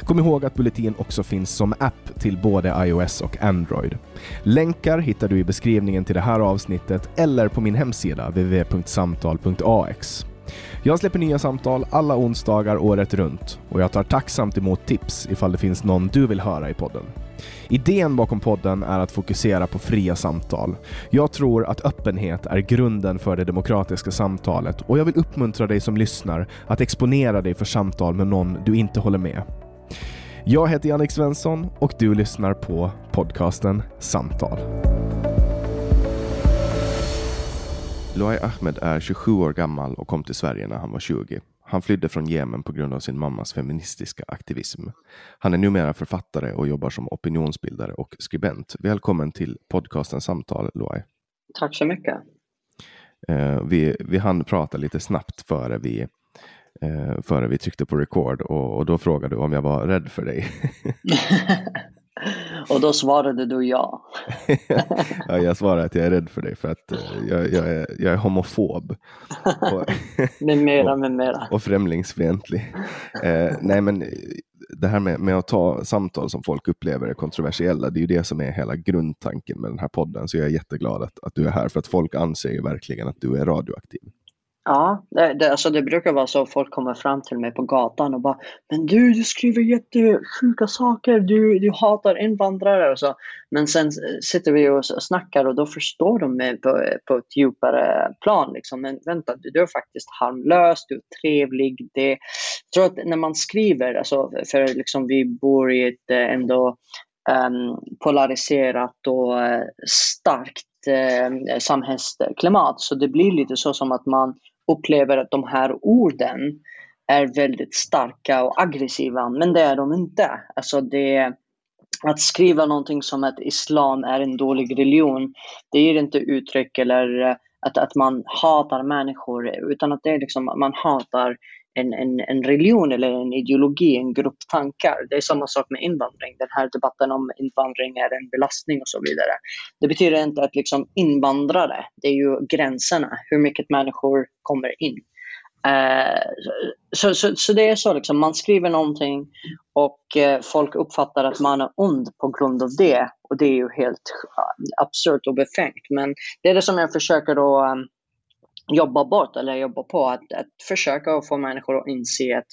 Kom ihåg att Bulletin också finns som app till både iOS och Android. Länkar hittar du i beskrivningen till det här avsnittet eller på min hemsida www.samtal.ax. Jag släpper nya samtal alla onsdagar året runt och jag tar tacksamt emot tips ifall det finns någon du vill höra i podden. Idén bakom podden är att fokusera på fria samtal. Jag tror att öppenhet är grunden för det demokratiska samtalet och jag vill uppmuntra dig som lyssnar att exponera dig för samtal med någon du inte håller med. Jag heter Jannik Svensson och du lyssnar på podcasten Samtal. Loai Ahmed är 27 år gammal och kom till Sverige när han var 20. Han flydde från Jemen på grund av sin mammas feministiska aktivism. Han är numera författare och jobbar som opinionsbildare och skribent. Välkommen till podcasten Samtal, Loai. Tack så mycket. Eh, vi, vi hann prata lite snabbt före vi, eh, före vi tryckte på record och, och då frågade du om jag var rädd för dig. Och då svarade du ja. ja, jag svarade att jag är rädd för dig för att eh, jag, jag, är, jag är homofob. Och, med mera, med mera. och främlingsfientlig. Eh, nej, men det här med, med att ta samtal som folk upplever är kontroversiella, det är ju det som är hela grundtanken med den här podden. Så jag är jätteglad att, att du är här, för att folk anser ju verkligen att du är radioaktiv. Ja, det, det, alltså det brukar vara så att folk kommer fram till mig på gatan och bara Men du, du skriver jättesjuka saker, du, du hatar invandrare och så. Men sen sitter vi och snackar och då förstår de mig på, på ett djupare plan. Liksom. Men vänta, du, du är faktiskt harmlös, du är trevlig. Det, jag tror att när man skriver, alltså, för liksom vi bor i ett eh, ändå um, polariserat och eh, starkt eh, samhällsklimat. Så det blir lite så som att man upplever att de här orden är väldigt starka och aggressiva, men det är de inte. Alltså det, att skriva någonting som att islam är en dålig religion, det ger inte uttryck eller eh, att, att man hatar människor, utan att det är liksom, man hatar en, en, en religion eller en ideologi, en grupp tankar. Det är samma sak med invandring. Den här debatten om invandring är en belastning och så vidare. Det betyder inte att liksom invandrare, det är ju gränserna, hur mycket människor kommer in. Uh, så, so, so, so det är så, liksom, man skriver någonting och uh, folk uppfattar att man är ond på grund av det. Och det är ju helt uh, absurt och befängt. Men det är det som jag försöker att um, jobba bort eller jobba på. Att, att försöka få människor att inse att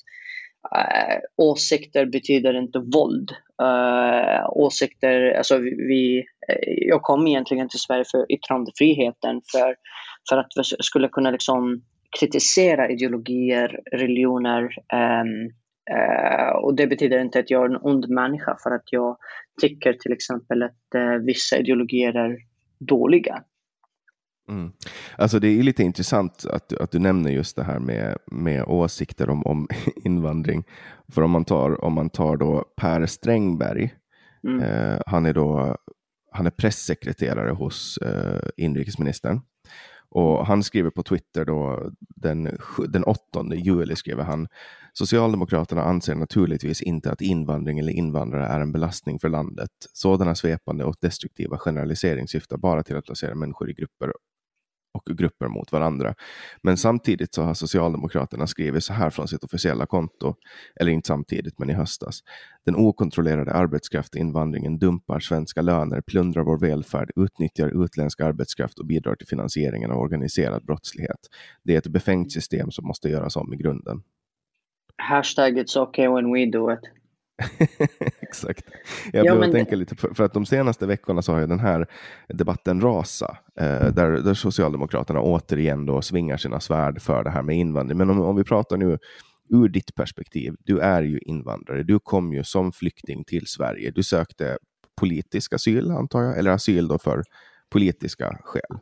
äh, åsikter betyder inte våld. Äh, åsikter, alltså vi, eh, jag kom egentligen till Sverige för yttrandefriheten för, för att vi skulle kunna liksom kritisera ideologier, religioner. ähm, uh, och det betyder inte att jag är en ond människa för att jag tycker till exempel att uh, vissa ideologier är dåliga. Mm. Alltså det är lite intressant att, att du nämner just det här med, med åsikter om, om invandring. För om man tar, om man tar då Per Strängberg, mm. eh, han är då han är pressekreterare hos eh, inrikesministern. Och han skriver på Twitter då den, den 8 juli skriver han Socialdemokraterna anser naturligtvis inte att invandring eller invandrare är en belastning för landet. Sådana svepande och destruktiva generaliseringar syftar bara till att placera människor i grupper och grupper mot varandra. Men samtidigt så har Socialdemokraterna skrivit så här från sitt officiella konto, eller inte samtidigt, men i höstas. Den okontrollerade arbetskraftinvandringen dumpar svenska löner, plundrar vår välfärd, utnyttjar utländsk arbetskraft och bidrar till finansieringen av organiserad brottslighet. Det är ett befängt system som måste göras om i grunden. Hashtag it's okay when we do it. Exakt. Jag ja, men... tänka lite, för, för, att de senaste veckorna så har ju den här debatten rasa, eh, där, där Socialdemokraterna återigen då svingar sina svärd för det här med invandring. Men om, om vi pratar nu ur ditt perspektiv, du är ju invandrare, du kom ju som flykting till Sverige, du sökte politisk asyl antar jag, eller asyl då för politiska skäl.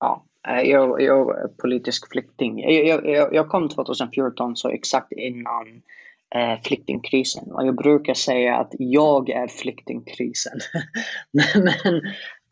Ja, eh, jag, jag är politisk flykting. Jag, jag, jag kom 2014, så exakt innan eh, flyktingkrisen. Och jag brukar säga att jag är flyktingkrisen. men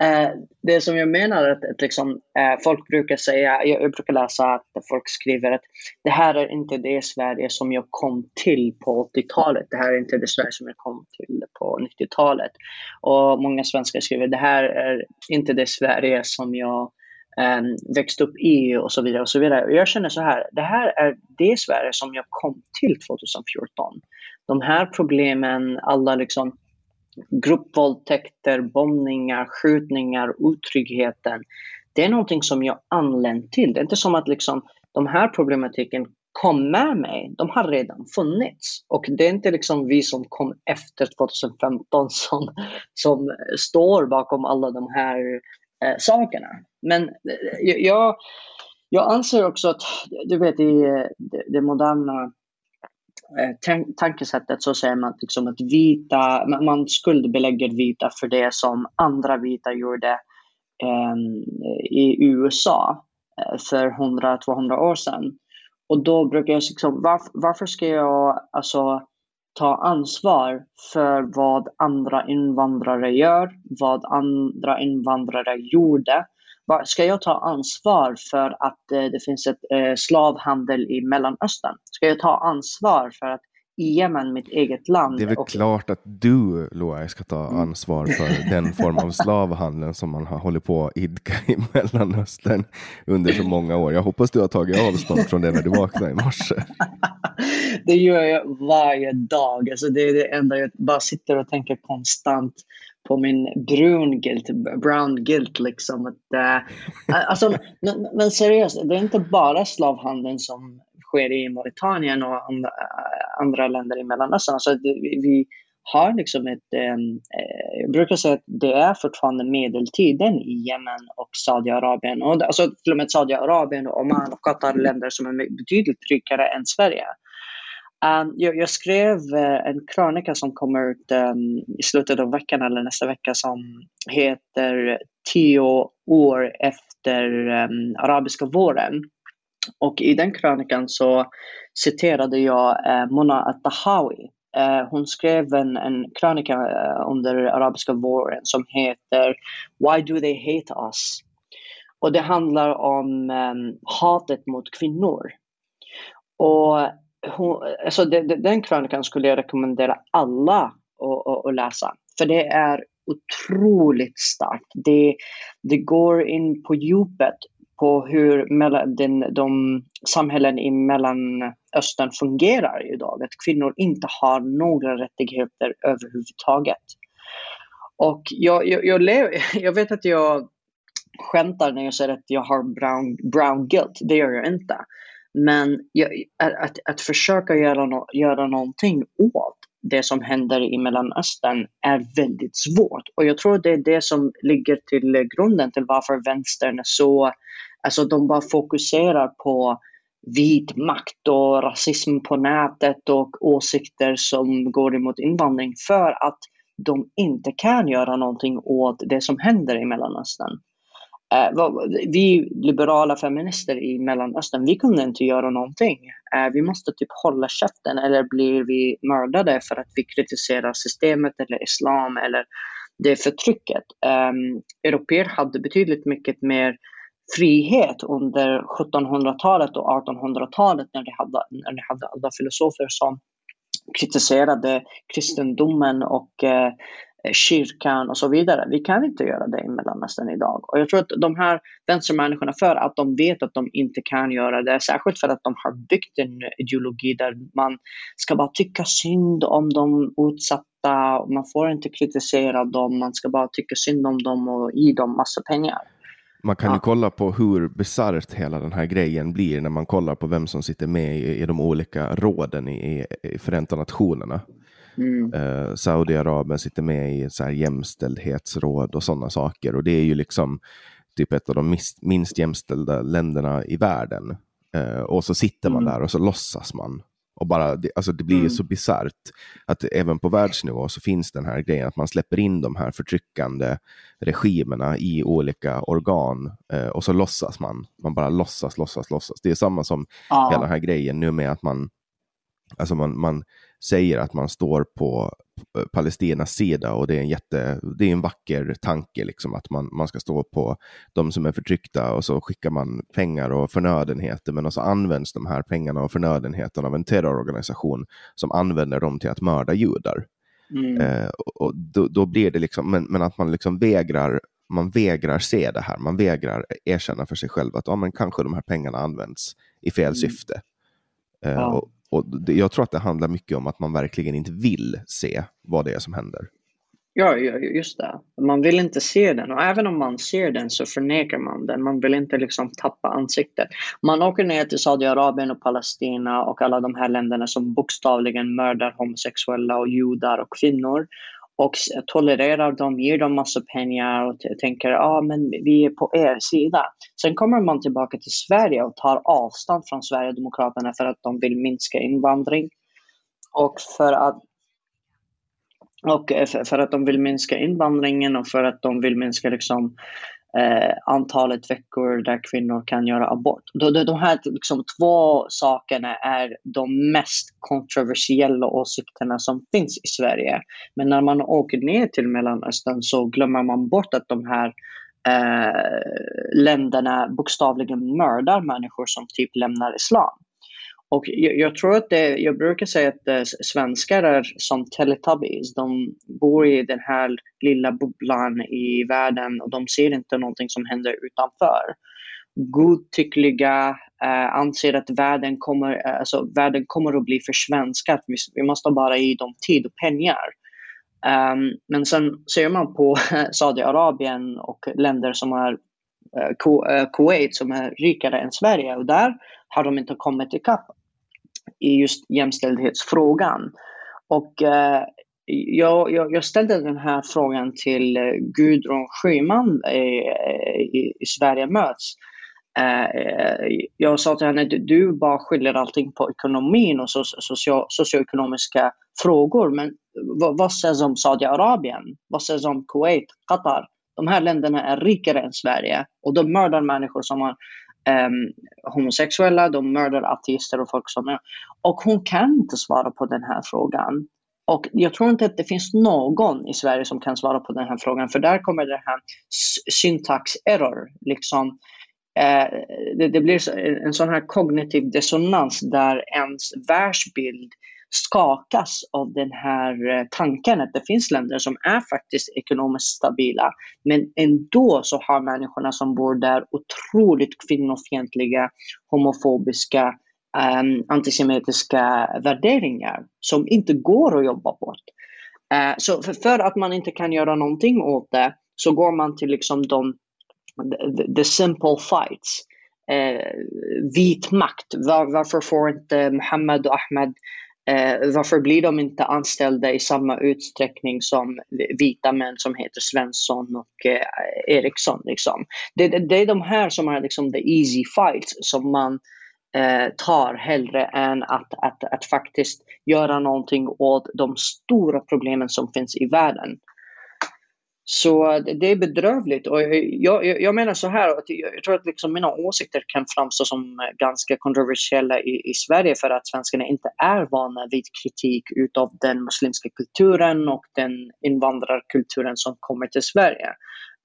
eh, det som jag menar är att, att liksom, eh, folk brukar säga, jag, jag, brukar läsa att folk skriver att det här är inte det Sverige som jag kom till på 80-talet. Det här är inte det Sverige som jag kom till på 90-talet. Och många svenskar skriver det här är inte det Sverige som jag Ehm, växt upp i och så vidare. och så vidare. Och jag känner så här, det här är det Sverige som jag kom till 2014. De här problemen, alla liksom gruppvåldtäkter, bombningar, skjutningar, otryggheten. Det är någonting som jag anlänt till. Det är inte som att liksom, de här problematiken kom med mig. De har redan funnits. Och det är inte liksom vi som kom efter 2015 som, som står bakom alla de här eh, sakerna. Men eh, jag, jag anser också att, du vet i eh, det, det moderna eh, tankesättet så säger man liksom att vita, man skuldbelägger vita för det som andra vita gjorde eh, i USA eh, för 100-200 år sedan. Och då brukar jag liksom, varför, varför ska jag alltså ta ansvar för vad andra invandrare gör, vad andra invandrare gjorde. Ska jag ta ansvar för att eh, det finns ett eh, slavhandel i Mellanöstern? Ska jag ta ansvar för att i Jemen, mitt eget land. Det är väl och... klart att du, Loai, ska ta mm. ansvar för den form av slavhandel som man har hållit på att idka i Mellanöstern under så många år. Jag hoppas du har tagit avstånd från det när du vaknade i morse. det gör jag varje dag. Alltså det är det enda jag bara sitter och tänker konstant på min brun guilt, brown guilt liksom. Att, uh, alltså, men, men seriöst, det är inte bara slavhandeln som sker i Mauritanien och andra, eh, andra länder i Mellanöstern. Alltså vi, vi har liksom ett, ehm, eh, jag brukar säga att det är fortfarande medeltiden i Jemen och Saudiarabien. Och, alltså till och med Saudiarabien och Oman och Qatar, länder som är betydligt rikare än Sverige. Um, jag, jag, skrev uh, en krönika som kommer ut um, i slutet av veckan eller nästa vecka som heter Tio år efter um, arabiska våren. Och i den krönikan så citerade jag eh, Mona Atahawi. Eh, hon skrev en, en krönika eh, under arabiska våren som heter Why do they hate us? Och det handlar om eh, hatet mot kvinnor. Och hon, alltså de, de, den krönikan skulle jag rekommendera alla att, att läsa. För det är otroligt starkt. Det, det går in på djupet på hur den, de samhällen i Mellanöstern fungerar idag. Att kvinnor inte har några rättigheter överhuvudtaget. Och jag, jag, jag, lever, jag vet att jag skämtar när jag säger att jag har brown, brown guilt. Det gör jag inte. Men jag, att, att försöka göra, no, göra någonting åt det som händer i Mellanöstern är väldigt svårt. Och jag tror det är det som ligger till grunden till varför vänstern är så Alltså de bara fokuserar på vit makt och rasism på nätet och åsikter som går emot invandring för att de inte kan göra någonting åt det som händer i Mellanöstern. Eh, vi liberala feminister i Mellanöstern, vi kunde inte göra någonting. Eh, vi måste typ hålla käften eller blir vi mördade för att vi kritiserar systemet eller islam eller det förtrycket. Um, Europeer hade betydligt mycket mer frihet under 1700-talet och 1800-talet när de hade, när de hade alla filosofer som kritiserade kristendomen och eh, kyrkan och så vidare. Vi kan inte göra det i Mellanöstern idag. Och jag tror att de här vänstermänniskorna, för att de vet att de inte kan göra det, särskilt för att de har byggt en ideologi där man ska bara tycka synd om de utsatta, man får inte kritisera dem, man ska bara tycka synd om dem och ge dem massa pengar. Man kan ja. ju kolla på hur bisarrt hela den här grejen blir när man kollar på vem som sitter med i, i de olika råden i, i Förenta Nationerna. Mm. Uh, Saudiarabien sitter med i så här jämställdhetsråd och sådana saker. Och det är ju liksom typ ett av de minst, minst jämställda länderna i världen. Uh, och så sitter man mm. där och så låtsas man och bara, det, alltså det blir mm. så bisarrt att även på världsnivå så finns den här grejen att man släpper in de här förtryckande regimerna i olika organ eh, och så låtsas man. Man bara låtsas, låtsas, låtsas. Det är samma som ja. hela den här grejen nu med att man, alltså man, man säger att man står på Palestinas sida och det är en jätte, det är en vacker tanke liksom att man, man ska stå på de som är förtryckta och så skickar man pengar och förnödenheter men så används de här pengarna och förnödenheterna av en terrororganisation som använder dem till att mörda judar. Mm. Eh, och då, då, blir det liksom, men, men att man liksom vägrar man vägrar se det här, man vägrar erkänna för sig själv att ja, men kanske de här pengarna används i fel mm. syfte. Eh, ja. och, och det, jag tror att det handlar mycket om att man verkligen inte vill se vad det är som händer. Ja, just det. Man vill inte se den och även om man ser den så förnekar man den. Man vill inte liksom tappa ansiktet. Man åker ner till Saudiarabien och Palestina och alla de här länderna som bokstavligen mördar homosexuella och judar och kvinnor och tolererar dem, ger dem massa pengar och tänker ja ah, men vi är på er sida. Sen kommer man tillbaka till Sverige och tar avstånd från Sverigedemokraterna för att de vill minska invandring. Och för att och eh, för att de vill minska invandringen och för att de vill minska liksom, eh, antalet veckor där kvinnor kan göra abort. De, de, de här liksom, två sakerna är de mest kontroversiella åsikterna som finns i Sverige. Men när man åker ner till Mellanöstern så glömmer man bort att de här eh, länderna bokstavligen mördar människor som typ lämnar islam. Och jag, jag, tror att det, jag brukar säga att eh, det, svenskar är som Teletubbies. De bor i den här lilla bubblan i världen och de ser inte någonting som händer utanför. Godtyckliga, eh, anser att världen kommer, eh, alltså, världen kommer att bli försvenskad. Vi, vi måste bara ge dem tid och pengar. Um, men sen ser man på Saudiarabien och länder som är eh, Kuwait som är rikare än Sverige och där har de inte kommit ikapp i just jämställdhetsfrågan. Och eh, jag, jag, jag, ställde den här frågan till eh, Gudrun Schyman i, i, i Sverige möts. Eh, jag sa till henne, du, du bara skyller allting på ekonomin och socio, socioekonomiska frågor. Men vad, vad sägs om Saudiarabien? Vad sägs om Kuwait, Qatar? De här länderna är rikare än Sverige och de mördar människor som har um, homosexuella, de mördar ateister och folk som är. Och hon kan inte svara på den här frågan. Och jag tror inte att det finns någon i Sverige som kan svara på den här frågan, för där kommer det här syntax error. Liksom, eh, det, det, blir en sån här kognitiv dissonans där ens världsbild skakas av den här eh, tanken att det finns länder som är faktiskt ekonomiskt stabila. Men ändå så har människorna som bor där otroligt kvinnofientliga, homofobiska, um, antisemitiska värderingar som inte går att jobba bort. Uh, så för, för, att man inte kan göra någonting åt det så går man till liksom de the, the simple fights. Uh, vit makt. Var, varför får inte Mohammed och Ahmed Eh, varför blir de inte anställda i samma utsträckning som vita män som heter Svensson och eh, Eriksson? Liksom? Det, det, det, är de här som är liksom the easy fights som man eh, tar hellre än att, att, att faktiskt göra någonting åt de stora problemen som finns i världen. Så det är bedrövligt. Och jag, jag, jag menar så här, att jag tror att liksom mina åsikter kan framstå som eh, ganska kontroversiella i, i Sverige för att svenskarna inte är vana vid kritik utav den muslimska kulturen och den invandrarkulturen som kommer till Sverige.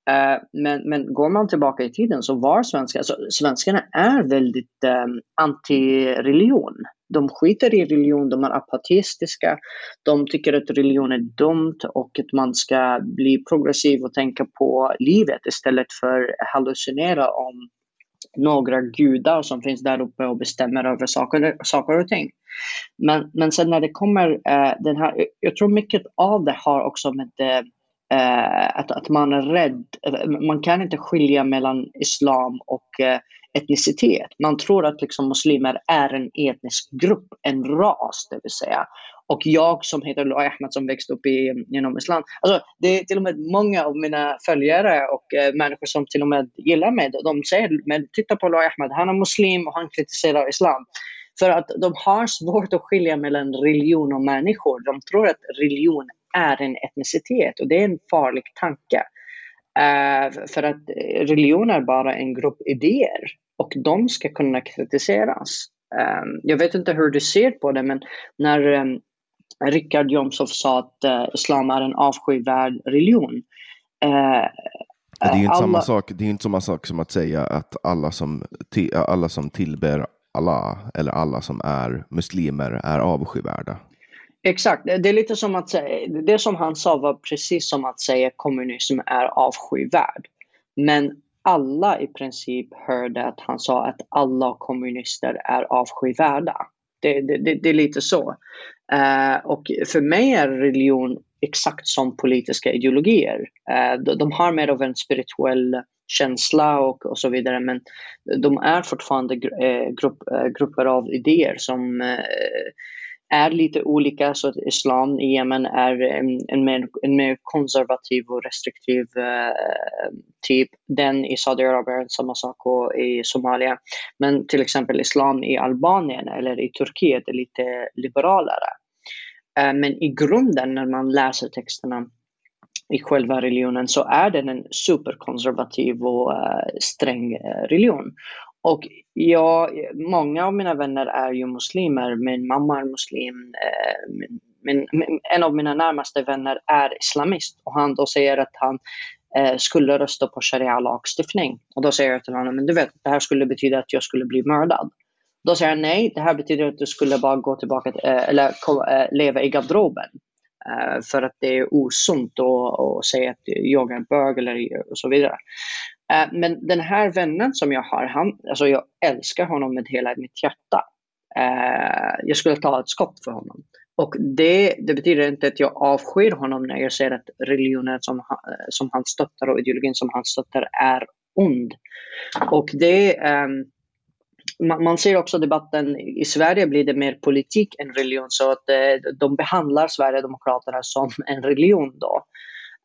Uh, men, men går man tillbaka i tiden så var svenska, alltså, svenskarna är väldigt um, anti-religion. De skiter i religion, de är apatistiska, de tycker att religion är dumt och att man ska bli progressiv och tänka på livet istället för att hallucinera om några gudar som finns där uppe och bestämmer över saker, saker och ting. Men, men sen när det kommer eh, den här, jag tror mycket av det har också med det, eh, att, att man är rädd, man kan inte skilja mellan islam och eh, etnicitet. Man tror att liksom muslimer är en etnisk grupp, en ras det vill säga. Och jag som heter Loa Ahmed som växte upp i, inom islam. Alltså, det är till och med många av mina följare och eh, människor som till och med gillar mig. De säger, men titta på Loa Ahmed, han är muslim och han kritiserar islam. För att de har svårt att skilja mellan religion och människor. De tror att religion är en etnicitet och det är en farlig tanke. Uh, för att eh, religion är bara en grupp idéer och de ska kunna kritiseras. Um, jag vet inte hur du ser på det, men när um, Richard Jomshof sa att uh, islam är en avskyvärd religion. Uh, det är ju inte, alla... samma sak, det är inte samma sak som att säga att alla som, alla som tillber Allah eller alla som är muslimer är avskyvärda. Exakt, det är lite som att säga, det som han sa var precis som att säga kommunism är avskyvärd. Men alla i princip hörde att han sa att alla kommunister är avskyvärda. Det, det, det, det är lite så. Uh, och för mig är religion exakt som politiska ideologier. Uh, de, de, har mer av en spirituell känsla och, och så vidare men de är fortfarande uh, grupp, grupper av idéer som är lite olika. Så att islam i Jemen är en, en, mer, en mer konservativ och restriktiv eh, typ. Den i Saudiarabien samma sak och i Somalia. Men till exempel islam i Albanien eller i Turkiet är lite liberalare. Eh, men i grunden när man läser texterna i själva religionen så är den en superkonservativ och uh, sträng eh, religion. Och jag, många av mina vänner är ju muslimer. Min mamma är muslim. Eh, min, min, en av mina närmaste vänner är islamist och han då säger att han eh, skulle rösta på sharia-lagstiftning. Och då säger jag till honom, men du vet, det här skulle betyda att jag skulle bli mördad. Då säger han nej, det här betyder att du skulle bara gå tillbaka till, eh, eller eh, leva i garderoben. Eh, för att det är osunt att säga att jag är en bög eller och så vidare. Eh, men den här vännen som jag har, han, alltså jag älskar honom med hela mitt hjärta. Eh, jag skulle ta ett skott för honom. Och det, det betyder inte att jag avskyr honom när jag ser att religionen som, eh, som han stöttar och ideologin som han stöttar är ond. Och det, ehm, man, ser också debatten, i Sverige blir det mer politik än religion så att de behandlar Sverigedemokraterna som en religion då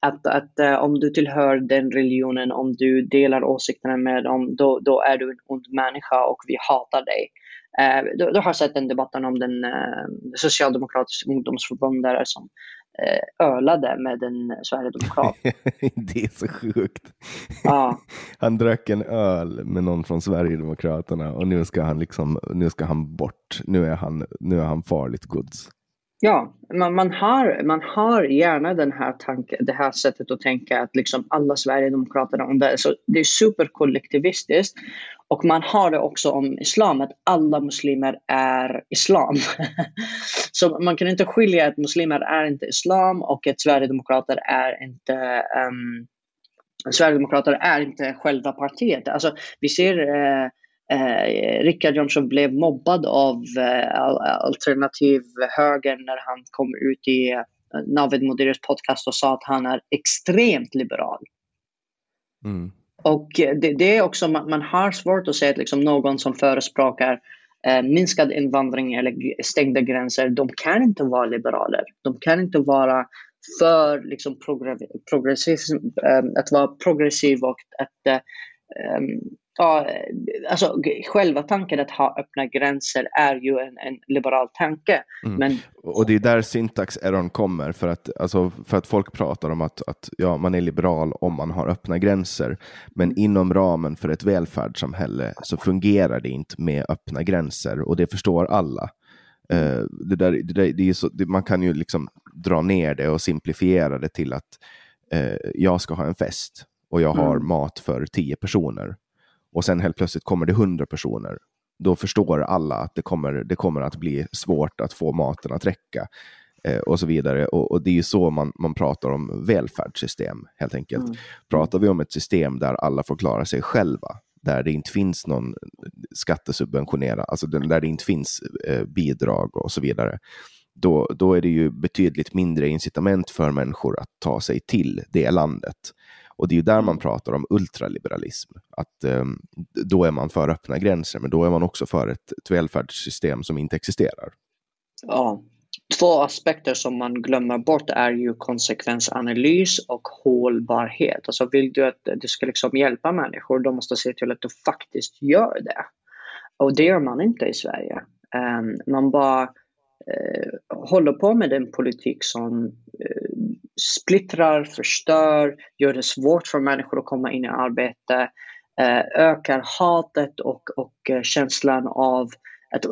att, att uh, om du tillhör den religionen, om du delar åsikterna med dem, då, då är du en ond människa och vi hatar dig. Uh, du, du, har sett den debatten om den uh, socialdemokratiska ungdomsförbundare som uh, ölade med en sverigedemokrat. det är så sjukt. Ja. Han drack en öl med någon från Sverigedemokraterna och nu ska han, liksom, nu ska han bort. Nu är han, nu är han farligt gods. Ja, man, man, har, man har gärna den här tanke, det här sättet att tänka att liksom alla Sverigedemokraterna om det. Så det är superkollektivistiskt. Och man har det också om islam, att alla muslimer är islam. så man kan inte skilja att muslimer är inte islam och att Sverigedemokrater är inte um, Sverigedemokrater är inte själva partiet. Alltså, vi ser uh, Eh, Richard Jomshof blev mobbad av eh, alternativ höger när han kom ut i eh, Navid Modiris podcast och sa att han är extremt liberal. Mm. Och det, det, är också, man, man, har svårt att säga att liksom någon som förespråkar eh, minskad invandring eller stängda gränser, de kan inte vara liberaler. De kan inte vara för liksom, progressiv, eh, att vara progressiv och att ja, alltså själva tanken att ha öppna gränser är ju en, en liberal tanke. Mm. Men... Och det är där syntax-errorn kommer, för att, alltså, för att folk pratar om att, att ja, man är liberal om man har öppna gränser. Men inom ramen för ett välfärdssamhälle så fungerar det inte med öppna gränser och det förstår alla. Uh, det där, det där, det är så, det, man kan ju liksom dra ner det och simplifiera det till att uh, jag ska ha en fest och jag har mm. mat för tio personer och sen helt plötsligt kommer det hundra personer, då förstår alla att det kommer, det kommer att bli svårt att få maten att räcka. Eh, och så vidare. Och, och, det är ju så man, man pratar om välfärdssystem, helt enkelt. Mm. Pratar vi om ett system där alla får klara sig själva, där det inte finns någon skattesubventionera, alltså där det inte finns eh, bidrag och så vidare, då, då är det ju betydligt mindre incitament för människor att ta sig till det landet. Och det är ju där man pratar om ultraliberalism. Att eh, då är man för öppna gränser, men då är man också för ett, ett välfärdssystem som inte existerar. Ja, två aspekter som man glömmer bort är ju konsekvensanalys och hållbarhet. Alltså vill du att du ska liksom hjälpa människor, då måste du se till att du faktiskt gör det. Och det gör man inte i Sverige. Um, man bara Eh, håller på med en politik som eh, splittrar, förstör, gör det svårt för människor att komma in i arbete, eh, ökar hatet och, och eh, känslan av att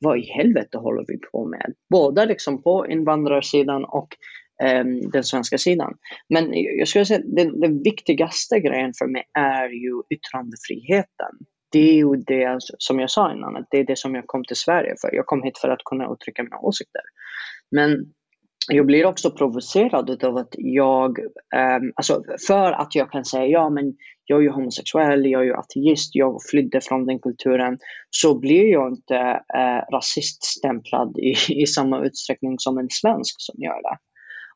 vad i helvete håller vi på med? Både liksom på invandrarsidan och um, den svenska sidan. Men jag skulle säga den, den viktigaste grejen för mig är ju yttrandefriheten. Det är ju det som jag sa innan, att det är det som jag kom till Sverige för. Jag kom hit för att kunna uttrycka mina åsikter. Men jag blir också provocerad av att jag, um, alltså för att jag kan säga ja men jag är ju homosexuell, jag är ju ateist, jag flydde från den kulturen, så blir jag inte uh, rasiststämplad i, i samma utsträckning som en svensk som gör det.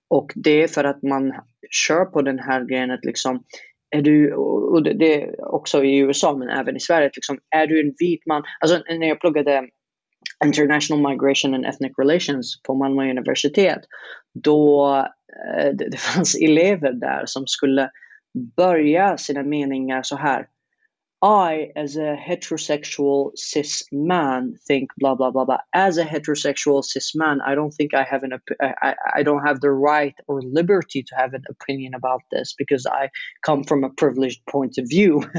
Och det är för att man kör på den här grejen att liksom, är du, och det är också i USA men även i Sverige, liksom, är du en vit man, alltså när jag pluggade International Migration and Ethnic Relations på Malmö universitet. Då eh, det, det fanns elever där som skulle börja sina meningar så här. I, as a heterosexual cis man, think blah blah blah blah. As a heterosexual cis man, I don't think I have an I, I don't have the right or liberty to have an opinion about this because I come from a privileged point of view.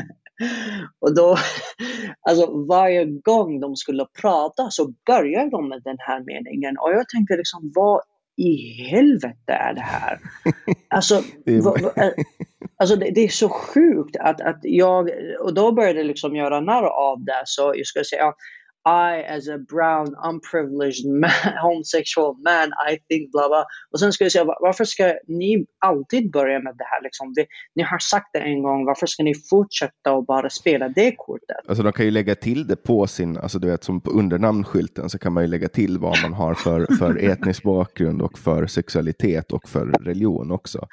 Och då, alltså varje gång de skulle prata så började de med den här meningen och jag tänkte liksom vad i helvete är det här? Alltså, vad, vad, alltså det, det, är så sjukt att, att jag, och då började jag liksom göra narr av det så jag skulle säga i as a brown unprivileged man, homosexual man, I think bla bla. Och sen ska jag säga varför ska ni alltid börja med det här liksom? Det, ni har sagt det en gång, varför ska ni fortsätta och bara spela det kortet? Alltså de kan ju lägga till det på sin, alltså du vet som på under namnskylten så kan man ju lägga till vad man har för, för etnisk bakgrund och för sexualitet och för religion också.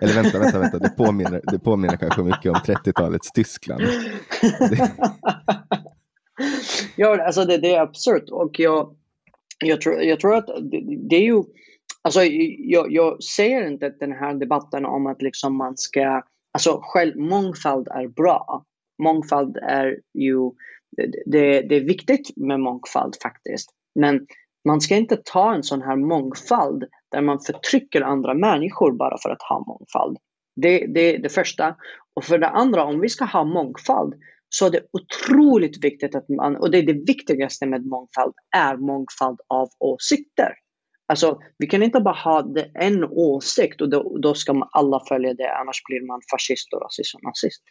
Eller vänta, vänta, vänta, det påminner, det påminner kanske mycket om 30-talets Tyskland. Det ja, alltså det, det är absurt och jag, jag, tror, jag tror att det, det är ju Alltså, jag, jag säger inte den här debatten om att liksom man ska... Alltså, själv, mångfald är bra. Mångfald är ju... Det, det är viktigt med mångfald faktiskt. Men man ska inte ta en sån här mångfald där man förtrycker andra människor bara för att ha mångfald. Det, det är det första. Och för det andra, om vi ska ha mångfald, så är det otroligt viktigt att man, och det är det viktigaste med mångfald, är mångfald av åsikter. Alltså, vi kan inte bara ha en åsikt och då, då ska alla följa det, annars blir man fascist och rasist och nazist.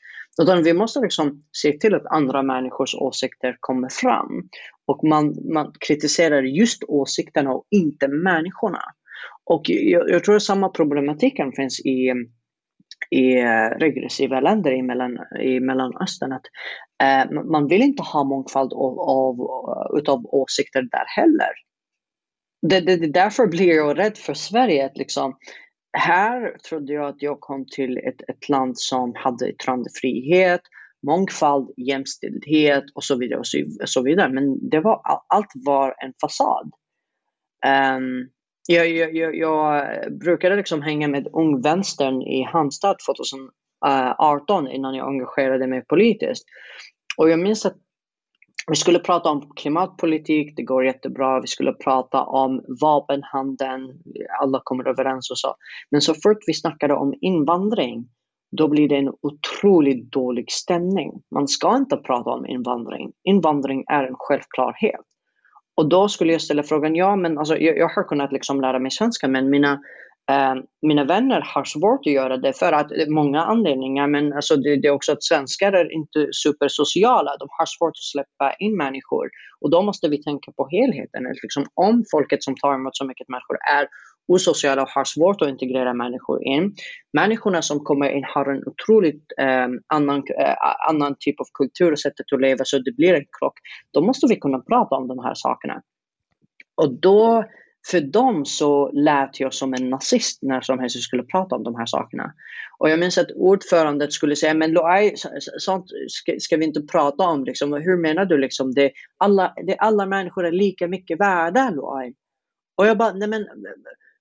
Utan vi måste liksom se till att andra människors åsikter kommer fram. Och man, man kritiserar just åsikterna och inte människorna. Och jag, jag tror att samma problematiken finns i i eh, regressiva länder i, mellan, i Mellanöstern. Att, eh, man vill inte ha mångfald av, av, eh, utav åsikter där heller. Det, det, det, därför blir jag rädd för Sverige. Att liksom, här trodde jag att jag kom till ett, ett land som hade yttrandefrihet, mångfald, jämställdhet och så vidare. Och så, så vidare. Men det var, allt var en fasad. Um, jag, jag, jag, jag brukade liksom hänga med Ung Vänstern i Halmstad 2018 innan jag engagerade mig politiskt. Och jag minns att vi skulle prata om klimatpolitik, det går jättebra. Vi skulle prata om vapenhandeln, alla kommer överens och så. Men så fort vi snackade om invandring, då blir det en otroligt dålig stämning. Man ska inte prata om invandring. Invandring är en självklarhet. Och då skulle jag ställa frågan, ja men alltså, jag, jag har kunnat liksom lära mig svenska men mina Eh, mina vänner har svårt att göra det för att många anledningar, men alltså det, det, är också att svenskar är inte supersociala. De har svårt att släppa in människor och då måste vi tänka på helheten. Liksom, om folket som tar emot så mycket människor är osociala och har svårt att integrera människor in. Människorna som kommer in har en otroligt eh, annan, eh, annan typ av kultur och sättet att leva så det blir en krock. Då måste vi kunna prata om de här sakerna. Och då för dem så lät jag som en nazist när som helst skulle prata om de här sakerna. Och jag minns att ordförandet skulle säga, men Loai, sånt ska, ska, vi inte prata om. Liksom. Hur menar du? Liksom? Det, alla, det, alla människor är lika mycket värda, Loai. Och jag bara, nej men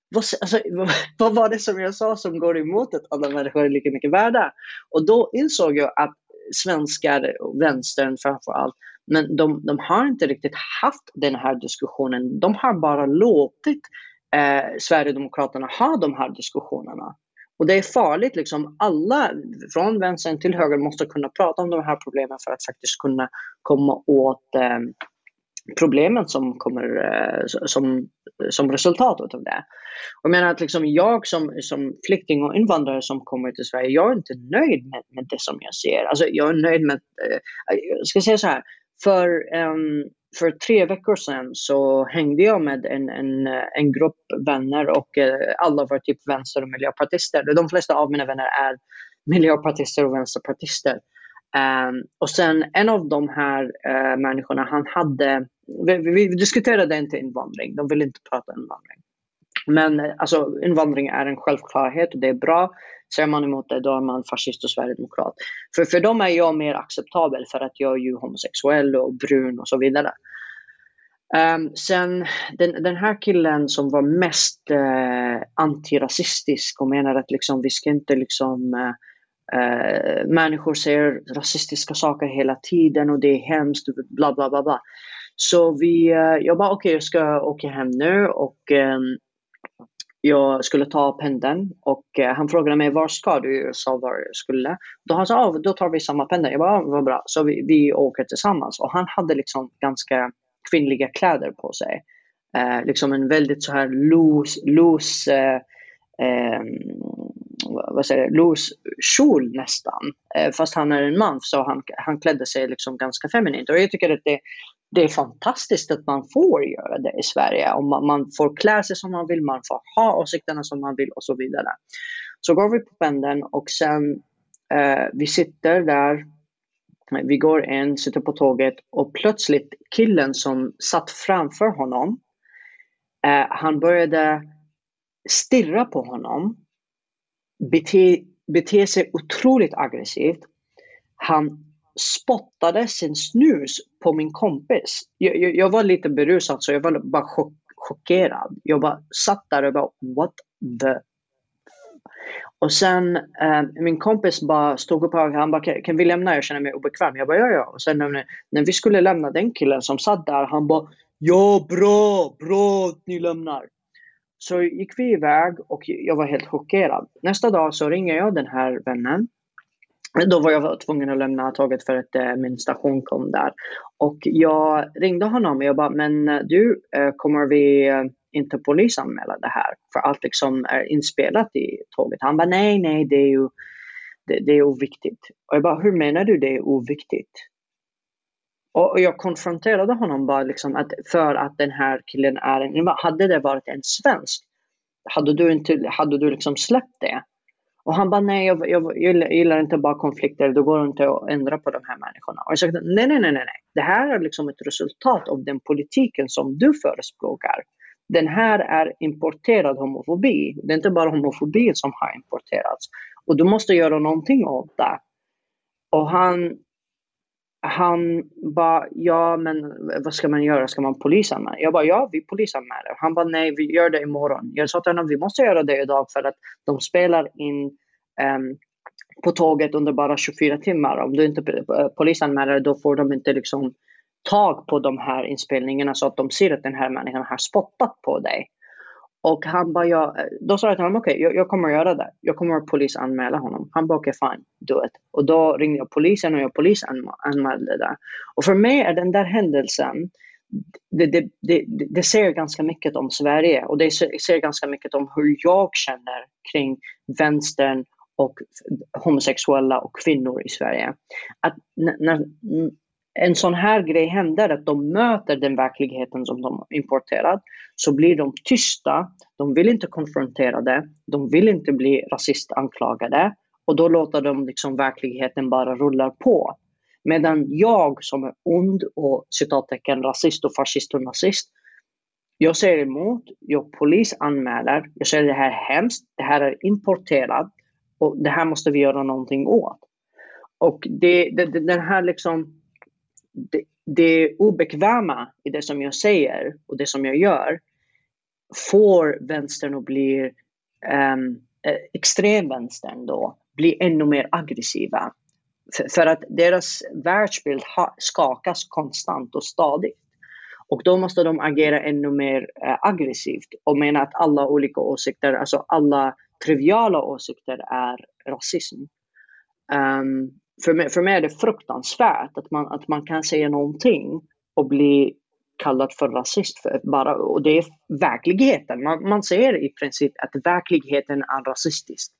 vad, alltså, vad var det som jag sa som går emot att alla människor är lika mycket värda? Och då insåg jag att svenskar, och vänstern framför allt, men de, de har inte riktigt haft den här diskussionen. De har bara låtit eh, Sverigedemokraterna ha de här diskussionerna. Och det är farligt, liksom alla från vänstern till höger måste kunna prata om de här problemen för att faktiskt kunna komma åt eh, problemen som kommer eh, som, som resultat av det. Jag menar att liksom jag som, som flykting och invandrare som kommer till Sverige, jag är inte nöjd med, med det som jag ser. Alltså jag är nöjd med, eh, jag ska säga så här, för, um, för tre veckor sedan så hängde jag med en, en, en grupp vänner och uh, alla var typ vänster och miljöpartister. De flesta av mina vänner är miljöpartister och vänsterpartister. Um, och sen en av de här uh, människorna, han hade, vi, vi, diskuterade inte invandring, de ville inte prata invandring. Men eh, alltså invandring är en självklarhet och det är bra. Säger man emot det, då är man fascist och sverigedemokrat. För, för dem är jag mer acceptabel för att jag är ju homosexuell och brun och så vidare. Um, sen den, den här killen som var mest uh, antirasistisk och menar att liksom, vi ska inte liksom uh, Eh, människor säger rasistiska saker hela tiden och det är hemskt, bla bla bla. bla. Så vi, eh, jag bara okej, okay, jag ska åka hem nu och eh, jag skulle ta pendeln och eh, han frågade mig var ska du? Jag sa var jag skulle. Då han sa ah, då tar vi samma pendel. Jag bara ah, vad bra. Så vi, vi åker tillsammans och han hade liksom ganska kvinnliga kläder på sig. Eh, liksom en väldigt så här loose, loose eh, eh, vad säger jag, loose kjol nästan. Eh, fast han är en man så han, han klädde sig liksom ganska feminint. Och jag tycker att det, det är fantastiskt att man får göra det i Sverige. Och man, man, får klä sig som man vill, man får ha åsikterna som man vill och så vidare. Så går vi på pendeln och sen eh, vi sitter där, vi går in, sitter på tåget och plötsligt killen som satt framför honom, eh, han började stirra på honom, bete, bete sig otroligt aggressivt. Han spottade sin snus på min kompis. Jag, jag, jag var lite berusad så jag var bara chock, chockerad. Jag bara satt där och bara what the och sen eh, min kompis bara stod upp och han bara kan vi lämna? Jag känner mig obekväm. Jag bara ja ja. Och sen när, när vi skulle lämna den killen som satt där han bara ja bra, bra att ni lämnar. Så gick vi iväg och jag var helt chockerad. Nästa dag så ringer jag den här vännen då var jag tvungen att lämna tåget för att eh, min station kom där. Och jag ringde honom och jag bara, men eh, du, eh, kommer vi inte polisanmäla det här? För allt liksom är inspelat i tåget. Han bara, nej, nej, det är ju det, det är oviktigt. Och jag bara, hur menar du det är oviktigt? Och, jag konfronterade honom bara liksom att för att den här killen är en, hade det varit en svensk, hade du, inte, hade du liksom släppt det? Och han bara, nej jag, jag, jag gillar inte bara konflikter, då går det inte att ändra på de här människorna. Och jag sa, nej, nej, nej, nej, det här är liksom ett resultat av den politiken som du förespråkar. Den här är importerad homofobi. Det är inte bara homofobi som har importerats. Och du måste göra någonting åt det. Och han, han bara, ja men vad ska man göra? Ska man polisanmäla? Jag bara, ja vi polisanmäler. Han bara, nej vi gör det imorgon. Jag sa till honom, vi måste göra det idag för att de spelar in um, på tåget under bara 24 timmar. Om du inte eh, polisanmäler då får de inte liksom tag på de här inspelningarna så att de ser att den här människan har spottat på dig. Och han bara, ja, då sa jag till honom, okej, okay, jag, jag, kommer att göra det. Jag kommer att polisanmäla honom. Han bara, okej, okay, fine, do it. Och då ringde jag polisen och jag polisanmälde det. Och för mig är den där händelsen, det, det, det, det säger ganska mycket om Sverige och det säger ganska mycket om hur jag känner kring vänstern och homosexuella och kvinnor i Sverige. Att när, en sån här grej händer, att de möter den verkligheten som de importerat, så blir de tysta, de vill inte konfrontera det, de vill inte bli rasistanklagade och då låter de liksom verkligheten bara rulla på. Medan jag som är ond och citattecken rasist och fascist och nazist, jag säger emot, jag polisanmäler, jag säger det här är hemskt, det här är importerat och det här måste vi göra någonting åt. Och det, det, den här liksom det, det obekväma i det som jag säger och det som jag gör får vänstern att bli ehm, eh, um, extremvänstern då bli ännu mer aggressiva. För, för att deras världsbild ha, skakas konstant och stadigt. Och då måste de agera ännu mer uh, aggressivt och mena att alla olika åsikter, alltså alla triviala åsikter är rasism. Um, för mig, för mig är det fruktansvärt att man, att man kan säga någonting och bli kallad för rasist. För bara, och det är verkligheten. Man, man säger i princip att verkligheten är rasistisk.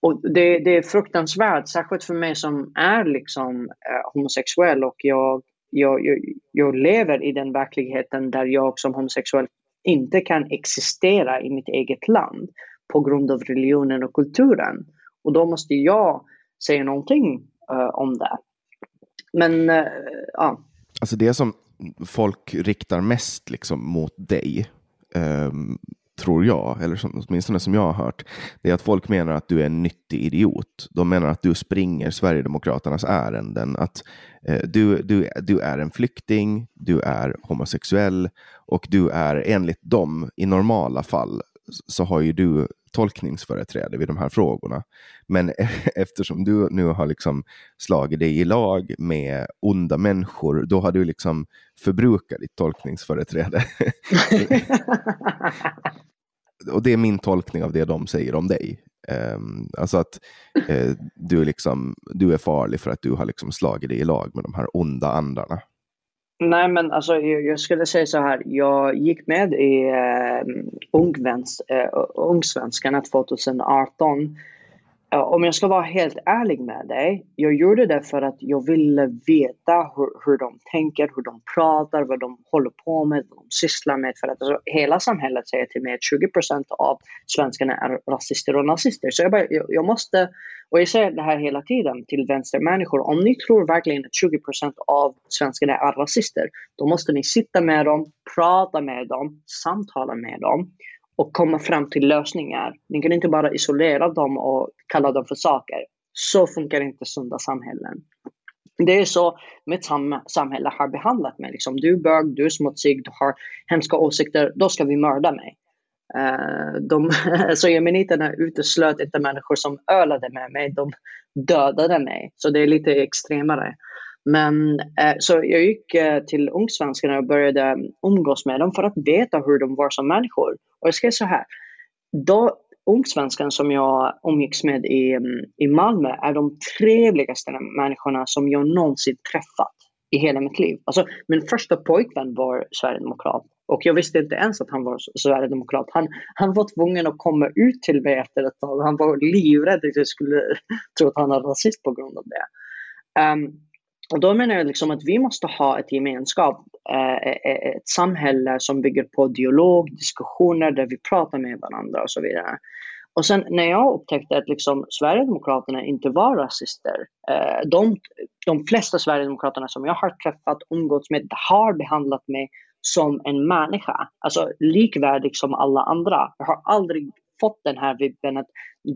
Och det, det är fruktansvärt, särskilt för mig som är liksom eh, homosexuell och jag, jag, jag, jag, lever i den verkligheten där jag som homosexuell inte kan existera i mitt eget land på grund av religionen och kulturen. Och då måste jag säger någonting uh, om det. Men uh, ja. Alltså det som folk riktar mest liksom mot dig, um, tror jag, eller som, åtminstone som jag har hört, det är att folk menar att du är en nyttig idiot. De menar att du springer Sverigedemokraternas ärenden, att eh, du, du, du är en flykting, du är homosexuell och du är enligt dem i normala fall så har ju du tolkningsföreträde vid de här frågorna. Men eftersom du nu har liksom slagit dig i lag med onda människor, då har du liksom förbrukat ditt tolkningsföreträde. och det är min tolkning av det de säger om dig. Um, alltså att uh, du, liksom, du är farlig för att du har liksom slagit dig i lag med de här onda andarna. Nej, men alltså, jag, skulle säga så här. Jag gick med i eh, Ungväns, eh, Ungsvenskarna 2018 Eh, om jag ska vara helt ärlig med dig, jag gjorde det för att jag ville veta hur, hur de tänker, hur de pratar, vad de håller på med, vad de sysslar med. För att alltså, hela samhället säger till mig att 20% av svenskarna är rasister och nazister. Så jag, bara, jag, jag, måste, och jag säger det här hela tiden till vänstermänniskor, om ni tror verkligen att 20% av svenskarna är rasister, då måste ni sitta med dem, prata med dem, samtala med dem och komma fram till lösningar. Ni kan inte bara isolera dem och kalla dem för saker. Så funkar inte sunda samhällen. Det är så mitt sam samhälle har behandlat mig. Liksom, du är bög, du är smutsig, du har hemska åsikter, då ska vi mörda mig. Uh, de, så jemeniterna uteslöt inte människor som ölade med mig, de dödade mig. Så det är lite extremare. Men eh, så jag gick eh, till Ungsvenskarna och började umgås med dem för att veta hur de var som människor. Och jag ska säga så här. Då, Ungsvenskan som jag umgicks med i, mm, i Malmö är de trevligaste människorna som jag någonsin träffat i hela mitt liv. Alltså, min första pojkvän var sverigedemokrat och jag visste inte ens att han var sverigedemokrat. Han, han var tvungen att komma ut till mig efter ett tag. Han var livrädd att jag skulle tro att han var rasist på grund av det. Um, och då menar jag liksom att vi måste ha ett gemenskap, eh, eh, eh, ett samhälle som bygger på dialog, diskussioner där vi pratar med varandra och så vidare. Och sen när jag upptäckte att liksom Sverigedemokraterna inte var rasister, de, de flesta Sverigedemokraterna som jag har träffat, umgåtts med, har behandlat mig som en människa, alltså likvärdig som alla andra. Jag har aldrig fått den här vibben att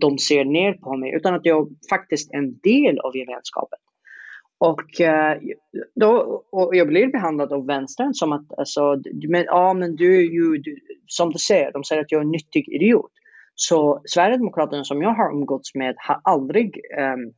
de ser ner på mig, utan att jag faktiskt är en del av gemenskapen. Och, eh, då, och jag blir behandlad av vänstern som att, alltså, men, ja men du är ju, du, som du säger, de säger att jag är en nyttig idiot. Så Sverigedemokraterna som jag har umgåtts med har aldrig um,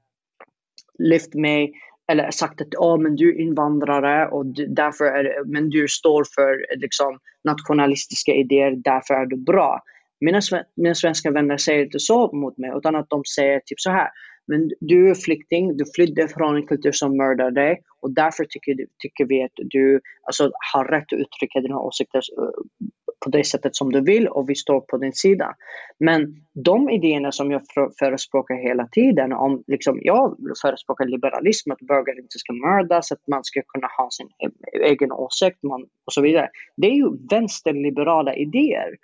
lyft mig eller sagt att oh, men du är invandrare och du, därför är, men du står för liksom, nationalistiska idéer, därför är du bra. Mina, mina svenska vänner säger inte så mot mig utan att de säger typ så här. Men du är flykting, du flydde från en kultur som mördar dig och därför tycker, tycker vi att du alltså, har rätt att uttrycka dina åsikter eh, på det sättet som du vill och vi står på din sida. Men de idéerna som jag förespråkar hela tiden om, liksom, jag förespråkar liberalism, att bögar inte ska mördas, att man ska kunna ha sin e-, egen åsikt man, och så vidare. Det är ju vänsterliberala idéer.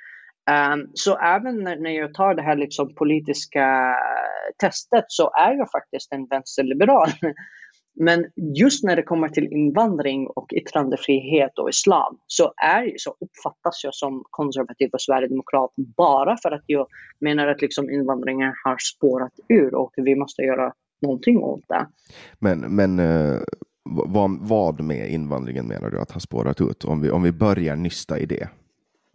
Um, så även när, när jag tar det här liksom politiska testet så är jag faktiskt en vänsterliberal. Men just när det kommer till invandring och yttrandefrihet och islam så, är, så uppfattas jag som konservativ och sverigedemokrat bara för att jag menar att liksom invandringen har spårat ur och vi måste göra någonting åt det. Men, men uh, vad, vad med invandringen menar du att har spårat ut? Om vi, om vi börjar nysta i det.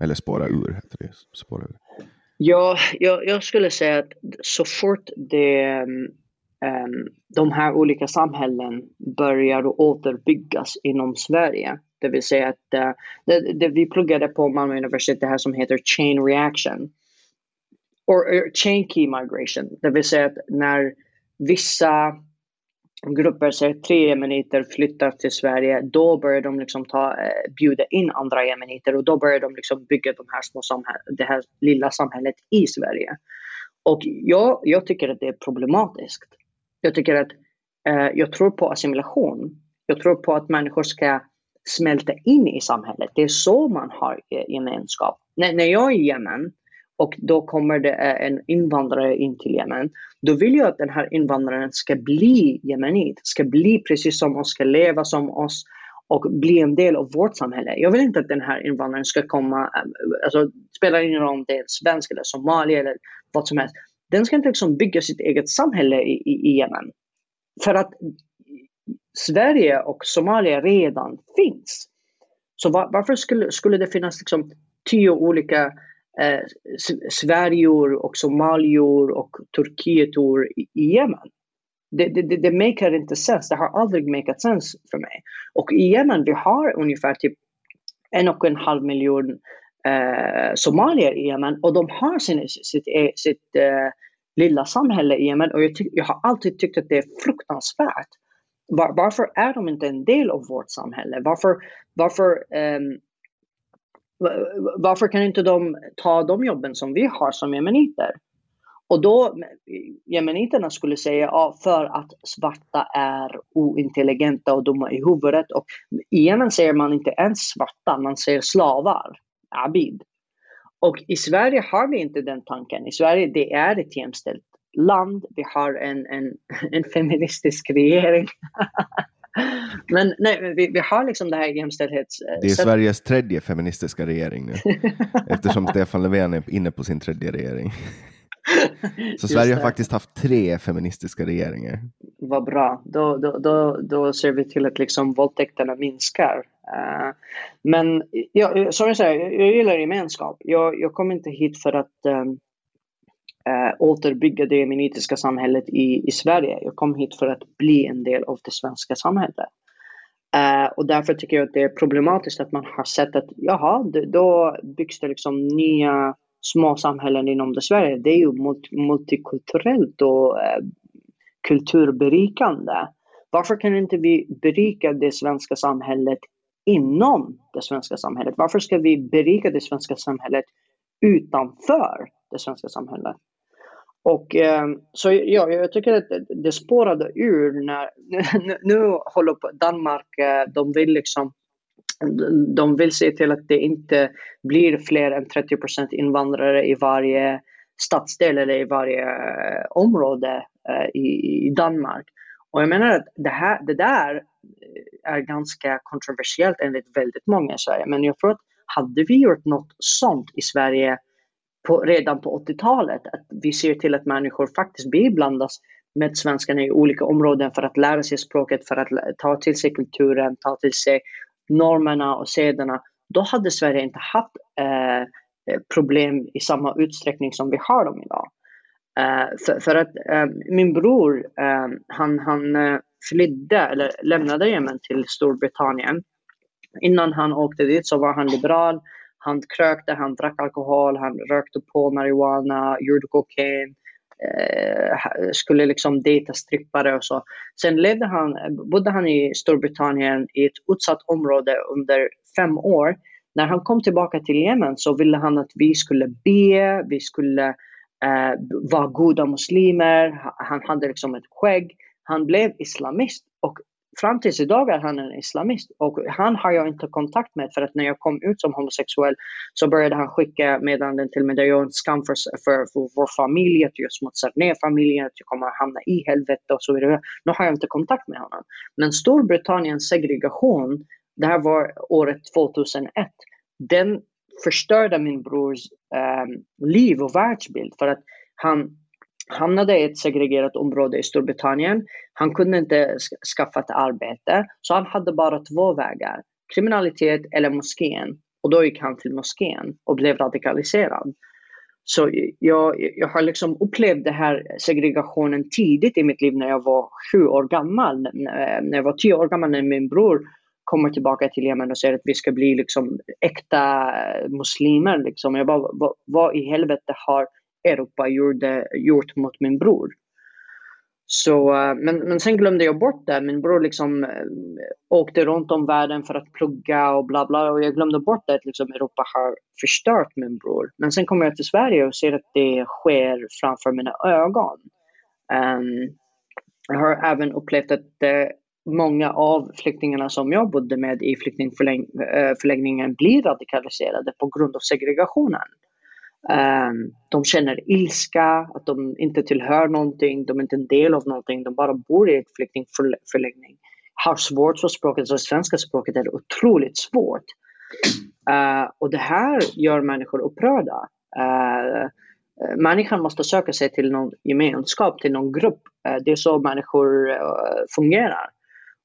Eller spåra ur heter det. Spåra ur. Ja, jag, jag skulle säga att så fort det um, de här olika samhällen börjar återbyggas inom Sverige. Det vill säga att uh, det, det, vi pluggade på Malmö universitet det här som heter chain reaction. Or, chain key migration. Det vill säga att när vissa grupper, ser tre jemeniter, flyttar till Sverige, då börjar de liksom ta, eh, bjuda in andra jemeniter och då börjar de liksom bygga de här små det här lilla samhället i Sverige. Och jag, jag tycker att det är problematiskt. Jag tycker att eh, jag tror på assimilation. Jag tror på att människor ska smälta in i samhället. Det är så man har eh, gemenskap. När, när jag är i Yemen och då kommer det eh, en invandrare in till Yemen, då vill jag att den här invandraren ska bli jemenit, ska bli precis som oss, ska leva som oss och bli en del av vårt samhälle. Jag vill inte att den här invandraren ska komma, eh, alltså spelar ingen roll om det är svensk eller somalier eller vad som helst den ska inte liksom bygga sitt eget samhälle i, i, i Yemen. För att Sverige och Somalia redan finns. Så var, varför skulle, skulle det finnas liksom tio olika eh, Sverior och Somalior och Turkietor i, i Yemen? Det, det, det maker inte sens. Det har aldrig makat sens för mig. Och i Yemen vi har ungefär typ en och en halv miljon eh, somalier i Yemen och de har sin, sitt, sitt, sitt eh, lilla samhälle i Yemen och jag, jag, har alltid tyckt att det är fruktansvärt. Var, varför är de inte en del av vårt samhälle? Varför, varför, um, varför kan inte de ta de jobben som vi har som jemeniter? Och då, jemeniterna skulle säga ja, för att svarta är ointelligenta och dumma i huvudet. Och I Yemen säger man inte ens svarta, man säger slavar, abid. Och i Sverige har vi inte den tanken. I Sverige det är ett jämställt land. Vi har en, en, en feministisk regering. Men nej, vi, vi har liksom det här jämställdhets... Det är Sveriges tredje feministiska regering nu. eftersom Stefan Löfven är inne på sin tredje regering. Så Sverige har faktiskt haft tre feministiska regeringar. Vad bra. Då, då, då, då ser vi till att liksom våldtäkterna minskar. Uh, men ja, som jag säger, jag gillar gemenskap. Jag, jag kom inte hit för att um, eh, återbygga det jemenitiska samhället i, i Sverige. Jag kom hit för att bli en del av det svenska samhället. Eh, och därför tycker jag att det är problematiskt att man har sett att jaha, då byggs det liksom nya små samhällen inom det Sverige, det är ju multikulturellt och eh, kulturberikande. Varför kan inte vi berika det svenska samhället inom det svenska samhället? Varför ska vi berika det svenska samhället utanför det svenska samhället? Och eh, så ja, jag tycker att det spårade ur när nu, nu håller på Danmark, eh, de vill liksom de vill se till att det inte blir fler än 30% invandrare i varje stadsdel eller i varje eh, område eh, i, Danmark. Och jag menar att det, här, det där eh, är ganska kontroversiellt enligt väldigt många i Sverige. Men jag tror att hade vi gjort något sånt i Sverige på, redan på 80-talet, att vi ser till att människor faktiskt biblandas med svenskarna i olika områden för att lära sig språket, för att ta till sig kulturen, ta till sig normerna och sederna, då hade Sverige inte haft eh, eh, problem i samma utsträckning som vi har dem idag. Eh, för, för, att eh, min bror, eh, han, han eh, flydde eller lämnade Jemen till Storbritannien. Innan han åkte dit så var han liberal. Han krökte, han drack alkohol, han rökte på marijuana, gjorde kokain eh, skulle liksom dejta strippare och så. Sen levde han, bodde han i Storbritannien i ett utsatt område under fem år. När han kom tillbaka till Yemen så ville han att vi skulle be, vi skulle eh, vara goda muslimer. Han hade liksom ett skägg. Han blev islamist och fram tills idag är han en islamist och han har jag inte kontakt med för att när jag kom ut som homosexuell så började han skicka meddelanden till mig där jag är en skam för, för, för vår familj, att jag smutsar ner familjen, att jag kommer att hamna i helvete och så vidare. Nu har jag inte kontakt med honom. Men Storbritanniens segregation, det här var året 2001, den förstörde min brors eh, liv och världsbild för att han hamnade i ett segregerat område i Storbritannien. Han kunde inte skaffa ett arbete, så han hade bara två vägar. Kriminalitet eller moskén. Och då gick han till moskén och blev radikaliserad. Så jag, jag har liksom upplevt den här segregationen tidigt i mitt liv när jag var sju år gammal. När jag var tio år gammal när min bror kommer tillbaka till Yemen och säger att vi ska bli liksom äkta muslimer. Liksom. Jag bara, vad, vad i helvete har Europa gjorde, gjort mot min bror. Så, eh, men, men sen glömde jag bort det. Min bror liksom eh, åkte runt om världen för att plugga och bla bla. Och jag glömde bort att liksom Europa har förstört min bror. Men sen kommer jag till Sverige och ser att det sker framför mina ögon. Um, jag har även upplevt att uh, många av flyktingarna som jag bodde med i flyktingförläggningen blir radikaliserade på grund av segregationen. Um, de känner ilska, att de inte tillhör någonting, de är inte en del av någonting, de bara bor i ett flyktingförläggning. Har svårt för språket, så svenska språket är otroligt svårt. Uh, och det här gör människor upprörda. Uh, människan måste söka sig till någon gemenskap, till någon grupp. Uh, det är så människor eh, fungerar.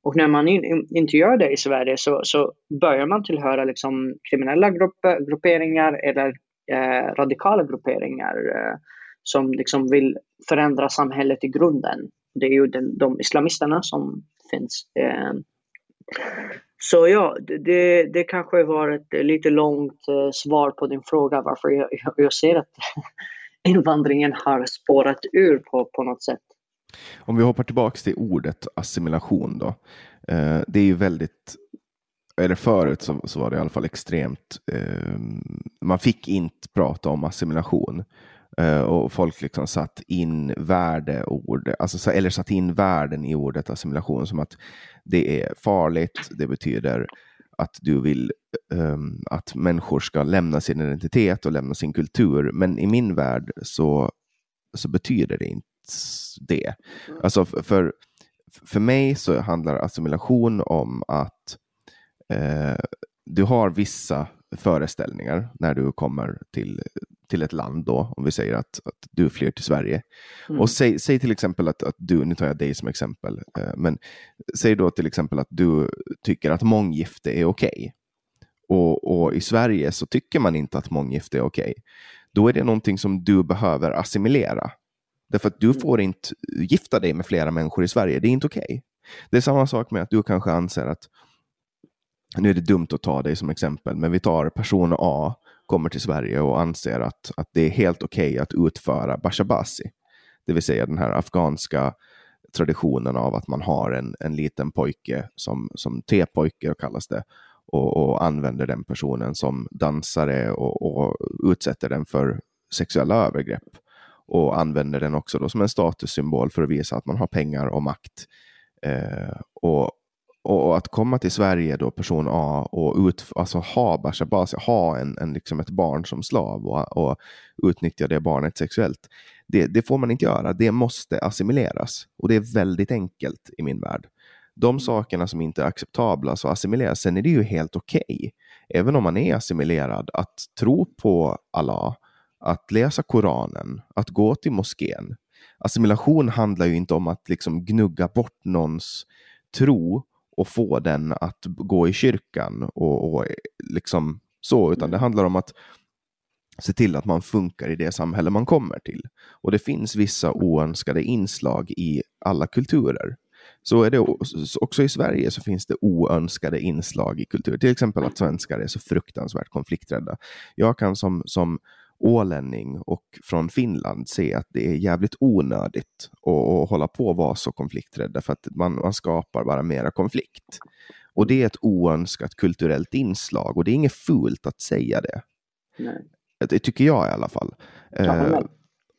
Och när man in, inte gör det i Sverige så, så börjar man tillhöra liksom kriminella grupper, grupperingar eller eh, radikala grupperingar eh, som liksom vill förändra samhället i grunden. Det är ju den, de islamisterna som finns. Eh. Så ja, det, det kanske var ett lite långt eh, svar på din fråga varför jag, jag ser att invandringen har spårat ur på, på något sätt. Om vi hoppar tillbaka till ordet assimilation då. Eh, det är ju väldigt eller förut så, så, var det i alla fall extremt, eh, man fick inte prata om assimilation. Eh, och folk liksom satt in värdeord, alltså, eller satt in värden i ordet assimilation som att det är farligt, det betyder att du vill um, att människor ska lämna sin identitet och lämna sin kultur. Men i min värld så, så betyder det inte det. Alltså för, för mig så handlar assimilation om att eh, du har vissa föreställningar när du kommer till, till ett land då, om vi säger att, att du flyr till Sverige. Mm. Och säg, säg till exempel att, att du, nu tar jag dig som exempel, eh, men säg då till exempel att du tycker att månggifte är okej. Okay. Och, och, i Sverige så tycker man inte att månggifte är okej. Okay. Då är det någonting som du behöver assimilera. Därför att du mm. får inte gifta dig med flera människor i Sverige, det är inte okej. Okay. Det är samma sak med att du kanske anser att nu är det dumt att ta dig som exempel, men vi tar person A kommer till Sverige och anser att, att det är helt okej okay att utföra bashabasi. Det vill säga den här afghanska traditionen av att man har en, en liten pojke som, som T-pojke kallas det och, och, använder den personen som dansare och, och, utsätter den för sexuella övergrepp och använder den också då som en statussymbol för att visa att man har pengar och makt. Eh, och och, att komma till Sverige då, person A, och ut, alltså ha Bashabasi, ha en, en, liksom ett barn som slav och, och utnyttja det barnet sexuellt. Det, det, får man inte göra, det måste assimileras. Och det är väldigt enkelt i min värld. De mm. sakerna som inte är acceptabla så assimileras. Sen är det ju helt okej, okay, även om man är assimilerad, att tro på Allah, att läsa Koranen, att gå till moskén. Assimilation handlar ju inte om att liksom gnugga bort någons tro och få den att gå i kyrkan och, och liksom så, utan det mm. handlar om att se till att man funkar i det samhälle man kommer till. Och det finns vissa oönskade inslag i alla kulturer. Så är det också i Sverige så finns det oönskade inslag i kultur. Till exempel att svenskar är så fruktansvärt konflikträdda. Jag kan som, som ålänning och från Finland se att det är jävligt onödigt att, hålla på och vara så konflikträdda för att man, man skapar bara mera konflikt. Och det är ett oönskat kulturellt inslag och det är inget fult att säga det. Nej. Det tycker jag i alla fall. Eh,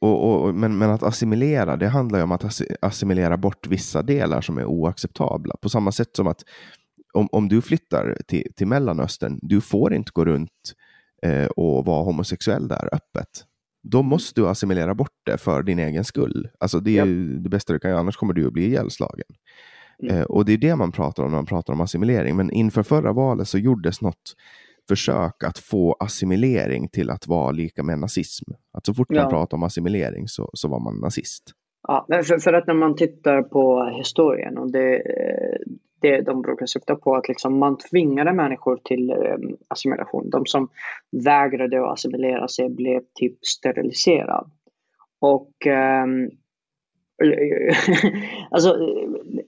och, och, men, men att assimilera, det handlar ju om att assimilera bort vissa delar som är oacceptabla. På samma sätt som att om, om du flyttar till, till Mellanöstern, du får inte gå runt eh, och vara homosexuell där öppet. Då måste du assimilera bort det för din egen skull. Alltså det är ja. det bästa du kan göra, annars kommer du att bli ihjälslagen. Mm. Eh, och det är det man pratar om när man pratar om assimilering. Men inför förra valet så gjordes något försök att få assimilering till att vara lika med nazism. Att så fort ja. man pratar om assimilering så, så var man nazist. Ja, för, för att när man tittar på historien och det, det de brukar syfta på att liksom man tvingade människor till ehm, assimilation. De som vägrade att assimilera sig blev typ steriliserade. Och ehm, alltså,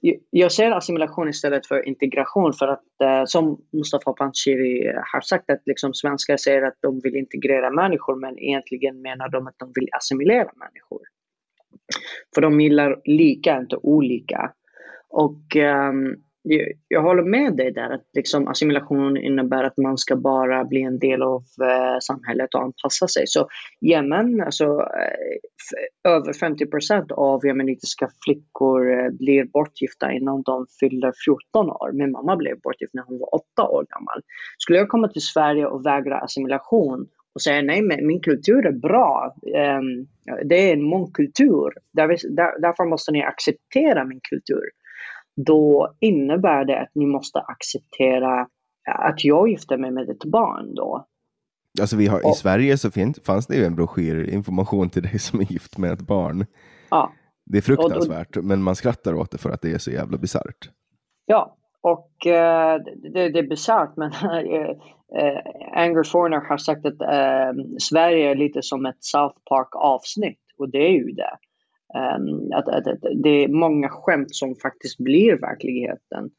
eh, jag ser assimilation istället för integration för att eh, som Mustafa Panshiri har sagt att liksom svenskar säger att de vill integrera människor men egentligen menar de att de vill assimilera människor. För de gillar lika, inte olika. Och um, jag håller med dig där att liksom assimilation innebär att man ska bara bli en del av eh, samhället och anpassa sig. Så Jemen, alltså eh, över 50 procent av jemenitiska flickor eh, blir bortgifta innan de fyller 14 år. Min mamma blev bortgift när hon var 8 år gammal. Skulle jag komma till Sverige och vägra assimilation och säga nej, men min kultur är bra. Ehm, det är en mångkultur. Därför måste ni acceptera min kultur då innebär det att ni måste acceptera att jag gifter mig med ett barn då. Alltså vi har, och, I Sverige så finns, fanns det ju en broschyr, information till dig som är gift med ett barn. Ja. Det är fruktansvärt, och, men man skrattar åt det för att det är så jävla bisarrt. Ja, och uh, det, det, är bisarrt, men uh, Anger Forner har sagt att Sverige är lite som ett South Park avsnitt och det är ju det. Ehm, att, att, att, det är många skämt som faktiskt blir verkligheten.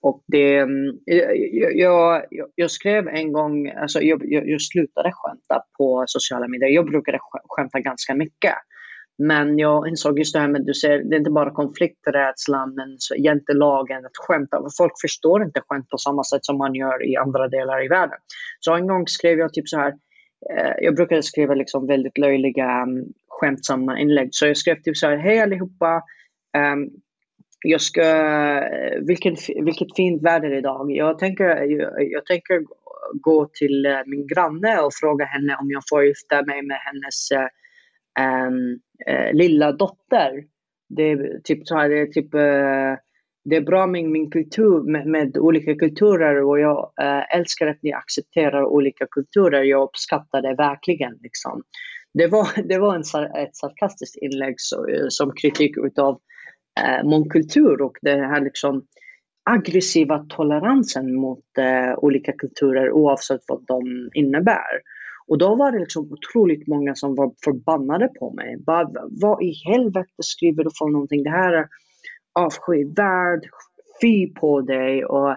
Och det, ehm, jag, jag, jag, skrev en gång, alltså jag, jag, slutade skämta på sociala medier. Jag brukade skämta ganska mycket. Men jag insåg just det här med, du ser, det är inte bara konflikträdslan, men jantelagen, att skämta. Folk förstår inte skämt på samma sätt som man gör i andra delar i världen. Så en gång skrev jag typ så här, eh, jag brukade skriva liksom väldigt löjliga ehm, skämtsamma inlägg. Så jag skrev typ så här, hej allihopa. Um, jag ska, vilken, vilket fint väder idag. Jag tänker, jag, jag tänker gå till eh, min granne och fråga henne om jag får gifta mig med hennes um, uh, lilla dotter. Det är typ så här, det är typ eh, det är bra med min kultur, med, med olika kulturer och jag älskar att ni accepterar olika kulturer. Jag uppskattar det verkligen. Liksom det var, det var en, ett sarkastiskt inlägg så, eh, som kritik utav eh, mångkultur och den här liksom aggressiva toleransen mot eh, olika kulturer oavsett vad de innebär. Och då var det liksom otroligt många som var förbannade på mig. Bara, vad i helvete skriver du för någonting? Det här är avskyvärd, fy på dig. Och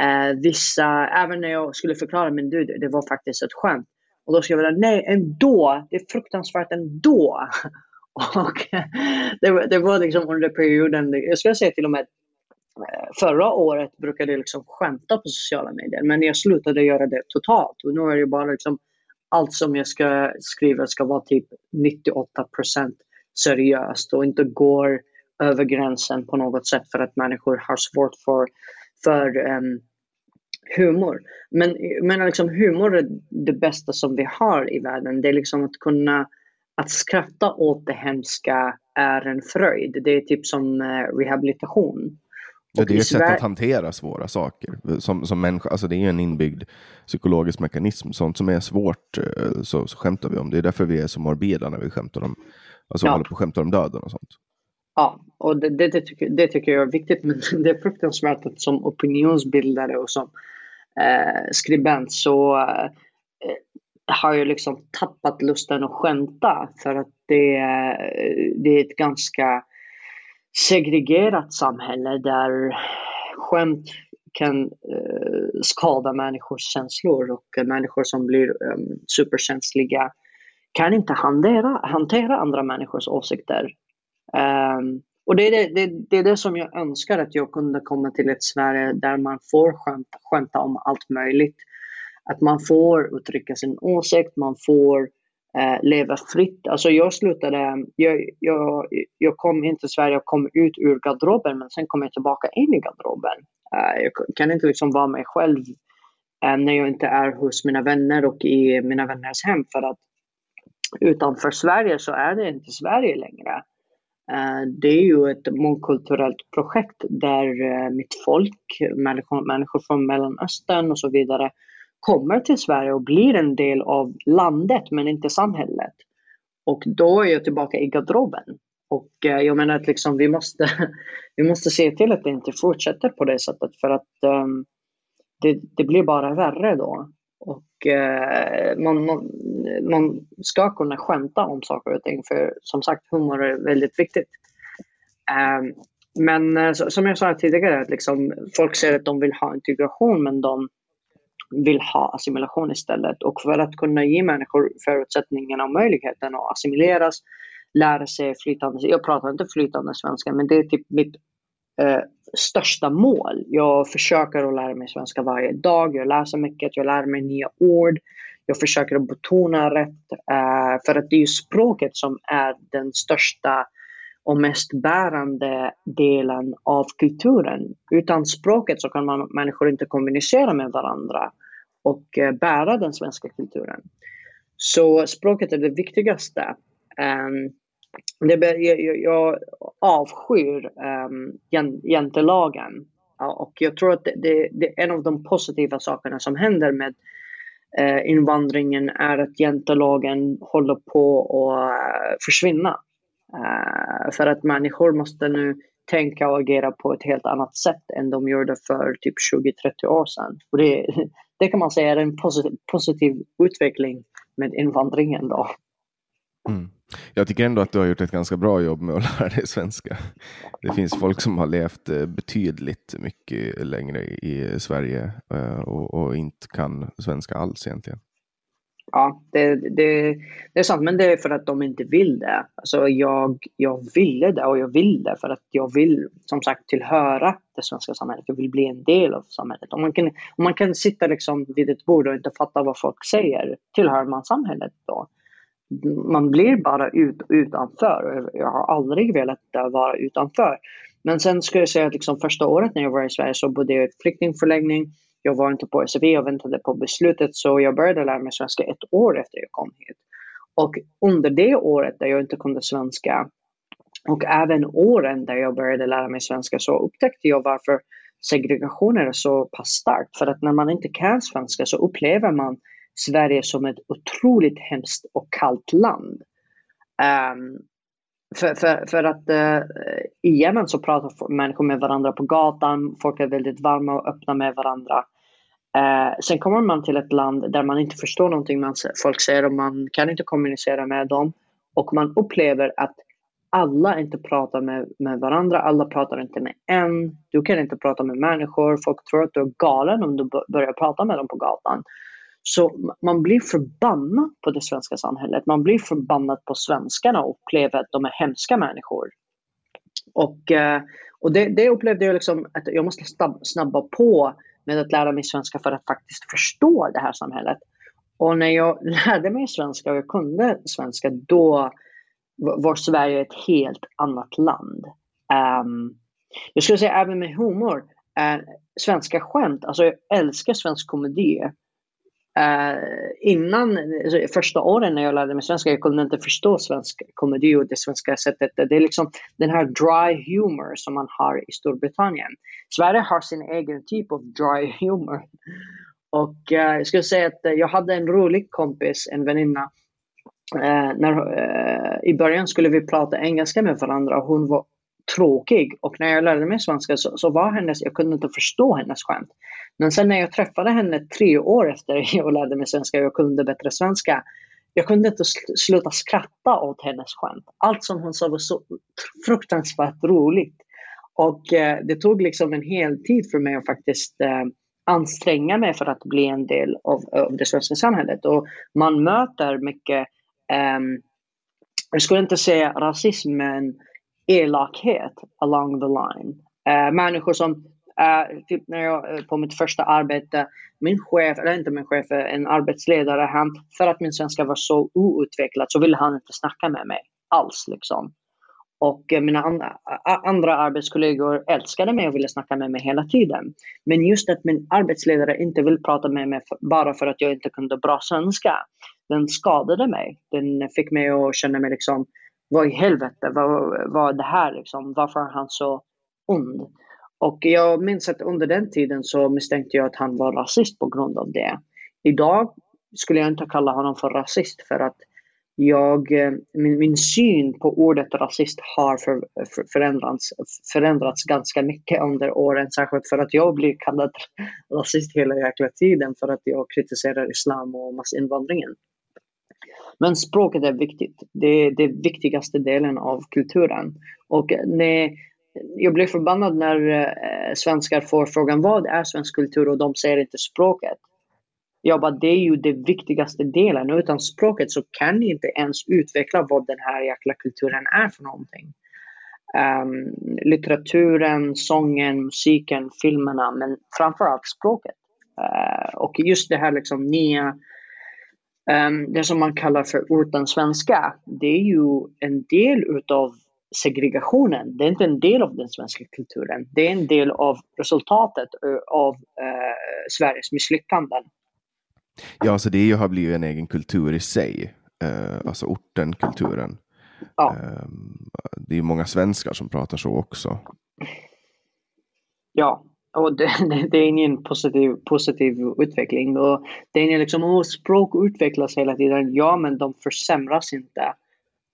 eh, vissa, även när jag skulle förklara, men du, det var faktiskt ett skämt. Och då skrev jag nej ändå, det är fruktansvärt ändå. Och det, var, det var liksom under perioden, jag skulle säga till och med eh, förra året brukade jag liksom skämta på sociala medier men jag slutade göra det totalt och nu är det bara liksom allt som jag ska skriva ska vara typ 98% seriöst och inte går över gränsen på något sätt för att människor har svårt för, för um, humor. Men, men liksom humor är det bästa som vi har i världen. Det är liksom att kunna att skratta åt det hemska är en fröjd. Det är typ som eh, rehabilitation. Ja, det är ett sätt att hantera svåra saker. Som, som människa, alltså det är en inbyggd psykologisk mekanism. Sånt som är svårt eh, så, så skämtar vi om. Det är därför vi är så morbida när vi skämtar om, alltså ja. håller på att skämta om döden och sånt. Ja, och det, det, det, tycker, det tycker jag är viktigt. Men det är fruktansvärt att som opinionsbildare och som eh, skribent så eh, har jag liksom tappat lusten att skämta för att det, eh, det är ett ganska segregerat samhälle där skämt kan eh, skada människors känslor och människor som blir eh, superkänsliga kan inte hantera, hantera andra människors åsikter. Um, och det är det, det, det, är det som jag önskar att jag kunde komma till ett Sverige där man får skämta, skämta om allt möjligt. Att man får uttrycka sin åsikt, man får eh, leva fritt. Alltså jag slutade, jag, jag, jag kom in till Sverige och kom ut ur garderoben men sen kom jag tillbaka in i garderoben. Eh, jag kan inte liksom vara mig själv eh, när jag inte är hos mina vänner och i mina vänners hem för att utanför Sverige så är det inte Sverige längre. Eh, det är ju ett mångkulturellt projekt där eh, mitt folk, människor, människor från Mellanöstern och så vidare, kommer till Sverige och blir en del av landet men inte samhället. Och då är jag tillbaka i garderoben. Och eh, jag menar att liksom vi, måste, vi måste se till att det inte fortsätter på det sättet för att um, det, det blir bara värre då. Och eh, man, man, man, ska kunna skämta om saker och ting för som sagt humor är väldigt viktigt. Eh, men eh, som jag sa tidigare, liksom, folk säger att de vill ha integration men de vill ha assimilation istället. Och för att kunna ge människor förutsättningarna och möjligheten att assimileras, lära sig flytande, jag pratar inte flytande svenska men det är typ mitt eh, största mål. Jag försöker att lära mig svenska varje dag. Jag läser mycket, jag lär mig nya ord. Jag försöker att betona rätt. Eh, för att det är språket som är den största och mest bärande delen av kulturen. Utan språket så kan man, människor inte kommunicera med varandra och eh, bära den svenska kulturen. Så språket är det viktigaste. Um, det, jag, jag avskyr ehm, um, jantelagen. och jag tror att det, det, det, är en av de positiva sakerna som händer med uh, invandringen är att jantelagen håller på att uh, försvinna. Uh, för att människor måste nu tänka och agera på ett helt annat sätt än de gjorde för typ 20-30 år sedan. Och det, det kan man säga är en positiv, positiv utveckling med invandringen. Då. Mm. Jag tycker ändå att du har gjort ett ganska bra jobb med att lära dig svenska. Det finns folk som har levt eh, betydligt mycket längre i Sverige eh, och, och inte kan svenska alls egentligen. Ja, det, det, det, är sant, men det är för att de inte vill det. Alltså jag, jag ville det och jag vill det för att jag vill som sagt tillhöra det svenska samhället. Jag vill bli en del av samhället. Om man kan, om man kan sitta liksom vid ett bord och inte fatta vad folk säger, tillhör man samhället då? Man blir bara ut, utanför. Jag har aldrig velat vara utanför. Men sen skulle jag säga att liksom första året när jag var i Sverige så bodde jag i ett flyktingförläggning. Jag var inte på SFI och väntade på beslutet så jag började lära mig svenska ett år efter jag kom hit. Och under det året där jag inte kunde svenska och även åren där jag började lära mig svenska så upptäckte jag varför segregationen är så pass stark. För att när man inte kan svenska så upplever man Sverige som ett otroligt hemskt och kallt land. Um, för, för, för att uh, i Yemen så pratar människor med varandra på gatan, folk är väldigt varma och öppna med varandra. Uh, sen kommer man till ett land där man inte förstår någonting man, folk säger och man kan inte kommunicera med dem. Och man upplever att alla inte pratar med, med varandra, alla pratar inte med en. Du kan inte prata med människor, folk tror att du är galen om du börjar prata med dem på gatan. Så man blir förbannad på det svenska samhället. Man blir förbannad på svenskarna och upplever att de är hemska människor. Och, eh, och det, det upplevde jag liksom att jag måste snabba på med att lära mig svenska för att faktiskt förstå det här samhället. Och när jag lärde mig svenska och jag kunde svenska då var Sverige ett helt annat land. Um, jag skulle säga även med humor, uh, svenska skämt, alltså jag älskar svensk komedi. Uh, innan, alltså, första åren när jag lärde mig svenska, jag kunde inte förstå svensk komedi och det svenska sättet. Det är liksom den här dry humor som man har i Storbritannien. Sverige har sin egen typ av dry humor. Och uh, jag skulle säga att eh, jag hade en rolig kompis, en väninna. när, I början skulle vi prata engelska med varandra och hon var tråkig. Och när jag lärde mig svenska så, så var hennes, jag kunde inte förstå hennes skämt. Men sen när jag träffade henne tre år efter jag lärde mig svenska och jag kunde bättre svenska, jag kunde inte sluta skratta åt hennes skämt. Allt som hon sa var så fruktansvärt roligt. Och eh, det tog liksom en hel tid för mig att faktiskt eh, anstränga mig för att bli en del av, av det svenska samhället. Och man möter mycket, eh, jag skulle inte säga rasism, men elakhet along the line. Uh, människor som, uh, typ när jag eh, på mitt första arbete, min chef, eller inte min chef, en arbetsledare, han, för att min svenska var så outvecklad så ville han inte snacka med mig alls. Liksom. Och mina andra, andra arbetskollegor älskade mig och ville snacka med mig hela tiden. Men just att min arbetsledare inte vill prata med mig bara för att jag inte kunde bra svenska, den skadade mig. Den fick mig att känna mig liksom, vad i helvete, vad, vad är det här liksom? Varför är han så ond? Och jag minns att under den tiden så misstänkte jag att han var rasist på grund av det. Idag skulle jag inte kalla honom för rasist för att jag, eh, min, min syn på ordet rasist har för, för, förändrats, förändrats ganska mycket under åren. Särskilt för att jag blir kallad rasist hela jäkla tiden för att jag kritiserar islam och massinvandringen. Men språket är viktigt. Det är den viktigaste delen av kulturen. Och när, jag blir förbannad när eh, svenskar får frågan vad är svensk kultur och de säger inte språket. Jag bara, det är ju den viktigaste delen. Utan språket så kan ni inte ens utveckla vad den här jäkla kulturen är för någonting. Um, litteraturen, sången, musiken, filmerna, men framförallt språket. Uh, och just det här liksom nya, det som man kallar för orten svenska, det är ju en del utav segregationen. Det är inte en del av den svenska kulturen. Det är en del av resultatet av uh, Sveriges misslyckanden. Ja, alltså det har blivit en egen kultur i sig. Uh, alltså orten-kulturen. Ja. Uh, det är många svenskar som pratar så också. Ja, och det, det, är ingen positiv, positiv utveckling. Och det är liksom, oh, språk utvecklas hela tiden. Ja, men de försämras inte.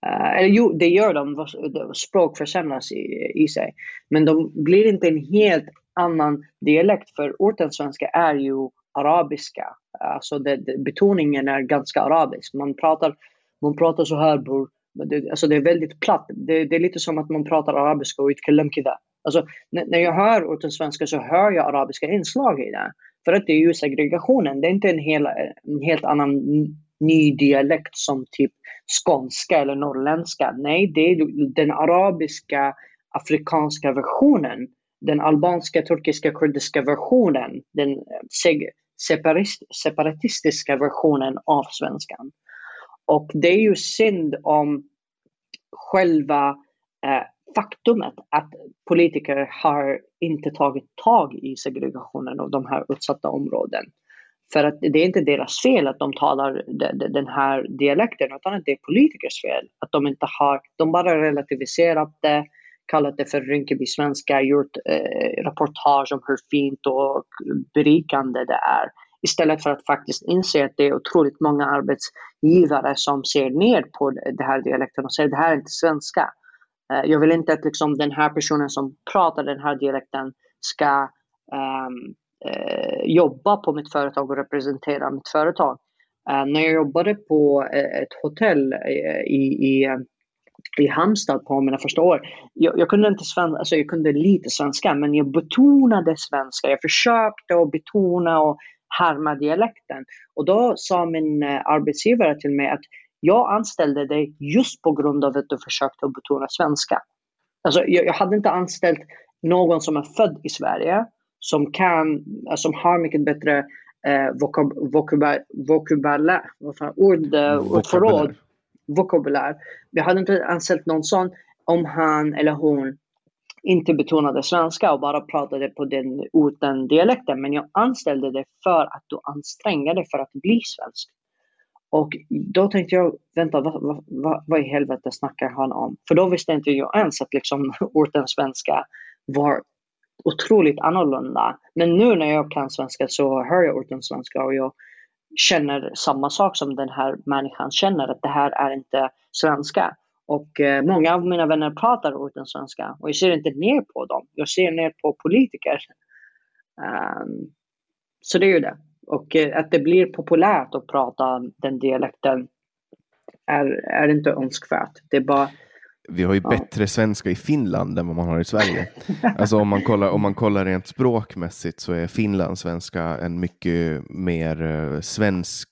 Uh, eller jo, det gör de. Språk försämras i, i sig. Men de blir inte en helt annan dialekt. För orten svenska är ju arabiska. Alltså det, det, betoningen är ganska arabisk. Man pratar, man pratar så här bror. Det, alltså det är väldigt platt. Det, det, är lite som att man pratar arabiska och ytkallam kida. Alltså när jag hör orten svenska så hör jag arabiska inslag i det. För att det är ju segregationen. Det är inte en, hel, en helt annan ny dialekt som typ skånska eller norrländska. Nej, det är den arabiska afrikanska versionen. Den albanska, turkiska, kurdiska versionen. Den eh, separatistiska versionen av svenskan. Och det är ju synd om själva eh, faktumet att politiker har inte tagit tag i segregationen och de här utsatta områdena. För att det är inte deras fel att de talar den här dialekten utan det är politikers fel. Att de inte har, de bara relativiserat det, kallat det för Rinkeby svenska, gjort eh, reportage om hur fint och berikande det är. Istället för att faktiskt inse att det är otroligt många arbetsgivare som ser ner på den här dialekten och säger att det här är inte svenska. Eh, jag vill inte att liksom den här personen som pratar den här dialekten ska um, uh, jobba på mitt företag och representera mitt företag. Uh, när jag jobbade på ett hotell i, i i Halmstad på mina första år. Jag, jag, kunde inte svenska, alltså jag kunde lite svenska, men jag betonade svenska. Jag försökte att betona och härma dialekten. Och då sa min arbetsgivare till mig att jag anställde dig just på grund av att du försökte att betona svenska. Alltså, jag, jag hade inte anställt någon som är född i Sverige, som kan, eh, som har mycket bättre eh, vokab, vokabulär, vokabulär, ord, eh, ordförråd vokabulär. Vi hade inte anställt någon sån om han eller hon inte betonade svenska och bara pratade på den orten dialekten. Men jag anställde det för att du ansträngde dig för att bli svensk. Och då tänkte jag, vänta, vad, vad, vad, vad i helvete snackar han om? För då visste inte jag ens att liksom orten svenska var otroligt annorlunda. Men nu när jag kan svenska så hör jag orten svenska och jag känner samma sak som den här människan känner, att det här är inte svenska. Och eh, många av mina vänner pratar utlandssvenska och jag ser inte ner på dem. Jag ser ner på politiker. Um, så det är ju det. Och eh, att det blir populärt att prata den dialekten är, är inte önskvärt. Det är bara vi har ju Ja. bättre svenska i Finland än vad man har i Sverige. Alltså om man kollar, om man kollar rent språkmässigt så är finlandssvenska en mycket mer eh, svensk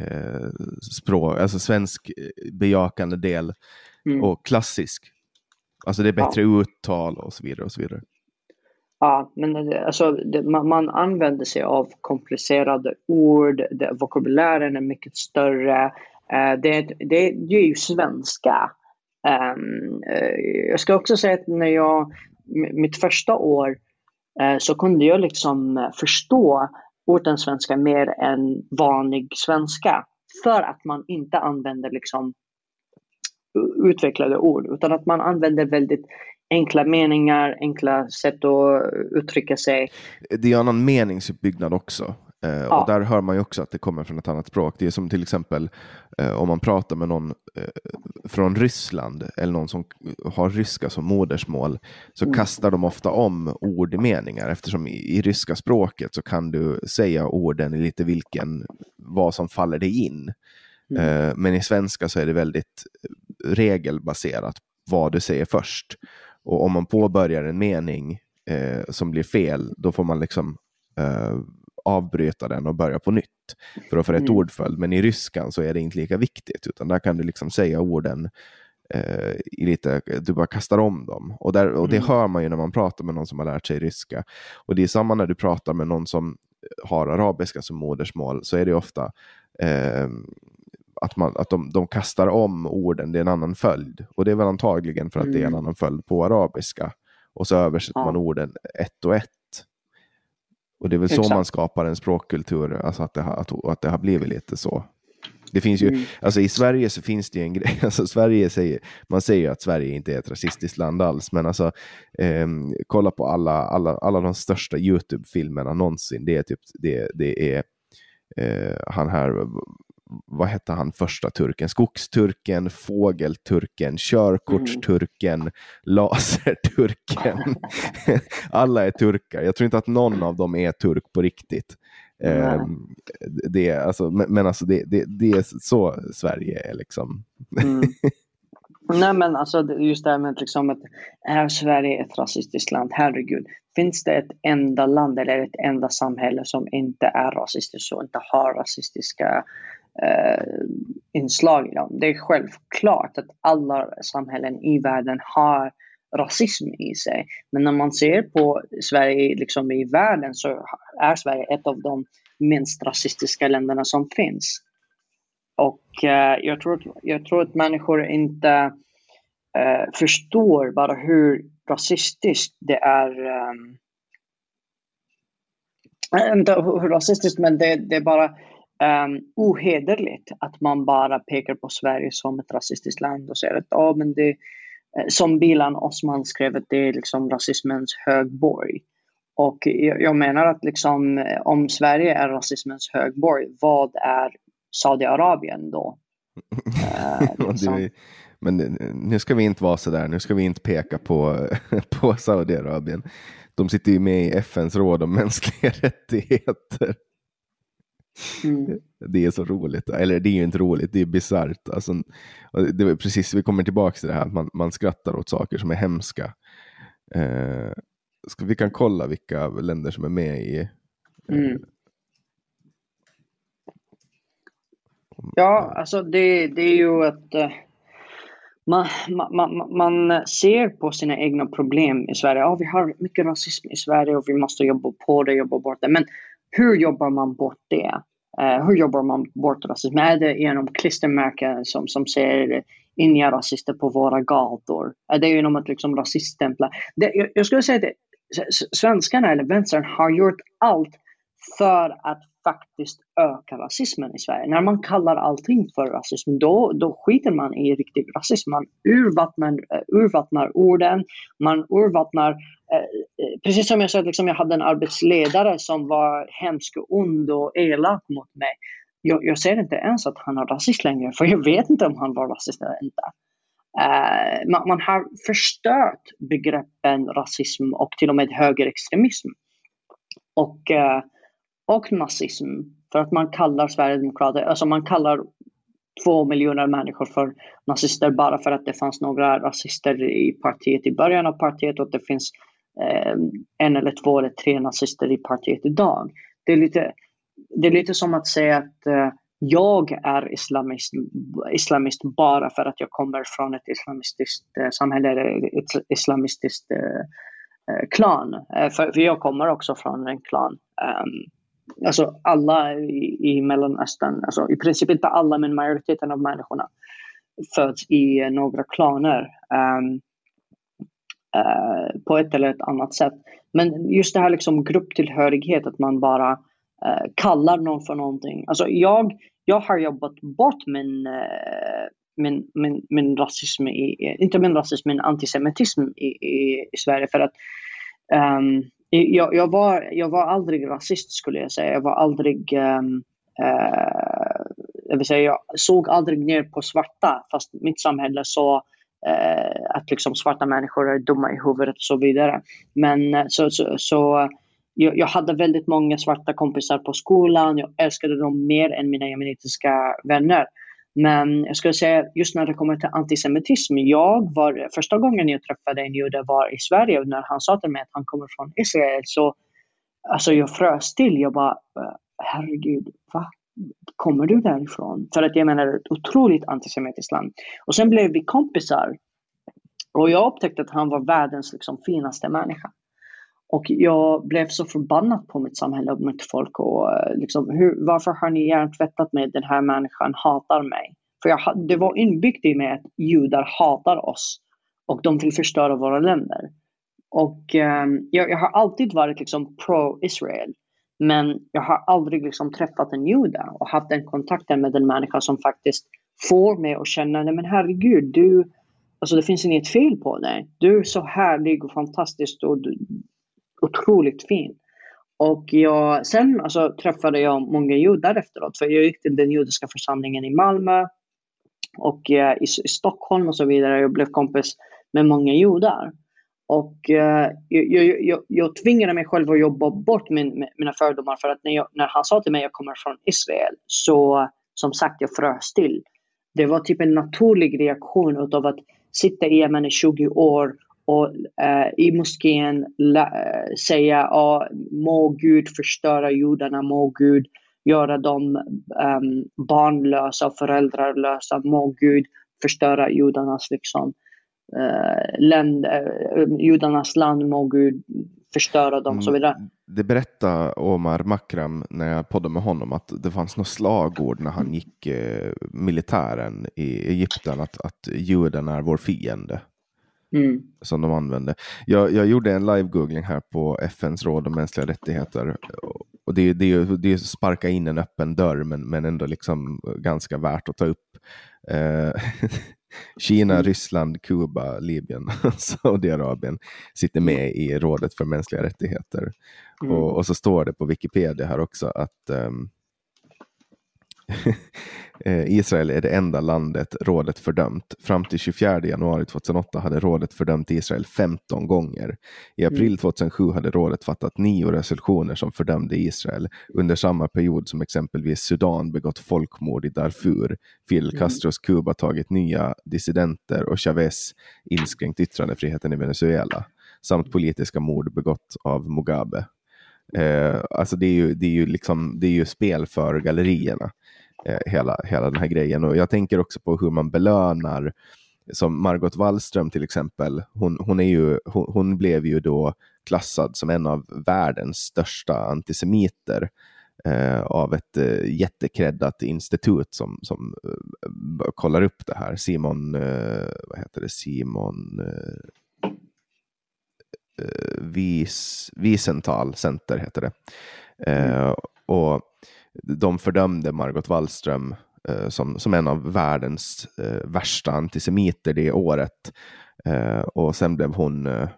eh, språk, alltså svensk eh, bejakande del Mm. och klassisk. Alltså det är bättre uttal och så vidare och så vidare. Ja, men alltså, det, man, man använder sig av komplicerade ord, det, vokabulären är mycket större. Eh, det, det, det är ju svenska. Ehm, eh, jag ska också säga att när jag, mitt första år eh, så kunde jag liksom eh, förstå förstå ortensvenska mer än vanlig svenska. För att man inte använder liksom utvecklade ord utan att man använder väldigt enkla meningar, enkla sätt att uttrycka sig. Det är ju annan meningsuppbyggnad också. Eh, Ja. Och där hör man ju också att det kommer från ett annat språk. Det är som till exempel eh, om man pratar med någon eh, från Ryssland eller någon som har ryska som modersmål så Mm. kastar de ofta om ord i meningar eftersom i, i ryska språket så kan du säga orden i lite vilken, vad som faller dig in. Mm. Eh, men i svenska så är det väldigt regelbaserat vad du säger först. Och om man påbörjar en mening eh, som blir fel, då får man liksom eh, avbryta den och börja på nytt för att få rätt Mm. ordföljd. Men i ryskan så är det inte lika viktigt, utan där kan du liksom säga orden eh, i lite, du bara kastar om dem. Och, där, och det Mm. hör man ju när man pratar med någon som har lärt sig ryska. Och det är samma när du pratar med någon som har arabiska som modersmål, så är det ofta eh, att, man, att de, de kastar om orden, det är en annan följd. Och det är väl antagligen för att det är en Mm. annan följd på arabiska. Och så översätter Ja. man orden ett och ett. Och det är väl så Exakt. man skapar en språkkultur, alltså att det, har, att, att det har blivit lite så. Det finns ju, Mm. alltså i Sverige så finns det ju en grej, alltså Sverige säger, man säger ju att Sverige inte är ett rasistiskt land alls, men alltså ehm, kolla på alla, alla, alla de största YouTube-filmerna någonsin, det är typ, det, det är eh, han här, vad hette han första turken? Skogsturken, fågelturken, körkortsturken, laserturken. Alla är turkar. Jag tror inte att någon av dem är turk på riktigt. Eh, det, alltså, men, alltså det, det, det är så Sverige är liksom. Mm. Nej men alltså just det här med liksom att är Sverige ett rasistiskt land? Herregud. Finns det ett enda land eller ett enda samhälle som inte är rasistiskt och inte har rasistiska eh, inslag i dem? Det är självklart att alla samhällen i världen har rasism i sig. Men när man ser på Sverige liksom i världen så är Sverige ett av de minst rasistiska länderna som finns. Och eh, jag, tror, att- jag tror att människor inte eh, förstår bara hur rasistiskt det är. eh, eh inte hur rasistiskt, men det, det är bara um, ohederligt att man bara pekar på Sverige som ett rasistiskt land och säger att oh, men det, eh, som Bilan Osman skrev att det är liksom rasismens högborg. Och jag, menar att liksom, eh, om Sverige är rasismens högborg, vad är Saudiarabien då? Och liksom. det, men nu ska vi inte vara sådär, nu ska vi inte peka på, på Saudiarabien. De sitter ju med i FNs råd om mänskliga rättigheter. Mm. Det är så roligt. Eller det är ju inte roligt, det är bisarrt. Alltså, det är precis, vi kommer tillbaka till det här, att man, man skrattar åt saker som är hemska. Eh, ska, vi kan kolla vilka länder som är med i... Mm. Ja, alltså det, det är ju att eh, man, man, man, ser på sina egna problem i Sverige. Ja, vi har mycket rasism i Sverige och vi måste jobba på det, jobba bort det. Men hur jobbar man bort det? Uh, hur jobbar man bort rasism? Är det genom klistermärken som, som säger inga rasister på våra gator? Är det genom att liksom rasiststämpla? Det, jag, jag skulle säga att det, svenskarna eller vänstern har gjort allt för att faktiskt öka rasismen i Sverige. När man kallar allting för rasism, då, då skiter man i riktig rasism. Man urvattnar, eh, urvattnar orden, man urvattnar Eh, eh, precis som jag sa, liksom jag hade en arbetsledare som var hemsk och ond och elak mot mig. Jag, jag ser inte ens att han är rasist längre, för jag vet inte om han var rasist eller inte. Uh, man, man, har förstört begreppen rasism och till och med högerextremism. Och, uh, och nazism. För att man kallar Sverigedemokrater, alltså man kallar två miljoner människor för nazister bara för att det fanns några rasister i partiet i början av partiet och det finns Eh, en eller två eller tre nazister i partiet idag. Det är lite, det är lite som att säga att eh, jag är islamist, islamist bara för att jag kommer från ett islamistiskt eh, samhälle eller ett islamistiskt eh, eh klan. Eh, för, för, jag kommer också från en klan. Um, alltså alla i, i Mellanöstern, alltså i princip inte alla men majoriteten av människorna föds i eh, några klaner um, eh, på ett eller ett annat sätt. Men just det här liksom grupptillhörighet, att man bara eh, kallar någon för någonting. Alltså jag, jag har jobbat bort min, eh, min, min, min rasism, i, inte min rasism, min antisemitism i, i, i Sverige för att um, jag, jag, var, jag var aldrig rasist skulle jag säga. Jag var aldrig... Um, uh, jag, vill säga, jag såg aldrig ner på svarta fast mitt samhälle sa eh, att liksom svarta människor är dumma i huvudet och så vidare. Men eh, så, så, så jag, jag, hade väldigt många svarta kompisar på skolan. Jag älskade dem mer än mina jemenitiska vänner. Men jag skulle säga just när det kommer till antisemitism. Jag var, första gången jag träffade en jude var i Sverige och när han sa till mig att han kommer från Israel så alltså jag frös till. Jag bara, eh, herregud, va? Kommer du därifrån? För att jag menar ett otroligt antisemitiskt land. Och sen blev vi kompisar. Och jag upptäckte att han var världens liksom, finaste människa. Och jag blev så förbannad på mitt samhälle och mitt folk. Och eh, liksom, hur, varför har ni hjärntvättat mig? Den här människan hatar mig. För jag, det var inbyggt i mig att judar hatar oss och de vill förstöra våra länder. Och um, jag, jag, har alltid varit liksom pro-Israel. Men jag har aldrig liksom träffat en jude och haft den kontakten med en människa som faktiskt får mig att känna, nej men herregud, du, alltså det finns inget fel på dig. Du är så härlig och fantastisk och du, otroligt fin. Och jag, sen alltså, träffade jag många judar efteråt, för jag gick till den judiska församlingen i Malmö och eh, i, i, Stockholm och så vidare. Jag blev kompis med många judar. Och eh, jag, jag, jag, tvingade mig själv att jobba bort min, mina fördomar för att när, jag, när han sa till mig att jag kommer från Israel så som sagt jag frös till. Det var typ en naturlig reaktion av att sitta i Yemen i 20 år och eh, i moskén la, eh, säga oh, må Gud förstöra judarna, må Gud göra dem um, barnlösa och föräldralösa, må Gud förstöra judarnas liksom, uh, land, uh, judarnas land, må Gud förstöra dem och så mm. vidare. Det berättade Omar Makram när jag poddade med honom att det fanns något slagord när han gick eh, militären i Egypten att, att juden är vår fiende. Mm. Som de använde. Jag, jag gjorde en live-googling här på FNs råd om mänskliga rättigheter. Och det, det, det är sparka in en öppen dörr men, men ändå liksom ganska värt att ta upp. Eh, Kina, mm. Ryssland, Kuba, Libyen och Saudiarabien sitter med i rådet för mänskliga rättigheter. Mm. Och, och, så står det på Wikipedia här också att um, Israel är det enda landet rådet fördömt. Fram till 24 januari 2008 hade rådet fördömt Israel 15 gånger. I april mm. 2007 hade rådet fattat nio resolutioner som fördömde Israel. Under samma period som exempelvis Sudan begått folkmord i Darfur, Fidel mm. Castros Kuba tagit nya dissidenter och Chavez inskränkt yttrandefriheten i Venezuela samt politiska mord begått av Mugabe. Eh, alltså det är, ju, det, är ju liksom, det är ju spel för gallerierna eh, hela, hela den här grejen. Och jag tänker också på hur man belönar, som Margot Wallström till exempel, hon, hon, är ju, hon, hon blev ju då klassad som en av världens största antisemiter eh, av ett eh, jättekreddat institut som, som eh, kollar upp det här. Simon, eh, vad heter det, Simon eh, eh Vis, Wiesenthal Center heter det. Eh, mm. och de fördömde Margot Wallström eh, som, som en av världens eh, värsta antisemiter det året. Eh, och sen blev hon, eh,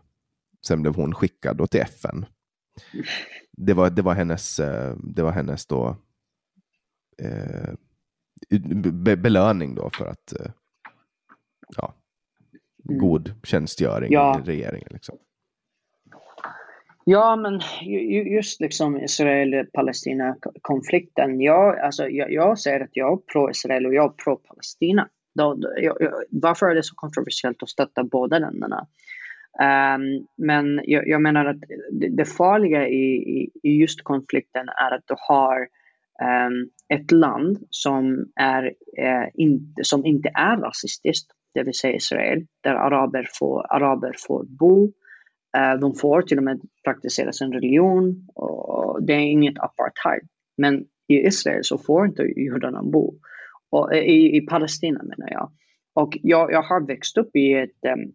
sen blev hon skickad till FN. Det var, det var hennes, eh, det var hennes då, eh, be, belöning då för att ja, mm. god tjänstgöring ja. i regeringen. Liksom. Ja, men just liksom Israel-Palestina-konflikten. Jag, alltså, jag, jag säger att jag är pro-Israel och jag är pro-Palestina. varför är det så kontroversiellt att stötta båda länderna? Um, men jag, jag, menar att det, det farliga i, i, i, just konflikten är att du har um, ett land som, är, eh, uh, inte, som inte är rasistiskt, det vill säga Israel, där araber får, araber får bo. Uh, de får till och med praktisera sin religion. Och det är inget apartheid. Men i Israel så får inte judarna bo. Och, eh, i, I Palestina menar jag. Och jag, jag har växt upp i ett um,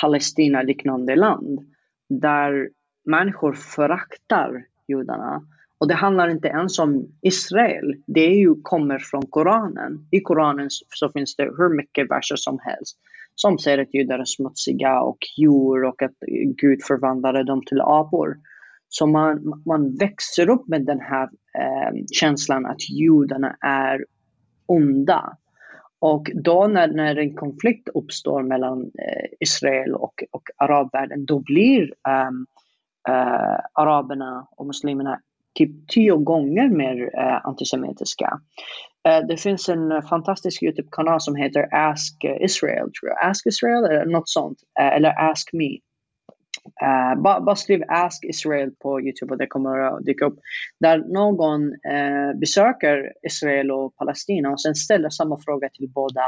Palestina-liknande land där människor föraktar judarna. Och det handlar inte ens om Israel. Det är ju, kommer från Koranen. I Koranen så finns det hur mycket verser som helst som säger att judar är smutsiga och djur och att Gud förvandlade dem till apor. Så man, man växer upp med den här eh, känslan att judarna är onda. Och då när, när en konflikt uppstår mellan eh, Israel och, och arabvärlden, då blir eh, eh, araberna och muslimerna typ tio gånger mer eh, antisemitiska. Eh, det finns en fantastisk YouTube-kanal som heter Ask Israel, tror jag. Ask Israel eller något sånt. Eh, eller Ask Me. Eh, uh, bara, bara skriv Ask Israel på Youtube och det kommer att dyka upp. Där någon uh, besöker Israel och Palestina och sen ställer samma fråga till båda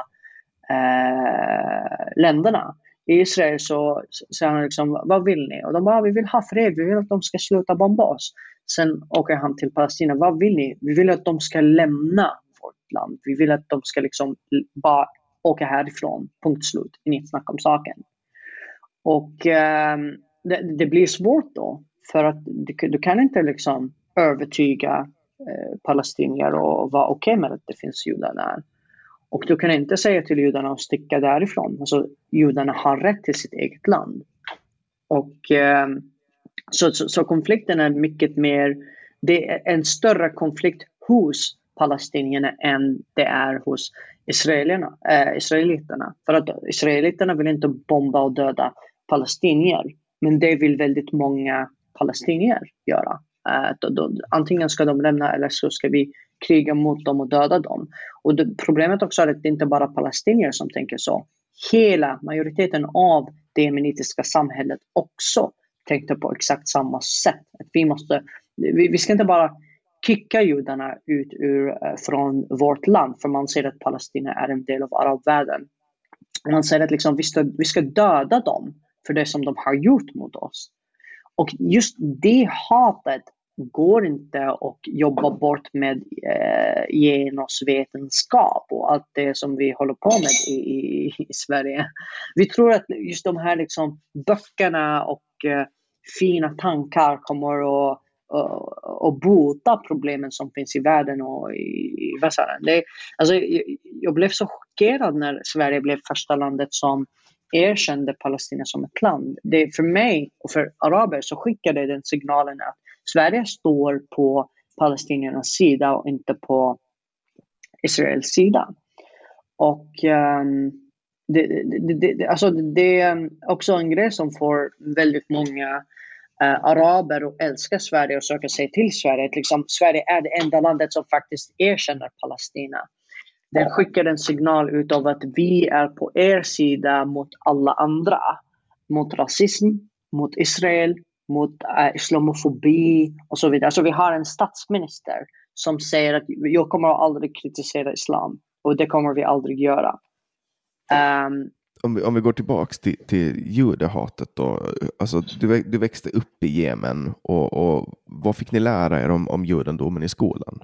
uh, länderna. I Israel så säger han liksom, vad vill ni? Och de bara, vi vill ha fred, vi vill att de ska sluta bomba oss. Sen åker han till Palestina, vad vill ni? Vi vill att de ska lämna vårt land. Vi vill att de ska liksom bara åka härifrån, punkt slut. Inget snack om saken. Och eh, det, det, blir svårt då. För att du, du kan inte liksom övertyga eh, palestinier och vara okej okay med att det finns judar där. Och du kan inte säga till judarna att sticka därifrån. Alltså, judarna har rätt till sitt eget land. Och eh, så, så, så, konflikten är mycket mer, det är en större konflikt hos palestinierna än det är hos israelerna, eh, israeliterna. För att israeliterna vill inte bomba och döda palestinier. Men det vill väldigt många palestinier göra. Eh, då, då, antingen ska de lämna eller så ska vi kriga mot dem och döda dem. Och det, problemet också är att det inte bara är palestinier som tänker så. Hela majoriteten av det jemenitiska samhället också tänkte på exakt samma sätt. Att vi, måste, vi, vi ska inte bara kicka judarna ut ur, eh, från vårt land för man ser att Palestina är en del av arabvärlden. Man säger att liksom, vi, ska, vi ska döda dem för det som de har gjort mot oss. Och just det hatet går inte att jobba bort med eh, genusvetenskap och allt det som vi håller på med i, i, i Sverige. Vi tror att just de här liksom böckerna och eh, fina tankar kommer att och, och bota problemen som finns i världen och i, i västvärlden. alltså, jag, jag blev så chockerad när Sverige blev första landet som erkände Palestina som ett land. Det, för mig och för araber så skickade det den signalen att Sverige står på palestiniernas sida och inte på Israels sida. Och um, det, det, det, alltså det är också en grej som får väldigt många uh, araber att älska Sverige och söka sig till Sverige. Liksom, Sverige är det enda landet som faktiskt erkänner Palestina. Den skickar en signal utav att vi är på er sida mot alla andra. Mot rasism, mot Israel, mot äh, islamofobi och så vidare. Alltså vi har en statsminister som säger att jag kommer aldrig kritisera islam och det kommer vi aldrig göra. Um, om, vi, om vi går tillbaka till, till judehatet då. Alltså, du, du växte upp i Jemen och, och vad fick ni lära er om, om judendomen i skolan?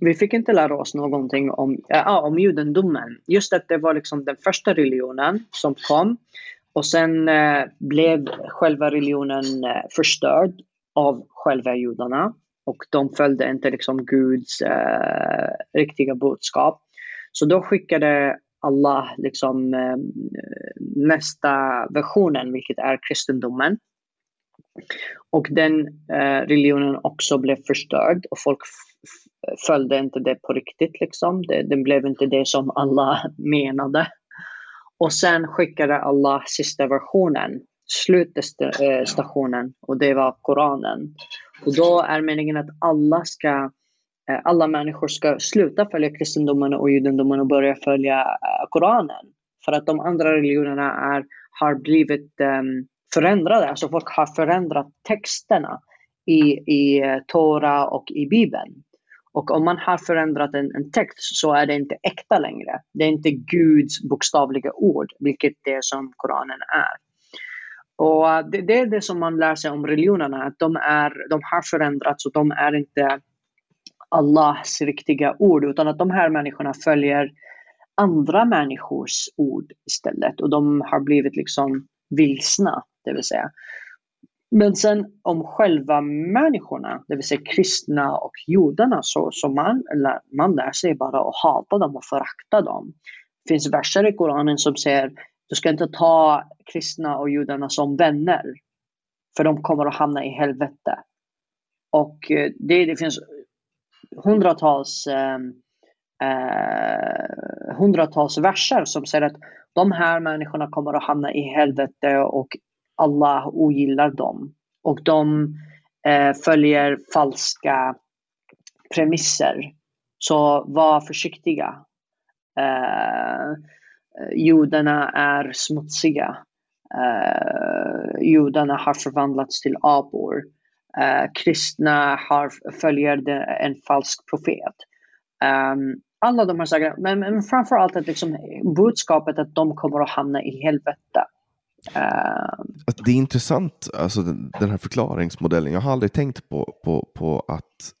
vi fick inte lära oss någonting om, äh, om judendomen. Just att det var liksom den första religionen som kom. Och sen äh, blev själva religionen äh, förstörd av själva judarna. Och de följde inte liksom Guds äh, riktiga budskap. Så då skickade Allah liksom eh, nästa versionen, vilket är kristendomen. Och den eh, religionen också blev förstörd och folk följde inte det på riktigt. Liksom. Det, den blev inte det som alla menade. Och sen skickade Allah sista versionen, slutstationen, och det var Koranen. Och då är meningen att alla ska Eh, alla människor ska sluta följa kristendomen och judendomen och börja följa eh, Koranen. För att de andra religionerna är, har blivit um, förändrade, alltså folk har förändrat texterna i, i eh, Tora och i Bibeln. Och om man har förändrat en, en, text så är det inte äkta längre. Det är inte Guds bokstavliga ord, vilket det är som Koranen är. Och det, det, är det som man lär sig om religionerna, att de, är, de har förändrats och de är inte Allahs riktiga ord, utan att de här människorna följer andra människors ord istället. Och de har blivit liksom vilsna, det vill säga. Men sen om själva människorna, det vill säga kristna och judarna, så, så man, man lär sig bara att hata dem och förakta dem. Det finns verser i Koranen som säger du ska inte ta kristna och judarna som vänner. För de kommer att hamna i helvete. Och eh, det, det finns hundratals, eh, eh, hundratals verser som säger att de här människorna kommer att hamna i helvete och Allah ogillar dem. Och de eh, följer falska premisser. Så var försiktiga. Eh, judarna är smutsiga. Eh, judarna har förvandlats till apor. Eh, kristna har, följer en falsk profet. Um, alla de här sakerna, men, men framförallt att liksom, budskapet att de kommer att hamna i helvete. Uh... Det är intressant, alltså den, den, här förklaringsmodellen. Jag har aldrig tänkt på, på, på att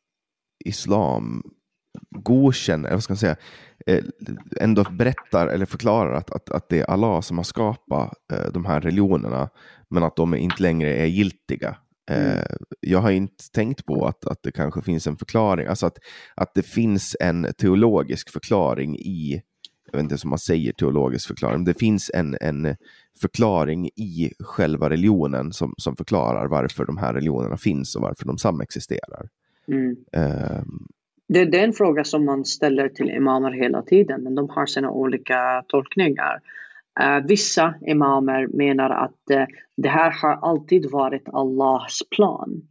islam godkänner, vad ska man säga, eh, ändå berättar eller förklarar att, att, att det är Allah som har skapat eh, de här religionerna, men att de inte längre är giltiga. Mm. Eh, jag har inte tänkt på att, att det kanske finns en förklaring, alltså att, att det finns en teologisk förklaring i, jag vet inte om man säger teologisk förklaring, det finns en, en förklaring i själva religionen som, som förklarar varför de här religionerna finns och varför de samexisterar. Mm. Um, det, det, är en fråga som man ställer till imamer hela tiden, men de har sina olika tolkningar. Eh, vissa imamer menar att eh, det här har alltid varit Allahs plan.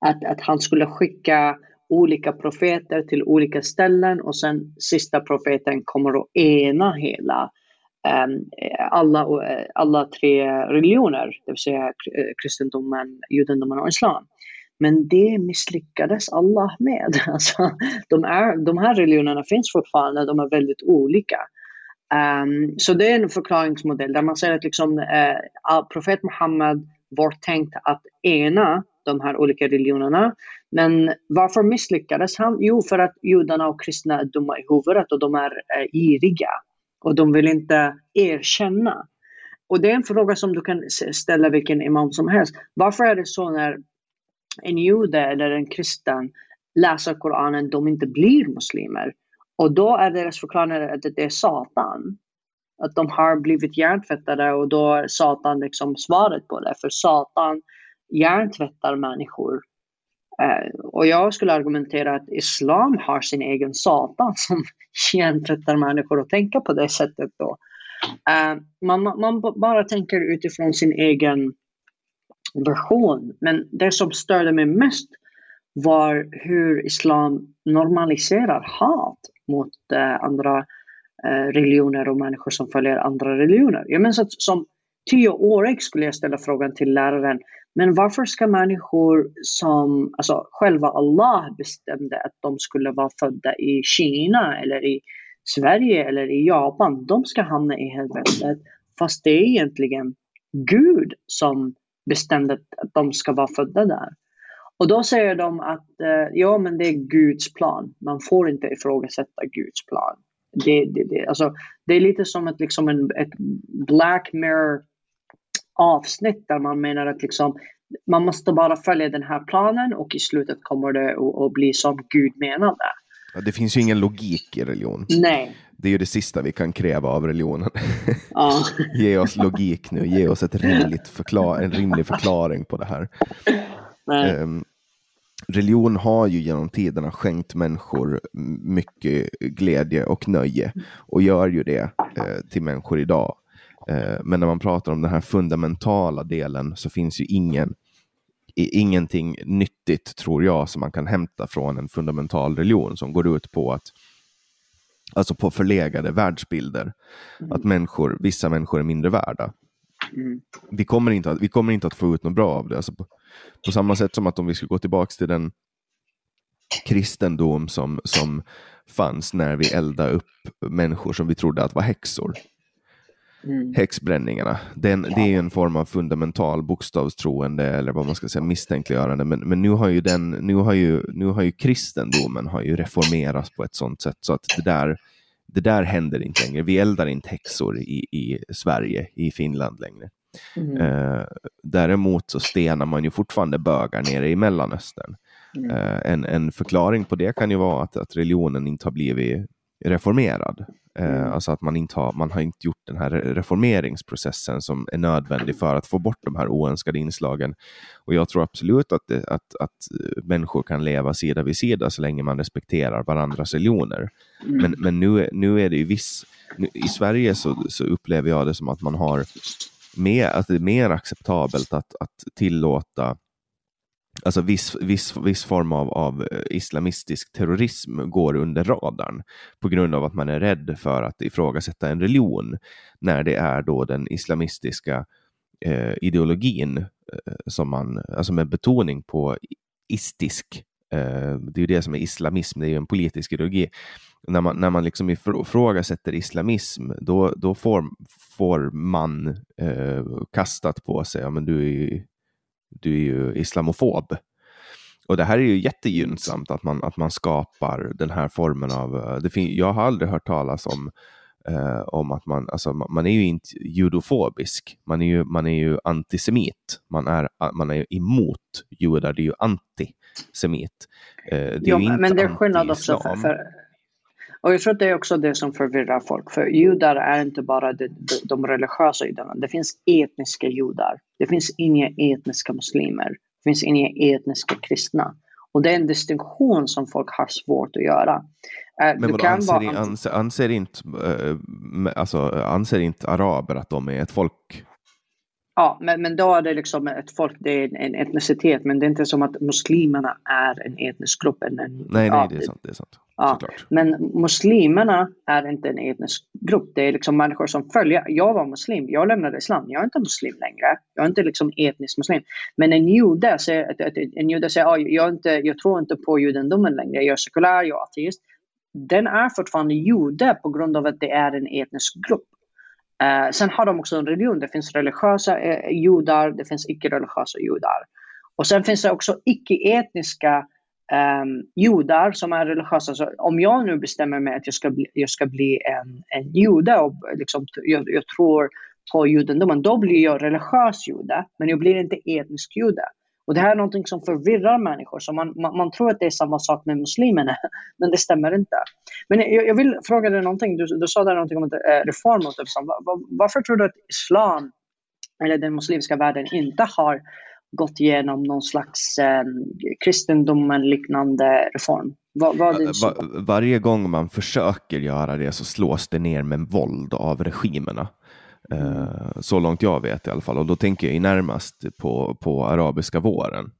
Att, att han skulle skicka olika profeter till olika ställen och sen sista profeten kommer att ena hela ehm, eh, alla, alla tre religioner, det vill säga kristendomen, judendomen och islam. Men det misslyckades Allah med. Alltså, de, är, de här religionerna finns fortfarande, de är väldigt olika. Um, så det är en förklaringsmodell där man säger att liksom, uh, profet Muhammed var tänkt att ena de här olika religionerna. Men varför misslyckades han? Jo, för att judarna och kristna är dumma i huvudet och de är uh, giriga Och de vill inte erkänna. Och det är en fråga som du kan ställa vilken imam som helst. Varför är det så när en jude eller en kristen läser Koranen, de inte blir muslimer. Och då är deras förklaring att det är Satan. Att de har blivit hjärntvättade och då är Satan liksom svaret på det. För Satan hjärntvättar människor. Eh, och jag skulle argumentera att Islam har sin egen Satan som hjärntvättar människor och tänka på det sättet då. Eh, man, man bara tänker utifrån sin egen version. Men det som störde mig mest var hur islam normaliserar hat mot eh, andra eh, religioner och människor som följer andra religioner. Jag minns att som tioårig skulle jag ställa frågan till läraren, men varför ska människor som, alltså själva Allah bestämde att de skulle vara födda i Kina eller i Sverige eller i Japan, de ska hamna i helvetet. Fast det är egentligen Gud som bestämde att de ska vara födda där. Och då säger de att eh, ja, men det är Guds plan. Man får inte ifrågasätta Guds plan. Det, det, det, alltså, det är lite som ett, liksom en, ett Black Mirror avsnitt där man menar att liksom, man måste bara följa den här planen och i slutet kommer det att, att bli som Gud menade. Ja, det finns ju ingen logik i religion. Nej. Det är ju det sista vi kan kräva av religionen. Ja. ge oss logik nu, ge oss ett rimligt förklar en rimlig förklaring på det här. Um, religion har ju genom tiderna skänkt människor mycket glädje och nöje och gör ju det eh, till människor idag. Eh, men när man pratar om den här fundamentala delen så finns ju ingen, ingenting nyttigt, tror jag, som man kan hämta från en fundamental religion som går ut på att Alltså på förlegade världsbilder. Mm. Att människor, vissa människor är mindre värda. Mm. Vi, kommer inte att, vi kommer inte att få ut något bra av det. Alltså på, på samma sätt som att om vi skulle gå tillbaka till den kristendom som, som fanns när vi eldade upp människor som vi trodde att var häxor. Mm. Häxbränningarna, den, det är en form av fundamental bokstavstroende eller vad man ska säga misstänkliggörande. Men, men nu har ju den, nu har ju, nu har ju kristendomen har ju reformerats på ett sådant sätt så att det där, det där händer inte längre. Vi eldar inte häxor i, i Sverige, i Finland längre. Mm. Eh, däremot så stenar man ju fortfarande bögar nere i Mellanöstern. Mm. Eh, en, en förklaring på det kan ju vara att, att religionen inte har blivit reformerad. Eh, mm. Alltså att man, inte har, man har inte gjort den här reformeringsprocessen som är nödvändig för att få bort de här oönskade inslagen. Och jag tror absolut att, det, att, att människor kan leva sida vid sida så länge man respekterar varandras religioner. Mm. Men, men nu, nu är det ju viss... Nu, I Sverige så, så upplever jag det som att man har mer, att det är mer acceptabelt att, att tillåta alltså viss, viss, viss form av, av eh, islamistisk terrorism går under radarn på grund av att man är rädd för att ifrågasätta en religion när det är då den islamistiska eh, ideologin eh, som man, alltså med betoning på istisk, Eh, det är ju det som är islamism, det är ju en politisk ideologi. När man, när man liksom ifrågasätter islamism, då, då får, får man eh, kastat på sig, ja men du är ju du är ju islamofob. Och det här är ju jättegynnsamt att man, att man skapar den här formen av... Eh, det fin, jag har aldrig hört talas om, eh, om att man... Alltså, man är ju inte judofobisk. Man är ju, man är ju antisemit. Man är, man är emot judar. Det är ju antisemit. Eh, det är jo, ju inte men det är skillnad också för, för och jag tror att det är också det som förvirrar folk. För judar är inte bara de, de, de religiösa judarna. Det finns etniska judar. Det finns inga etniska muslimer. Det finns inga etniska kristna. Och det är en distinktion som folk har svårt att göra. Eh, Men vad anser, vara... anser, anser, inte, äh, alltså, anser inte araber att de är ett folk? Ja, men, men då är det liksom ett folk, det är en etnicitet, men det är inte som att muslimerna är en etnisk grupp. En, nej, nej, det är sant. Det är sant. Ja, men muslimerna är inte en etnisk grupp. Det är liksom människor som följer. Jag var muslim, jag lämnade islam. Jag är inte muslim längre. Jag är inte liksom etnisk muslim. Men en jude säger, en jude säger oh, jag, inte, jag tror inte på judendomen längre. Jag är sekulär, jag är ateist. Den är fortfarande jude på grund av att det är en etnisk grupp. Eh, sen har de också en religion. Det finns religiösa eh, judar, det finns icke-religiösa judar. Och sen finns det också icke-etniska um, judar som är religiösa. Så om jag nu bestämmer mig att jag ska bli, jag ska bli en, en jude och liksom, jag, jag tror på judendomen, då blir jag religiös jude, men jag blir inte etnisk jude. Och det här är någonting som förvirrar människor. Så man, man, man, tror att det är samma sak med muslimerna, men det stämmer inte. Men jag, jag vill fråga dig någonting. Du, du sa där någonting om ett, eh, reform mot islam. Var, var, varför tror du att islam, eller den muslimska världen, inte har gått igenom någon slags eh, kristendomen liknande reform. Vad, vad Var, varje gång man försöker göra det så slås det ner med våld av regimerna. Eh, så långt jag vet i alla fall. Och då tänker jag närmast på, på arabiska våren.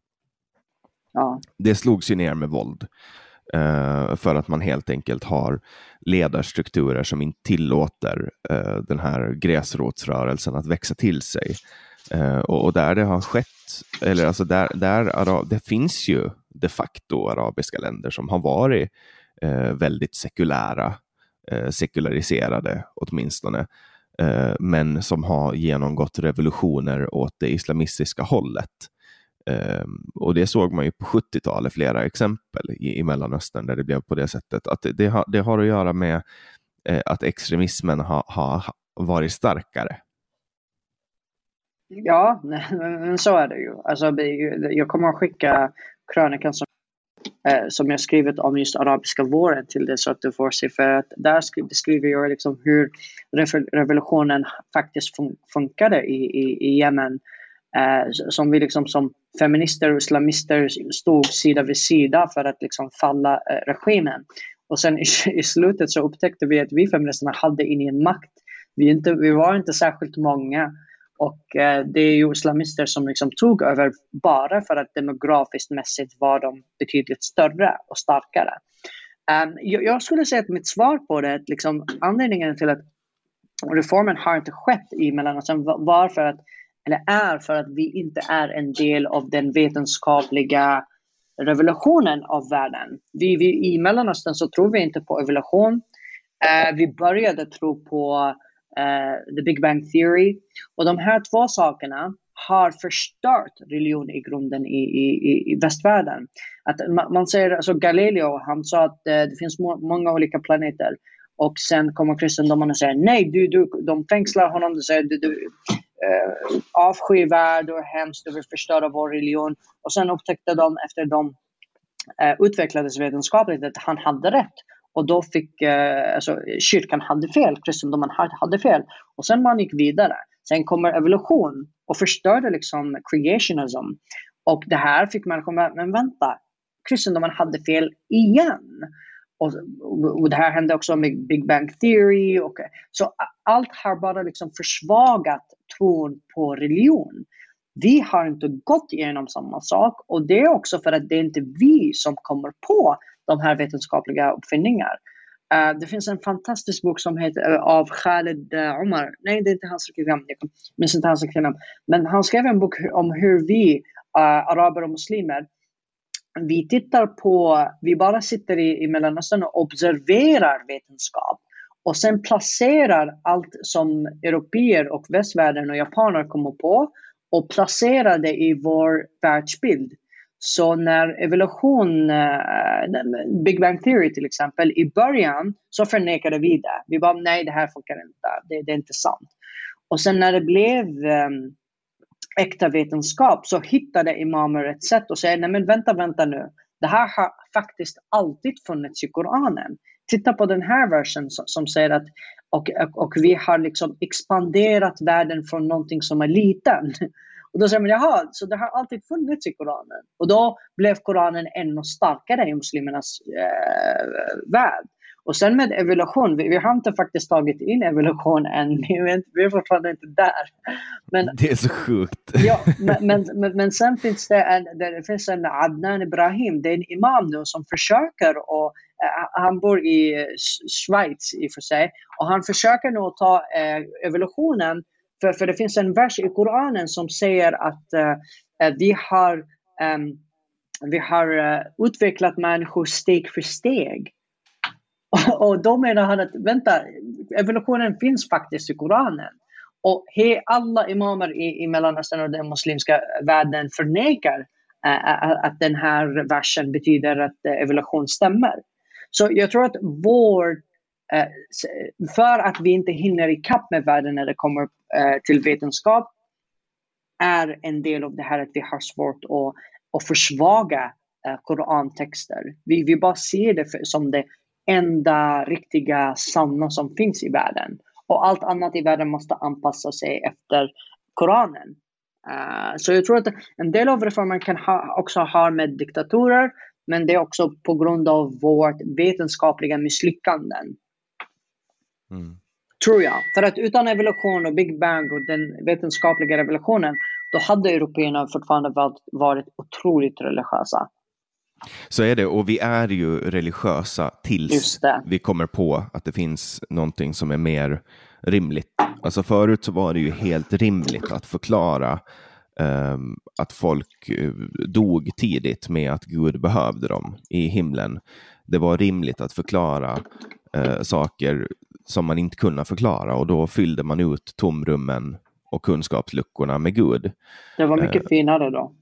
Ja. Det slogs ju ner med våld. Uh, för att man helt enkelt har ledarstrukturer som inte tillåter uh, den här gräsrotsrörelsen att växa till sig. Och, och, där det har skett, eller alltså där, där det finns ju de facto arabiska länder som har varit väldigt sekulära, sekulariserade åtminstone, Eh, men som har genomgått revolutioner åt det islamistiska hållet. Eh, och det såg man ju på 70-talet, flera exempel i, i Mellanöstern där det blev på det sättet. Att det, det, har, det har att göra med eh, att extremismen har ha varit starkare. Ja, men så är det ju. Alltså, jag kommer att skicka krönikan som, Eh, som jag skrivit om just arabiska våren till det så att du får se. För att där beskriver jag liksom hur revolutionen faktiskt fun funkade i, i, i Jemen eh, som vi liksom som feminister och islamister stod sida vid sida för att liksom falla eh, regimen. Och sen i, i, slutet så upptäckte vi att vi feministerna hade ingen makt. Vi, inte, vi var inte särskilt många. Och eh, det är ju islamister som liksom tog över bara för att demografiskt mässigt var de betydligt större och starkare. Um, jag, jag, skulle säga att mitt svar på det, liksom, anledningen till att reformen har inte skett i Mellanöstern var för att, eller är för att vi inte är en del av den vetenskapliga revolutionen av världen. Vi, vi, I Mellanöstern så tror vi inte på evolution. Ehm, vi började tro på Eh, the Big Bang Theory. Och de här två sakerna har förstört religion i grunden i, i, i västvärlden. Att man, man säger, alltså Galileo, han sa att eh, det finns må, många olika planeter. Och sen kommer kristendomen och säger nej, du, du, de fängslar honom, de säger du, du eh, avskyvärd och hemskt, du vill förstöra vår religion. Och sen upptäckte de efter de eh, utvecklades vetenskapligt att han hade rätt. Och då fick, eh, alltså kyrkan hade fel, kristendomen hade fel. Och sen man gick vidare. Sen kommer evolution och förstörde liksom creationism. Och det här fick människor, men vänta, kristendomen hade fel igen. Och, och, det här hände också med Big Bang Theory. Och, så allt har bara liksom försvagat tron på religion. Vi har inte gått igenom samma sak och det är också för att det är inte vi som kommer på de här vetenskapliga uppfinningarna. Uh, eh, det finns en fantastisk bok som heter uh, av Khaled uh, eh, Omar. Nej, det är inte hans riktiga namn. Jag minns inte hans riktiga namn. Men han skrev en bok om hur vi, araber och muslimer, vi tittar på, vi bara sitter i, i Mellanöstern och observerar vetenskap och sen placerar allt som europeer och västvärlden och japaner kommer på och placerar det i vår världsbild. Så när evolution, uh, Big Bang Theory till exempel, i början så förnekade vi det. Vi bara nej, det här funkar inte, det, det är inte sant. Och sen när det blev um, äkta vetenskap så hittade imamer ett sätt att säga, nej men vänta, vänta nu. Det här har faktiskt alltid funnits i Koranen. Titta på den här versen som, som säger att och, och, och, vi har liksom expanderat världen från någonting som är liten. Och då säger man, jaha, så det har alltid funnits i Koranen. Och då blev Koranen ännu starkare i muslimernas eh, värld. Och sen med evolution, vi, vi, har inte faktiskt tagit in evolution än, vi är fortfarande inte där. Men, det är så sjukt. Ja, men, men, men, men sen finns det en, det finns en Adnan Ibrahim, det är en imam nu som försöker och uh, han bor i Schweiz i och för sig, och han försöker nu att ta uh, evolutionen, för, för det finns en vers i Koranen som säger att uh, vi har um, vi har eh, utvecklat människor steg för steg. Och då menar han att vänta, evolutionen finns faktiskt i Koranen. Och he, alla imamer i, i Mellanöstern och den muslimska världen förnekar att den här versen betyder att äh, evolution stämmer. Så jag tror att vår, Eh, för att vi inte hinner ikapp med världen när det kommer eh, till vetenskap, är en del av det här att vi har svårt att, att försvaga eh, korantexter. Vi, vi bara ser det för, som det enda riktiga sanna som finns i världen. Och allt annat i världen måste anpassa sig efter Koranen. Uh, så jag tror att en del av reformen kan ha, också ha med diktatorer, men det är också på grund av vårt vetenskapliga misslyckanden. Mm. Tror jag. För att utan evolution och Big Bang och den vetenskapliga revolutionen, då hade européerna fortfarande varit, varit otroligt religiösa. Så är det, och vi är ju religiösa tills vi kommer på att det finns någonting som är mer rimligt. Alltså förut så var det ju helt rimligt att förklara um, att folk uh, dog tidigt med att Gud behövde dem i himlen. Det var rimligt att förklara uh, saker som man inte kunde förklara och då fyllde man ut tomrummen och kunskapsluckorna med Gud. Det var mycket uh, finare då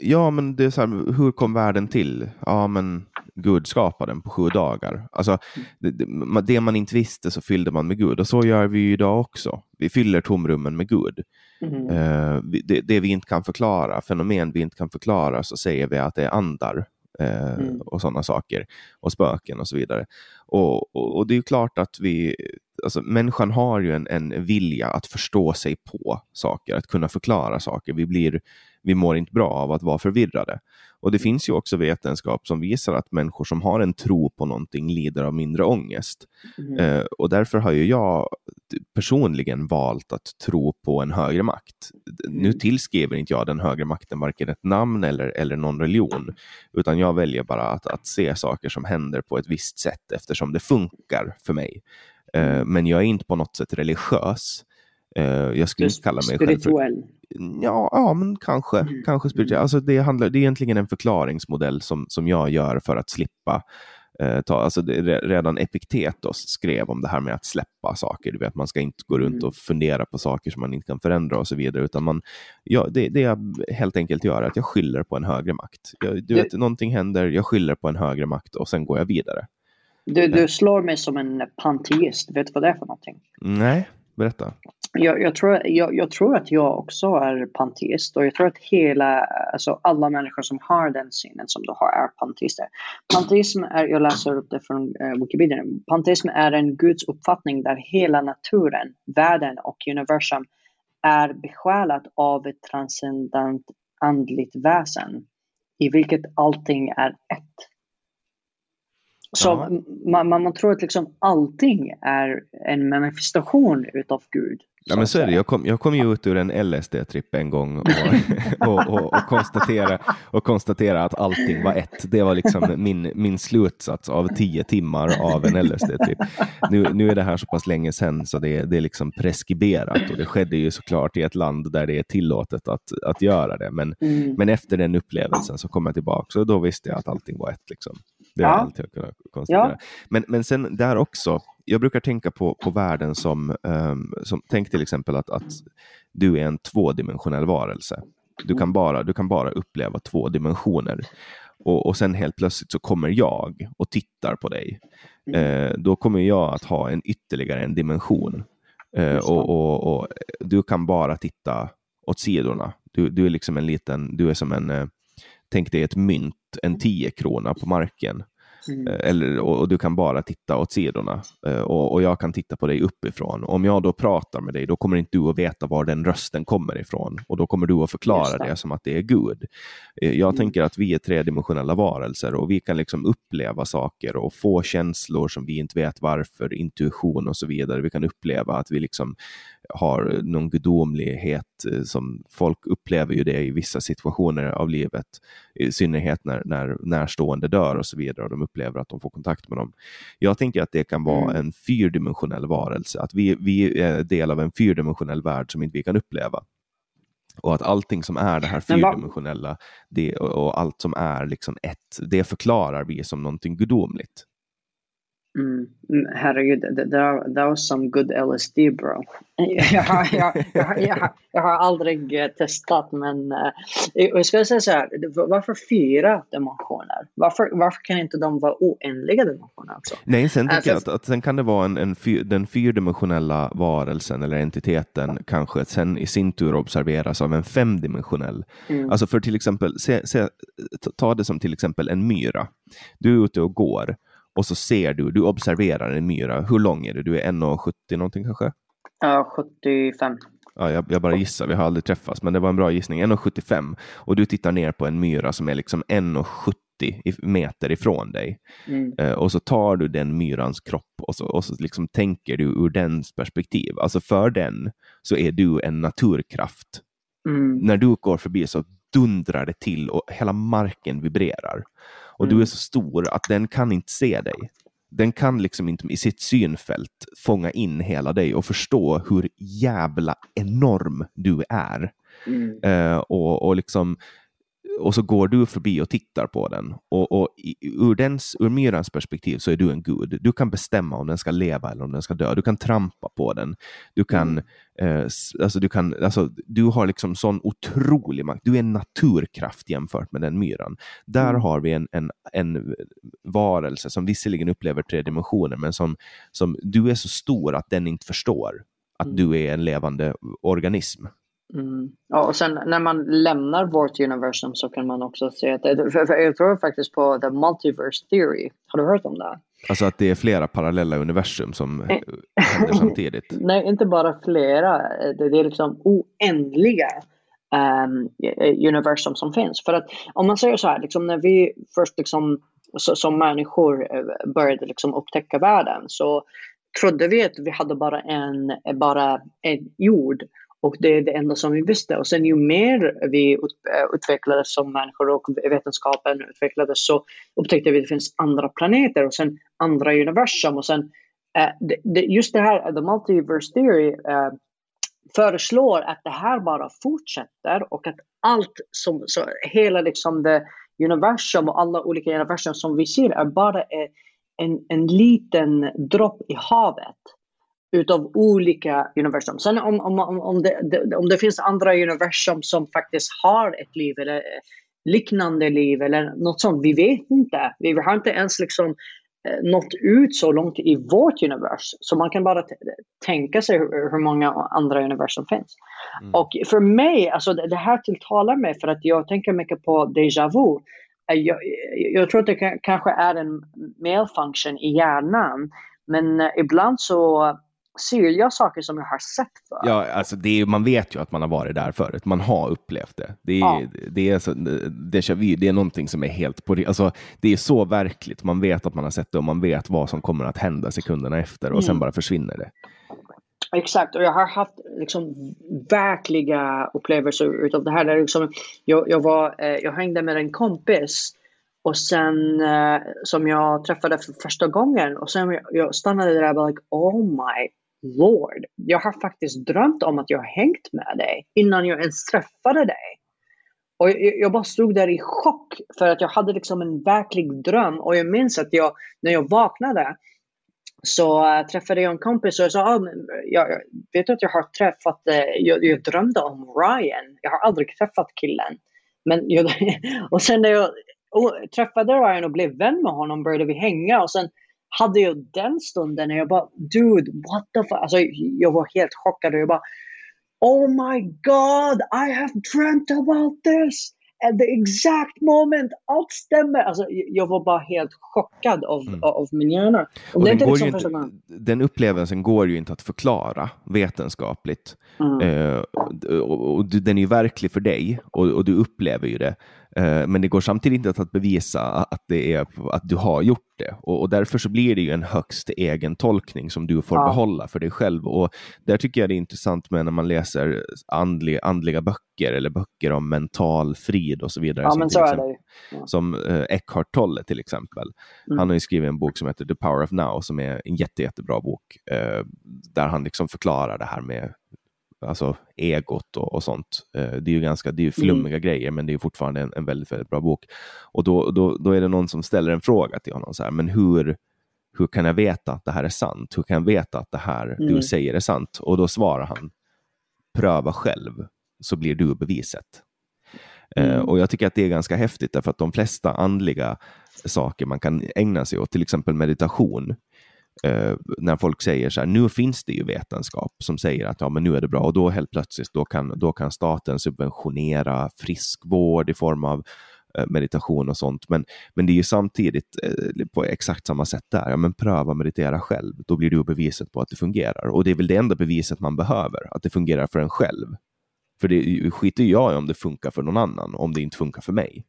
ja, men det är så här, hur kom världen till? Ja, men Gud skapade den på sju dagar. Alltså, det, det, man inte visste så fyllde man med Gud och så gör vi idag också. Vi fyller tomrummen med Gud. Mm. Uh, det, det, vi inte kan förklara, fenomen vi inte kan förklara, så säger vi att det är andar uh, mm. och sådana saker och spöken och så vidare. Och, och, och, det är klart att vi, alltså, människan har ju en, en vilja att förstå sig på saker, att kunna förklara saker. Vi, blir, vi mår inte bra av att vara förvirrade. Och det finns ju också vetenskap som visar att människor som har en tro på någonting lider av mindre ångest. Mm. Eh, och därför har ju jag personligen valt att tro på en högre makt. Mm. Nu tillskriver inte jag den högre makten varken ett namn eller, eller någon religion, utan jag väljer bara att, att se saker som händer på ett visst sätt eftersom det funkar för mig. Eh, mm. men jag är inte på något sätt religiös. Eh, jag skulle inte kalla mig spirituell. själv för... Ja, ja, men kanske. Mm. kanske spirituell. Alltså det, handlar, det är egentligen en förklaringsmodell som, som jag gör för att slippa eh, ta, alltså det, redan Epiktetos skrev om det här med att släppa saker. Du vet, man ska inte gå runt mm. och fundera på saker som man inte kan förändra och så vidare, utan man, ja, det, det jag helt enkelt gör är att jag skyller på en högre makt. Jag, du vet, någonting händer, jag skyller på en högre makt och sen går jag vidare. Du, du slår mig som en panteist, vet du vad det är för någonting? Nej, berätta. Jag, jag, tror, jag, jag, tror att jag också är panteist och jag tror att hela, alltså alla människor som har den synen som du har är panteister. Panteism är, jag läser upp det från eh, Wikipedia, panteism är en Guds uppfattning där hela naturen, världen och universum är besjälat av ett transcendent andligt väsen i vilket allting är ett. Så man, man, man, tror att liksom allting är en manifestation utav Gud. Ja, men så är det. Jag kom, jag kom ju ut ur en LSD-tripp en gång och, och, och, och, konstatera, och konstatera att allting var ett. Det var liksom min, min slutsats av tio timmar av en LSD-tripp. Nu, nu är det här så pass länge sedan så det, det är liksom preskriberat och det skedde ju såklart i ett land där det är tillåtet att, att göra det. Men, mm. men efter den upplevelsen så kom jag tillbaka och då visste jag att allting var ett. Liksom. Det är ja. allt jag kunnat konstatera. Ja. Men, men sen där också, jag brukar tänka på, på världen som, um, som, tänk till exempel att, att du är en tvådimensionell varelse. Du kan bara, du kan bara uppleva två dimensioner. Och, och sen helt plötsligt så kommer jag och tittar på dig. Eh, då kommer jag att ha en ytterligare en dimension. Eh, och, och, och, du kan bara titta åt sidorna. Du, du är liksom en liten, du är som en, eh, tänk dig ett mynt, en 10 krona på marken. Mm. Eh, eller, och, och, du kan bara titta åt sidorna eh, och, och, jag kan titta på dig uppifrån. Om jag då pratar med dig, då kommer inte du att veta var den rösten kommer ifrån och då kommer du att förklara det. det. som att det är Gud. Eh, jag mm. tänker att vi är tredimensionella varelser och vi kan liksom uppleva saker och få känslor som vi inte vet varför, intuition och så vidare. Vi kan uppleva att vi liksom har någon gudomlighet som folk upplever ju det i vissa situationer av livet, i synnerhet när, när närstående dör och så vidare och de upplever att de får kontakt med dem. Jag tänker att det kan vara mm. en fyrdimensionell varelse, att vi, vi är del av en fyrdimensionell värld som inte vi kan uppleva. Och att allting som är det här fyrdimensionella det, och, och allt som är liksom ett, det förklarar vi som någonting gudomligt. Mm. mm. Herregud, det var some good LSD bro. jag, har, jag, jag, jag, har aldrig eh, testat men uh, jag ska säga så här, varför fyra dimensioner? Varför, varför kan inte de vara oändliga dimensioner också? Nej, sen tänker jag att, att sen kan det vara en, en fyr, den fyrdimensionella varelsen eller entiteten kanske sen i sin tur observeras av en femdimensionell. Mm. Alltså för till exempel, se, se, ta det som till exempel en myra. Du är ute och går och så ser du, du observerar en myra. Hur lång är du? Du är 1,70 någonting kanske? Ja, 75. Ja, jag, jag, bara gissar, vi har aldrig träffats, men det var en bra gissning. 1,75 och du tittar ner på en myra som är liksom 1,70 meter ifrån dig. Mm. Uh, och så tar du den myrans kropp och så, och så liksom tänker du ur dens perspektiv. Alltså för den så är du en naturkraft. Mm. När du går förbi så dundrar det till och hela marken vibrerar. Och mm. du är så stor att den kan inte se dig. Den kan liksom inte i sitt synfält fånga in hela dig och förstå hur jävla enorm du är. Mm. Uh, och, och liksom och så går du förbi och tittar på den. Och, och ur, dens, ur myrans perspektiv så är du en gud. Du kan bestämma om den ska leva eller om den ska dö. Du kan trampa på den. Du kan, mm. eh, alltså du kan, alltså du har liksom sån otrolig makt. Du är en naturkraft jämfört med den myran. Där mm. har vi en, en, en varelse som visserligen upplever tre dimensioner, men som, som du är så stor att den inte förstår att mm. du är en levande organism. Mm. Ja, och sen när man lämnar vårt universum så kan man också se att det, för, för jag tror faktiskt på the multiverse theory. Har du hört om det? Alltså att det är flera parallella universum som eh, händer samtidigt? Nej, inte bara flera. Det är liksom oändliga um, universum som finns. För att om man säger så här, liksom när vi först liksom, så, som människor började liksom upptäcka världen så trodde vi att vi hade bara en, bara en jord och det är det enda som vi visste. Och sen ju mer vi eh, utvecklades som människor och vetenskapen utvecklades så upptäckte vi att det finns andra planeter och sen andra universum. Och sen, uh, det, det, just det här, the multiverse theory, uh, föreslår att det här bara fortsätter och att allt som, så hela liksom det universum och alla olika universum som vi ser är bara en, en liten dropp i havet utav olika universum. Sen om, om, om, det, om det finns andra universum som faktiskt har ett liv eller liknande liv eller något sånt, vi vet inte. Vi har inte ens liksom eh, nått ut så långt i vårt universum. Så man kan bara tänka sig hur, hur, många andra universum finns. Mm. Och för mig, alltså det, det här tilltalar mig för att jag tänker mycket på déjà vu. Eh, jag, jag tror att det kanske är en malfunction i hjärnan. Men eh, ibland så ser jag saker som jag har sett förr. Ja, alltså det är, man vet ju att man har varit där förut. Man har upplevt det. Det är, ja. det är, så, déjà vu, det är någonting som är helt på alltså, Det är så verkligt. Man vet att man har sett det och man vet vad som kommer att hända sekunderna efter och mm. sen bara försvinner det. Exakt, och jag har haft liksom verkliga upplevelser utav det här. Där liksom, jag, jag, var, eh, jag hängde med en kompis och sen eh, som jag träffade för första gången och sen jag, jag stannade där och bara like, oh my lord. Jag har faktiskt drömt om att jag har hängt med dig innan jag ens träffade dig. Och jag, jag, bara stod där i chock för att jag hade liksom en verklig dröm och jag minns att jag, när jag vaknade så uh, träffade jag en kompis och jag sa, ah, oh, jag, jag vet att jag har träffat, uh, jag, jag, drömde om Ryan. Jag har aldrig träffat killen. Men jag, och sen när jag träffade Ryan och blev vän med honom började vi hänga och sen hade jag den stunden när jag bara dude what the fuck. Alltså, jag var helt chockad och jag bara Oh my god I have dreamt about this at the exact moment. Allt stämmer. Alltså, jag var bara helt chockad av, mm. av min hjärna. Och och den, liksom inte, den upplevelsen går ju inte att förklara vetenskapligt. Mm. Uh, och, och, den är ju verklig för dig och, och du upplever ju det. Eh, men det går samtidigt inte att bevisa att, det är, att du har gjort det. Och, och därför så blir det ju en högst egen tolkning som du får ja. behålla för dig själv. Och där tycker jag det är intressant med när man läser andlig, andliga böcker eller böcker om mental frid och så vidare. Ja, som, men så exempel, är det. Ja. som eh, Eckhart Tolle till exempel. Mm. Han har ju skrivit en bok som heter The Power of Now som är en jätte, jättebra bok. Eh, där han liksom förklarar det här med alltså egot och, och sånt. Eh, det är ju ganska det är flummiga mm. grejer, men det är fortfarande en, en, väldigt, väldigt bra bok. Och då, då, då är det någon som ställer en fråga till honom, så här, men hur, hur kan jag veta att det här är sant? Hur kan jag veta att det här mm. du säger är sant? Och då svarar han, pröva själv, så blir du beviset. Eh, mm. Och Jag tycker att det är ganska häftigt, därför att de flesta andliga saker man kan ägna sig åt, till exempel meditation, eh, när folk säger så här, nu finns det ju vetenskap som säger att ja, men nu är det bra och då helt plötsligt då kan, då kan staten subventionera friskvård i form av eh, meditation och sånt. Men, men det är ju samtidigt eh, på exakt samma sätt där. Ja, men pröva meditera själv. Då blir du beviset på att det fungerar. Och det är väl det enda beviset man behöver, att det fungerar för en själv. För det skiter jag i om det funkar för någon annan, om det inte funkar för mig.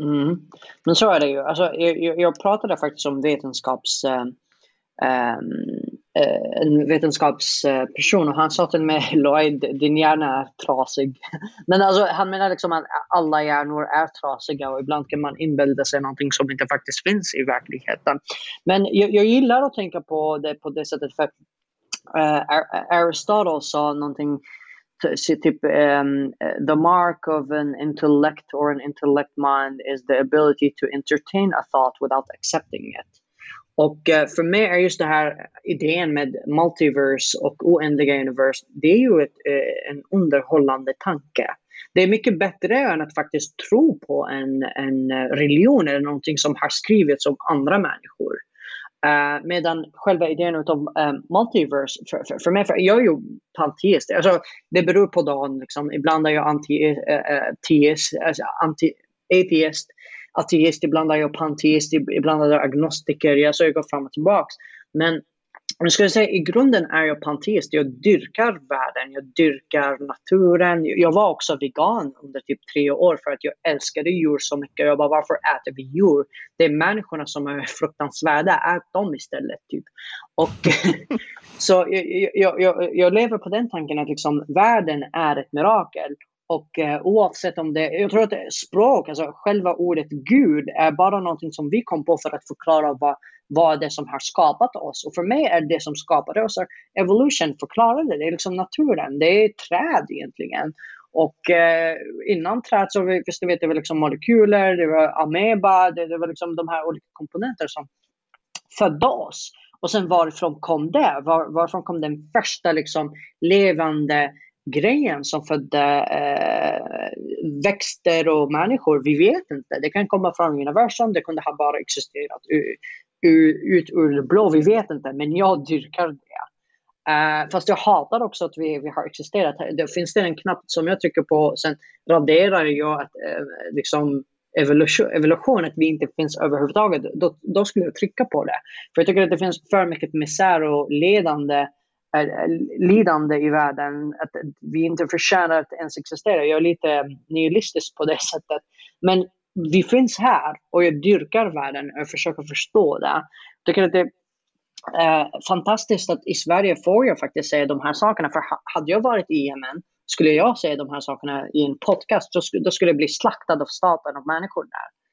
Mm. Men så är det ju. Alltså, jag, jag pratade faktiskt om vetenskaps... Eh, Ehm, eh, en vetenskapsperson och han sa till mig Lloyd, din hjärna är trasig. Men alltså, han menar liksom att alla hjärnor är trasiga och ibland kan man inbilda sig någonting som inte faktiskt finns i verkligheten. Men jag, jag gillar att tänka på det på det sättet för uh, Aristotle sa någonting typ um, the mark of an intellect or an intellect mind is the ability to entertain a thought without accepting it. Och eh, för mig är just det här idén med multiverse och oändliga universum, det är ju ett, eh, en underhållande tanke. Det är mycket bättre än att faktiskt tro på en, en eh, religion eller någonting som har skrivits om andra människor. Uh, medan själva idén av um, multiverse, för, för, för mig, för jag är ju panteist. Alltså, det beror på dagen. Liksom. Ibland är jag anti-teist, uh, alltså, anti atheist ateist, ibland är jag panteist, ibland är jag agnostiker. Jag, så jag går fram och tillbaka. Men jag skulle säga i grunden är jag panteist. Jag dyrkar världen, jag dyrkar naturen. Jag var också vegan under typ tre år för att jag älskade djur så mycket. Jag bara, varför äter vi djur? Det är människorna som är fruktansvärda. Ät dem istället. Typ. Och, så jag, jag, jag, jag lever på den tanken att liksom, världen är ett mirakel. Och eh, oavsett om det, jag tror att språk, alltså själva ordet Gud är bara någonting som vi kom på för att förklara vad, vad det som har skapat oss. Och för mig är det som skapade oss, evolution förklarade det, är liksom naturen, det är träd egentligen. Och eh, innan träd så visste vi att det var liksom molekyler, det var ameba, det, det var liksom de här olika komponenter som födde oss. Och sen varifrån kom det? Var, varifrån kom den första liksom levande grejen som födde eh, växter och människor. Vi vet inte. Det kan komma från universum, det kunde ha bara existerat ut ur det blå. Vi vet inte, men jag dyrkar det. Uh, fast jag hatar också att vi, vi har existerat. Det finns det en knapp som jag trycker på, sen raderar jag att, uh, liksom evolution, evolution, att vi inte finns överhuvudtaget. Då, då skulle jag trycka på det. För jag tycker att det finns för mycket misär och ledande lidande i världen, att vi inte förtjänar att ens existera. Jag är lite nihilistisk på det sättet. Men vi finns här och jag dyrkar världen och försöker förstå det. Jag tycker att det är eh, fantastiskt att i Sverige får jag faktiskt säga de här sakerna. För hade jag varit i Yemen skulle jag säga de här sakerna i en podcast, då skulle jag bli slaktad av staten och människor där.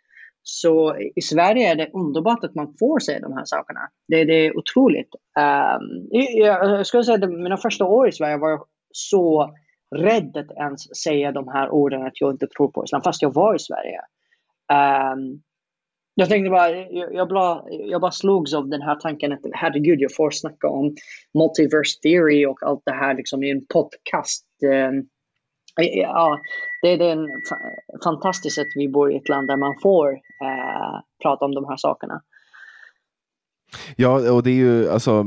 Så i Sverige är det underbart att man får se de här sakerna. Det, det är otroligt. Um, jag skulle säga att mina första år i Sverige var jag så rädd att ens säga de här orden att jag inte tror på islam, fast jag var i Sverige. Um, jag tänkte bara, jag, jag, bara, jag bara slogs av den här tanken att herregud, jag får snacka om multiverse theory och allt det här liksom i en podcast. Um, Ja, det, det är en fantastiskt att vi bor i ett land där man får eh, prata om de här sakerna. Ja, och det är ju alltså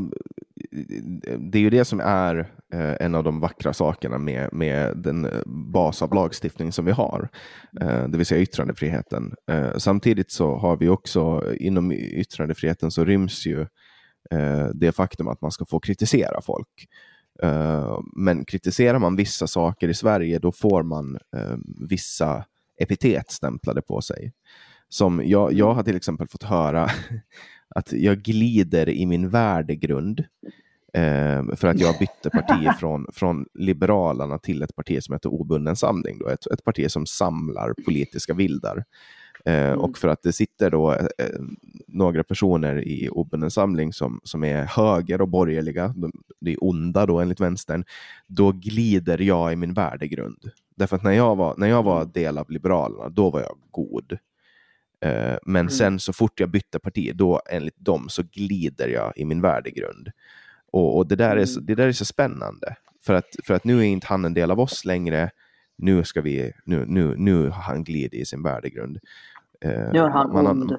det är ju det som är eh, en av de vackra sakerna med, med den eh, bas av lagstiftning som vi har, eh, det vill säga yttrandefriheten. Eh, samtidigt så har vi också inom yttrandefriheten så ryms ju eh, det faktum att man ska få kritisera folk. Eh, men kritiserar man vissa saker i Sverige, då får man uh, vissa epitet stämplade på sig. Som jag, jag har till exempel fått höra att jag glider i min värdegrund uh, för att jag bytte parti från, från Liberalerna till ett parti som heter Obunden Samling, då, ett, ett parti som samlar politiska vildar. Eh, mm. Och för att det sitter då eh, några personer i obunden samling som, som är höger och borgerliga, de, de är onda då enligt vänstern, då glider jag i min värdegrund. Därför att när jag var, när jag var mm. del av Liberalerna, då var jag god. Eh, men mm. sen så fort jag bytte parti, då enligt dem så glider jag i min värdegrund. Och, och det, där är så, mm. det där är så spännande. För att, för att nu är inte han en del av oss längre. Nu ska vi, nu, nu, nu har han glidit i sin värdegrund. Eh, Gör han man, ond?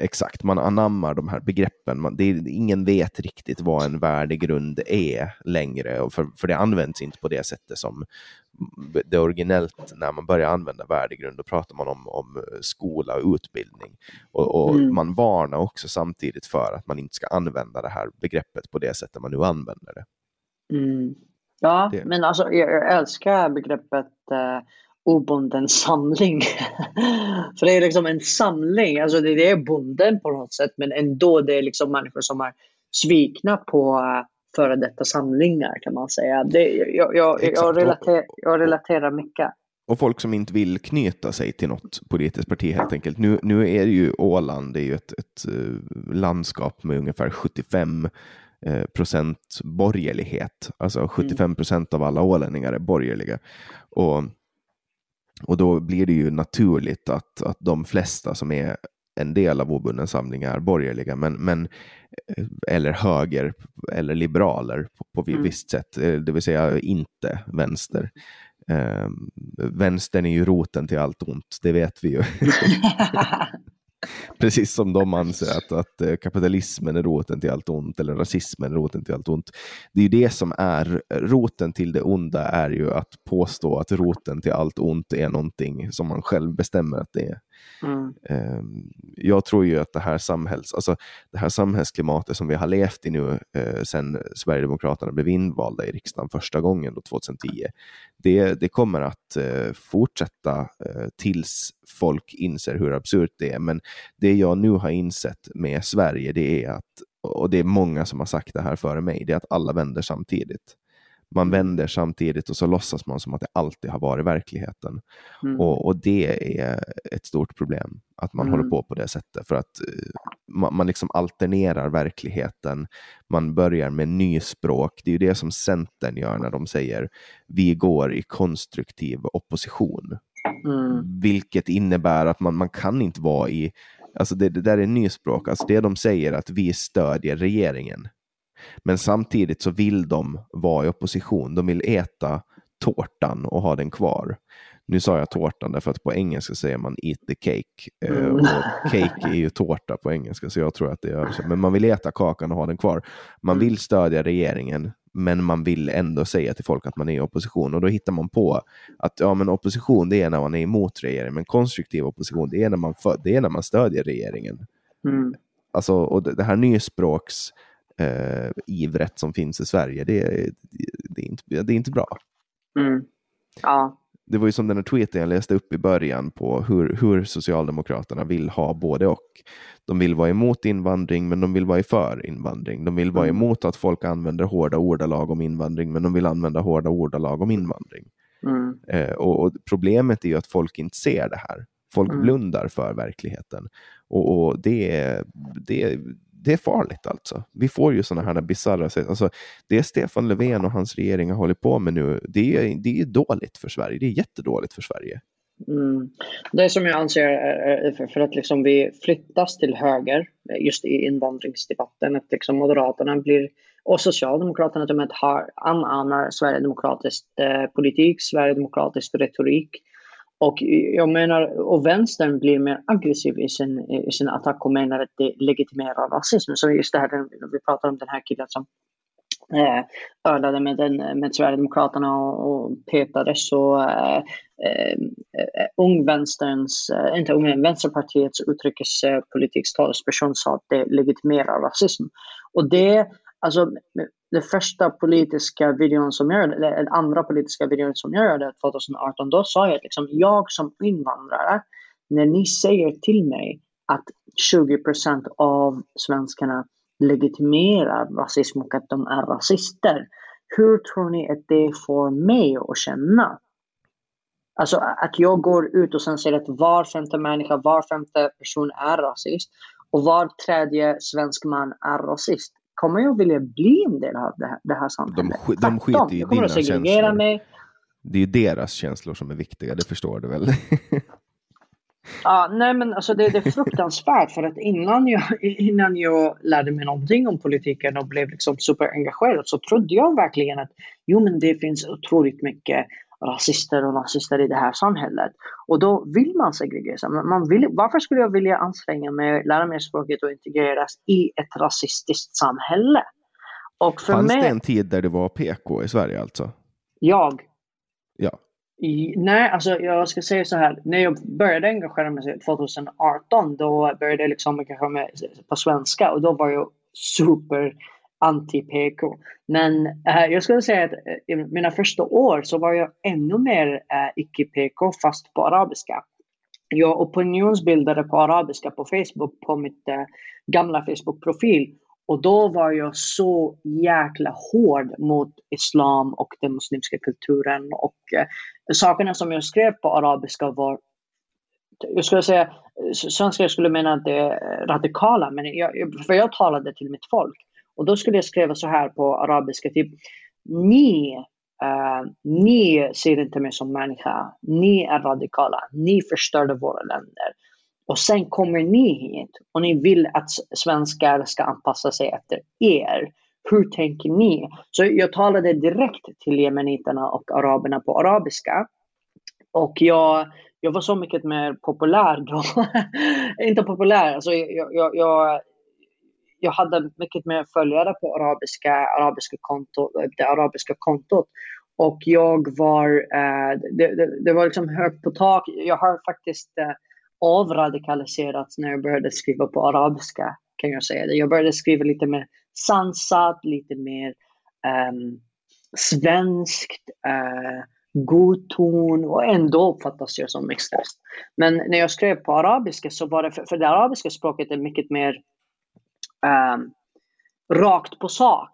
Exakt, man anammar de här begreppen. Man, det är, ingen vet riktigt vad en värdegrund är längre, för, för det används inte på det sättet som det originellt när man börjar använda värdegrund. Då pratar man om, om skola och utbildning. Och, och mm. man varnar också samtidigt för att man inte ska använda det här begreppet på det sättet man nu använder det. Mm. Ja, det. men alltså jag älskar begreppet eh, obunden samling. För det är liksom en samling, alltså det, är bunden på något sätt men ändå det är liksom människor som är svikna på uh, före detta samlingar kan man säga. Det, jag, jag, jag, relater, jag relaterar mycket. Och folk som inte vill knyta sig till något politiskt parti helt enkelt. Nu, nu är ju Åland det är ju ett, ett uh, landskap med ungefär 75 uh, procent borgerlighet. Alltså 75 mm. procent av alla ålänningar är borgerliga. Och och då blir det ju naturligt att, att de flesta som är en del av obunden samling är borgerliga, men, men, eh, eller höger eller liberaler på, på mm. visst sätt, eh, det vill säga inte vänster. Eh, vänstern är ju roten till allt ont, det vet vi ju. Precis som de anser att, att eh, kapitalismen är roten till allt ont eller rasismen är roten till allt ont. Det är ju det som är eh, roten till det onda är ju att påstå att roten till allt ont är någonting som man själv bestämmer att det är. Mm. Eh, jag tror ju att det här, samhälls, alltså det här samhällsklimatet som vi har levt i nu eh, sedan Sverigedemokraterna blev invalda i riksdagen första gången då 2010, det, det kommer att eh, fortsätta eh, tills folk inser hur absurt det är. Men det jag nu har insett med Sverige, det är att, och det är många som har sagt det här före mig, det är att alla vänder samtidigt. Man vänder samtidigt och så låtsas man som att det alltid har varit verkligheten. Mm. Och, och, det är ett stort problem, att man Mm. håller på på det sättet. För att eh, man, man liksom alternerar verkligheten. Man börjar med nyspråk. Det är ju det som Centern gör när de säger vi går i konstruktiv opposition. Mm. Vilket innebär att man, man kan inte vara i, alltså det, det där är nyspråk, alltså det de säger att vi stödjer regeringen. Men samtidigt så vill de vara i opposition, de vill äta tårtan och ha den kvar. Nu sa jag tårtan därför att på engelska säger man eat the cake. Eh, Mm. och cake är ju tårta på engelska så jag tror att det är. Men man vill äta kakan och ha den kvar. Man Mm. vill stödja regeringen men man vill ändå säga till folk att man är i opposition. Och då hittar man på att ja, men opposition det är när man är emot regeringen, men konstruktiv opposition det är när man, för, det är när man stödjer regeringen. Mm. Alltså, och det, det här nyspråks eh, ivret som finns i Sverige, det, är- det, är inte, det är inte bra. Mm. Ja. Det var ju som den här tweeten jag läste upp i början på hur, hur Socialdemokraterna vill ha både och. De vill vara emot invandring, men de vill vara för invandring. De vill vara Mm. emot att folk använder hårda ordalag om invandring, men de vill använda hårda ordalag om invandring. Mm. Eh, och, och Problemet är ju att folk inte ser det här. Folk Mm. blundar för verkligheten. Och, och det, är, det, är- det är farligt alltså. Vi får ju sådana här bisarra. Alltså, det Stefan Löfven och hans regering har hållit på med nu, det är, det är dåligt för Sverige. Det är jättedåligt för Sverige. Mm. Det som jag anser är för, att liksom vi flyttas till höger just i invandringsdebatten, att liksom Moderaterna blir och Socialdemokraterna till och med har, anammar sverigedemokratisk eh, politik, sverigedemokratisk retorik. Och jag menar, och vänstern blir mer aggressiv i sin, i sin attack och menar att det legitimerar rasism. Så just det här, vi pratar om den här killen som eh, ölade med, den, med Sverigedemokraterna och, och petade så eh, eh, eh ungvänsterns, eh, inte ung, Vänsterpartiets utrikespolitiks talesperson sa att det legitimerar rasism. Och det, alltså den första politiska videon som jag gjorde, eller den andra politiska videon som jag gjorde 2018, då sa jag att liksom, jag som invandrare, när ni säger till mig att 20% av svenskarna legitimerar rasism och att de är rasister. Hur tror ni att det får mig att känna? Alltså att jag går ut och sen säger att var femte människa, var femte person är rasist och var tredje svensk man är rasist. Kommer jag vilja bli en del av det här, det här samhället? De, de skiter i dina känslor. mig. Det är ju deras känslor som är viktiga, det förstår du väl? Ja, nej men alltså det, det är fruktansvärt för att innan jag, innan jag lärde mig någonting om politiken och blev liksom superengagerad så trodde jag verkligen att jo men det finns otroligt mycket rasister och nazister i det här samhället. Och då vill man segregera sig. Man vill, varför skulle jag vilja anstränga mig, lära mig språket och integreras i ett rasistiskt samhälle? Och för Fanns mig, det en tid där det var PK i Sverige alltså? jag, Ja. I, nej, alltså jag ska säga så här. När jag började engagera mig 2018 då började jag liksom engagera mig på svenska och då var jag super anti-PK. Men eh, jag skulle säga att eh, i mina första år så var jag ännu mer eh, icke-PK fast på arabiska. Jag opinionsbildade på arabiska på Facebook på mitt eh, gamla Facebook-profil och då var jag så jäkla hård mot islam och den muslimska kulturen. Och eh, sakerna som jag skrev på arabiska var, jag skulle säga, eh, svenskar skulle mena att det är eh, radikala, men jag, för jag talade till mitt folk. Och då skulle jag skriva så här på arabiska, typ ni, eh, ni ser inte mig som människa, ni är radikala, ni förstörde våra länder. Och sen kommer ni hit och ni vill att svenskar ska anpassa sig efter er. Hur tänker ni? Så jag talade direkt till jemeniterna och araberna på arabiska. Och jag, jag var så mycket mer populär då. Inte populär, alltså jag, jag, jag, jag hade mycket mer följare på arabiska, arabiska konto, det arabiska kontot. Och jag var, eh, det, det, det var liksom högt på tak. Jag har faktiskt eh, avradikaliserats när jag började skriva på arabiska kan jag säga. Jag började skriva lite mer sansat, lite mer um, svenskt, uh, god ton och ändå uppfattas jag som extremist. Men när jag skrev på arabiska så var det, för, för det arabiska språket är mycket mer um, rakt på sak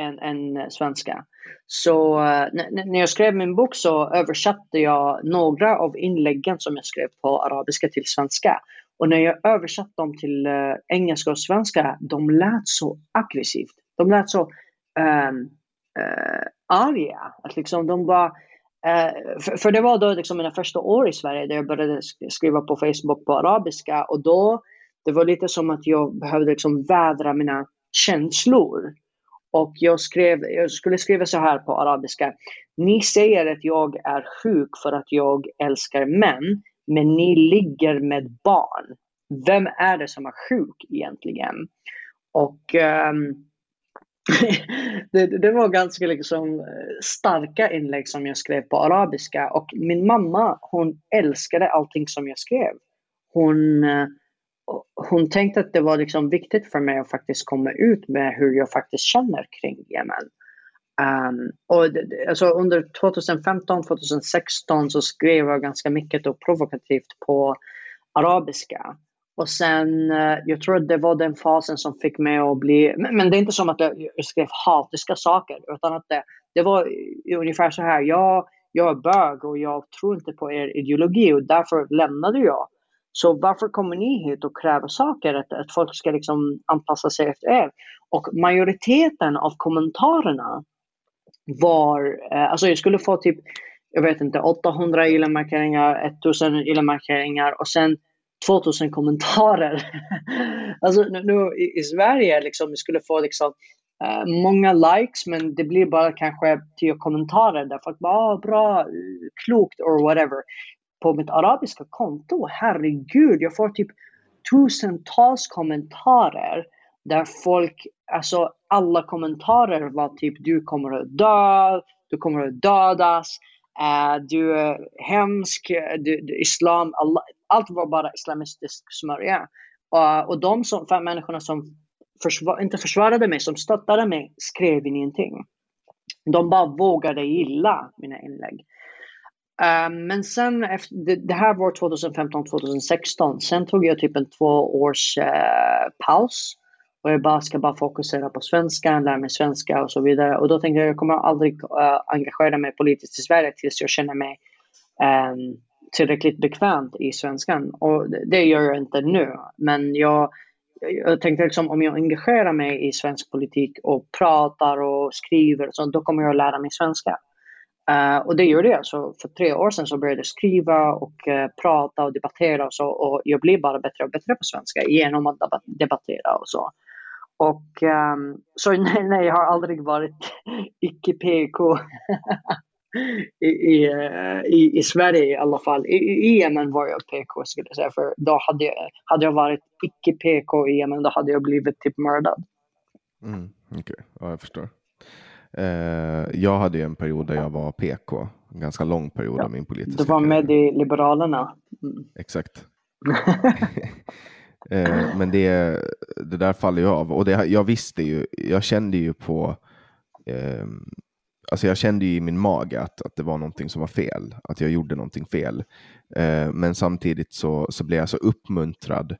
än, än svenska. Så eh, när jag skrev min bok så översatte jag några av inläggen som jag skrev på arabiska till svenska. Och när jag översatte dem till uh, engelska och svenska, de lät så aggressivt. De lät så um, uh, arga. Att liksom de bara, uh, för, för, det var då liksom mina första år i Sverige där jag började skriva på Facebook på arabiska och då det var lite som att jag behövde liksom vädra mina känslor. Och jag, skrev, jag skulle skriva så här på arabiska. Ni säger att jag är sjuk för att jag älskar män, men ni ligger med barn. Vem är det som är sjuk egentligen? Och um, det, det, var ganska liksom eh, starka inlägg som jag skrev på arabiska och min mamma hon älskade allting som jag skrev. Hon uh, hon tänkte att det var liksom viktigt för mig att faktiskt komma ut med hur jag faktiskt känner kring Yemen. Um, och alltså under 2015-2016 så skrev jag ganska mycket och provokativt på arabiska. Och sen, eh, jag tror att det var den fasen som fick mig att bli, men, men det är inte som att jag skrev hatiska saker, utan att det, det var ungefär så här, jag, jag är bög och jag tror inte på er ideologi och därför lämnade jag så varför kommer ni hit och kräver saker, att, att folk ska liksom anpassa sig efter er? Och majoriteten av kommentarerna var, eh, alltså jag skulle få typ, jag vet inte, 800 gilla-markeringar, 1000 gilla-markeringar och sen 2000 kommentarer. alltså nu, nu i, i, Sverige liksom, vi skulle få liksom eh, många likes men det blir bara kanske 10 kommentarer där folk bara ah, bra, klokt or whatever på mitt arabiska konto, herregud, jag får typ tusentals kommentarer där folk, alltså alla kommentarer var typ du kommer att dö, du kommer att dödas, uh, du är hemsk, du, du, islam, alla, allt var bara islamistisk smörja. Uh, och de som, fem människorna som försvar, inte försvarade mig, som stöttade mig, skrev ingenting. De bara vågade gilla mina inlägg. Ehm, men sen, det, det, här var 2015-2016. Sen tog jag typ en två års uh, paus. Och jag bara ska bara fokusera på svenska, lära mig svenska och så vidare. Och då tänkte jag, jag kommer aldrig uh, engagera mig politiskt i Sverige tills jag känner mig um, tillräckligt bekvämt i svenskan. Och det, det gör jag inte nu. Men jag, jag tänkte liksom om jag engagerar mig i svensk politik och pratar och skriver, så, då kommer jag att lära mig svenska. Uh, och det gjorde jag. Så för tre år sedan så började jag skriva och uh, prata och debattera och så. Och jag blev bara bättre och bättre på svenska genom att debattera och så. Och um, så nej, nej, jag har aldrig varit icke-PK I, i, eh, i, i, Sverige i alla fall. I, i Yemen var jag PK skulle jag säga. För då hade jag, hade jag varit icke-PK i Yemen då hade jag blivit typ mördad. Mm, Okej, okay. ja, jag förstår. Eh, jag hade ju en period där jag var PK, en ganska lång period ja, av min politiska Du var med i Liberalerna. Mm. Exakt. eh, men det, det där faller ju av och det, jag visste ju, jag kände ju på eh, Alltså jag kände ju i min mage att, att det var någonting som var fel, att jag gjorde någonting fel. Eh, men samtidigt så, så blev jag så uppmuntrad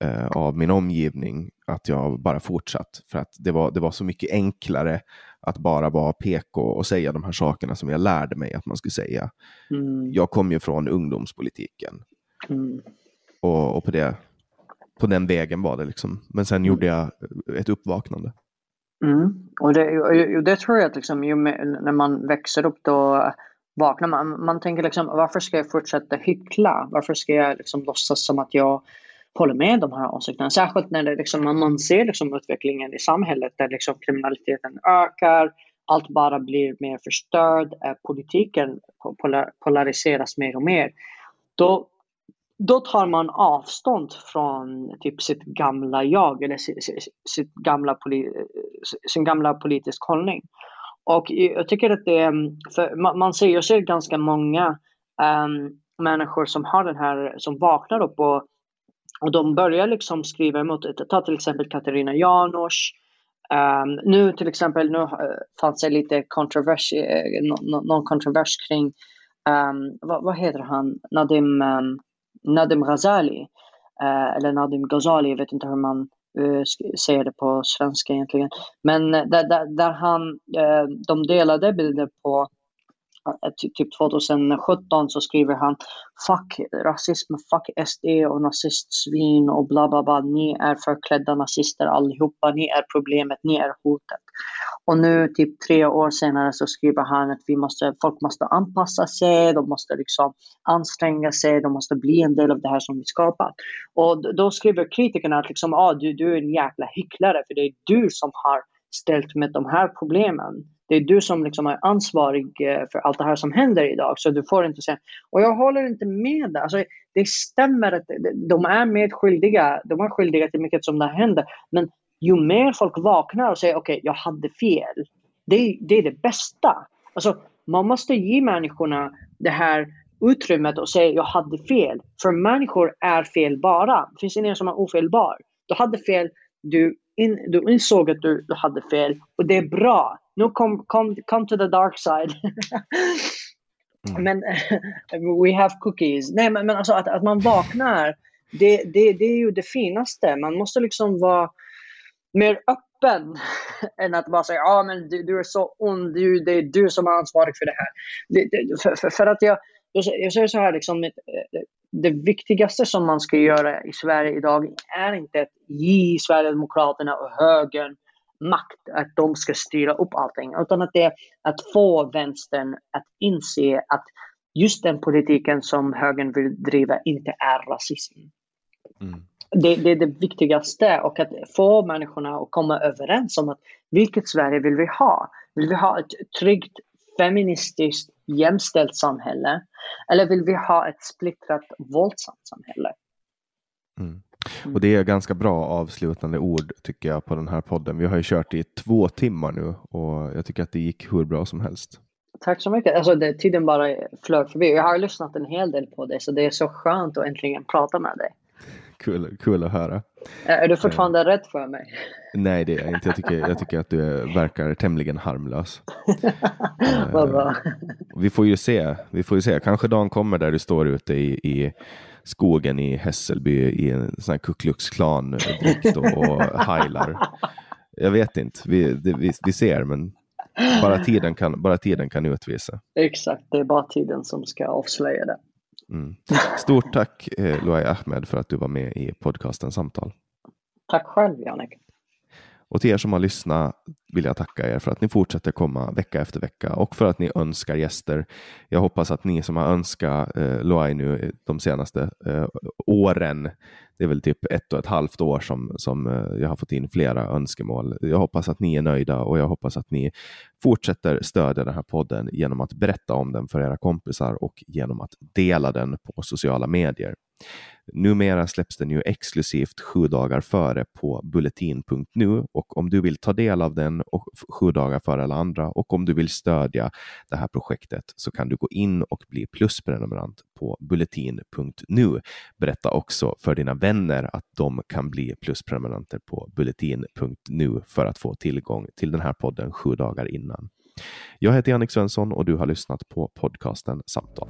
eh, av min omgivning att jag bara fortsatt. För att det var, det var så mycket enklare att bara vara PK och säga de här sakerna som jag lärde mig att man skulle säga. Mm. Jag kom ju från ungdomspolitiken. Mm. Och, och, på, det, på den vägen var det liksom. Men sen mm. gjorde jag ett uppvaknande. Mm. Och, det, och det tror jag att liksom, när man växer upp då vaknar man. Man tänker liksom, varför ska jag fortsätta hyckla? Varför ska jag liksom låtsas som att jag håller med de här åsikterna. Särskilt när det liksom, man ser liksom utvecklingen i samhället där liksom kriminaliteten ökar, allt bara blir mer förstörd, eh, politiken polariseras mer och mer. Då, då tar man avstånd från typ sitt gamla jag eller sitt, sitt gamla sin gamla politisk hållning. Och jag tycker att det, är... man, ser, jag ser ganska många um, människor som har den här, som vaknar upp och, och de börjar liksom skriva emot. Ta till exempel Katarina Janouch. Um, nu till exempel, nu eh, fanns det lite kontrovers, eh, någon kontrovers kring, um, vad, vad, heter han, Nadim, um, Nadim Ghazali. Uh, eller Nadim Ghazali, jag vet inte hur man säger det på svenska egentligen. Men där, där, där han, de delade bilder på Eh, typ 2017 så skriver han Fuck rasism, fuck SD och nazistsvin och bla bla bla. Ni är förklädda nazister allihopa. Ni är problemet, ni är hotet. Och nu typ tre år senare så skriver han att vi måste, folk måste anpassa sig, de måste liksom anstränga sig, de måste bli en del av det här som vi skapat. Och då skriver kritikerna att liksom, ah, du, du är en jäkla hycklare för det är du som har ställt med de här problemen det är du som liksom är ansvarig eh, för allt det här som händer idag. Så du får inte säga... Och jag håller inte med. Alltså, det stämmer att de är medskyldiga. De är skyldiga till mycket som det händer. Men ju mer folk vaknar och säger okej, okay, jag hade fel. Det, det är det bästa. Alltså, man måste ge människorna det här utrymmet och säga jag hade fel. För människor är felbara. Det finns ingen som är ofelbar. Du hade fel, du, in, du insåg att du, du hade fel och det är bra nu kom, kom, come to the dark side. mm. Men we have cookies. Nej, men, men alltså att, att man vaknar, det, det, det är ju det finaste. Man måste liksom vara mer öppen än att bara säga ja ah, men du, du, är så ond, du, det är du som är ansvarig för det här. Det, det, för, för, för, att jag, jag, säger så här, liksom, det viktigaste som man ska göra i Sverige idag är inte att ge Sverigedemokraterna och högern makt att de ska styra upp allting, utan att det är att få vänstern att inse att just den politiken som högern vill driva inte är rasism. Mm. Det, det, är det viktigaste och att få människorna att komma överens om att vilket Sverige vill vi ha? Vill vi ha ett tryggt, feministiskt, jämställt samhälle? Eller vill vi ha ett splittrat, våldsamt samhälle? Mm. Mm. Och det är ganska bra avslutande ord tycker jag på den här podden. Vi har ju kört i två timmar nu och jag tycker att det gick hur bra som helst. Tack så mycket. Alltså, det, tiden bara flög förbi. Jag har lyssnat en hel del på dig så det är så skönt att äntligen prata med dig. Kul, kul att höra. Är du fortfarande uh, rädd för mig? Nej, det är jag inte. Jag tycker, jag tycker att du verkar tämligen harmlös. Vad bra. Vi får ju se. Vi får ju se. Kanske dagen kommer där du står ute i, i skogen i Hässelby i en sån här Ku Klux Klan-dräkt och, och heilar. Jag vet inte, vi, det, vi, vi, ser, men bara tiden, kan, bara tiden kan utvisa. Exakt, det är bara tiden som ska avslöja det. Mm. Stort tack eh, Luai Ahmed för att du var med i podcasten Samtal. Tack själv Janek. Och till er som har lyssnat vill jag tacka er för att ni fortsätter komma vecka efter vecka och för att ni önskar gäster. Jag hoppas att ni som har önskat eh, Loai nu de senaste eh, åren, det är väl typ ett och ett halvt år som, som eh, jag har fått in flera önskemål. Jag hoppas att ni är nöjda och jag hoppas att ni fortsätter stödja den här podden genom att berätta om den för era kompisar och genom att dela den på sociala medier. Numera släpps den ju exklusivt sju dagar före på bulletin.nu och om du vill ta del av den och sju dagar före alla andra och om du vill stödja det här projektet så kan du gå in och bli plusprenumerant på bulletin.nu. Berätta också för dina vänner att de kan bli plusprenumeranter på bulletin.nu för att få tillgång till den här podden sju dagar innan. Jag heter Jannik Svensson och du har lyssnat på podcasten Samtal.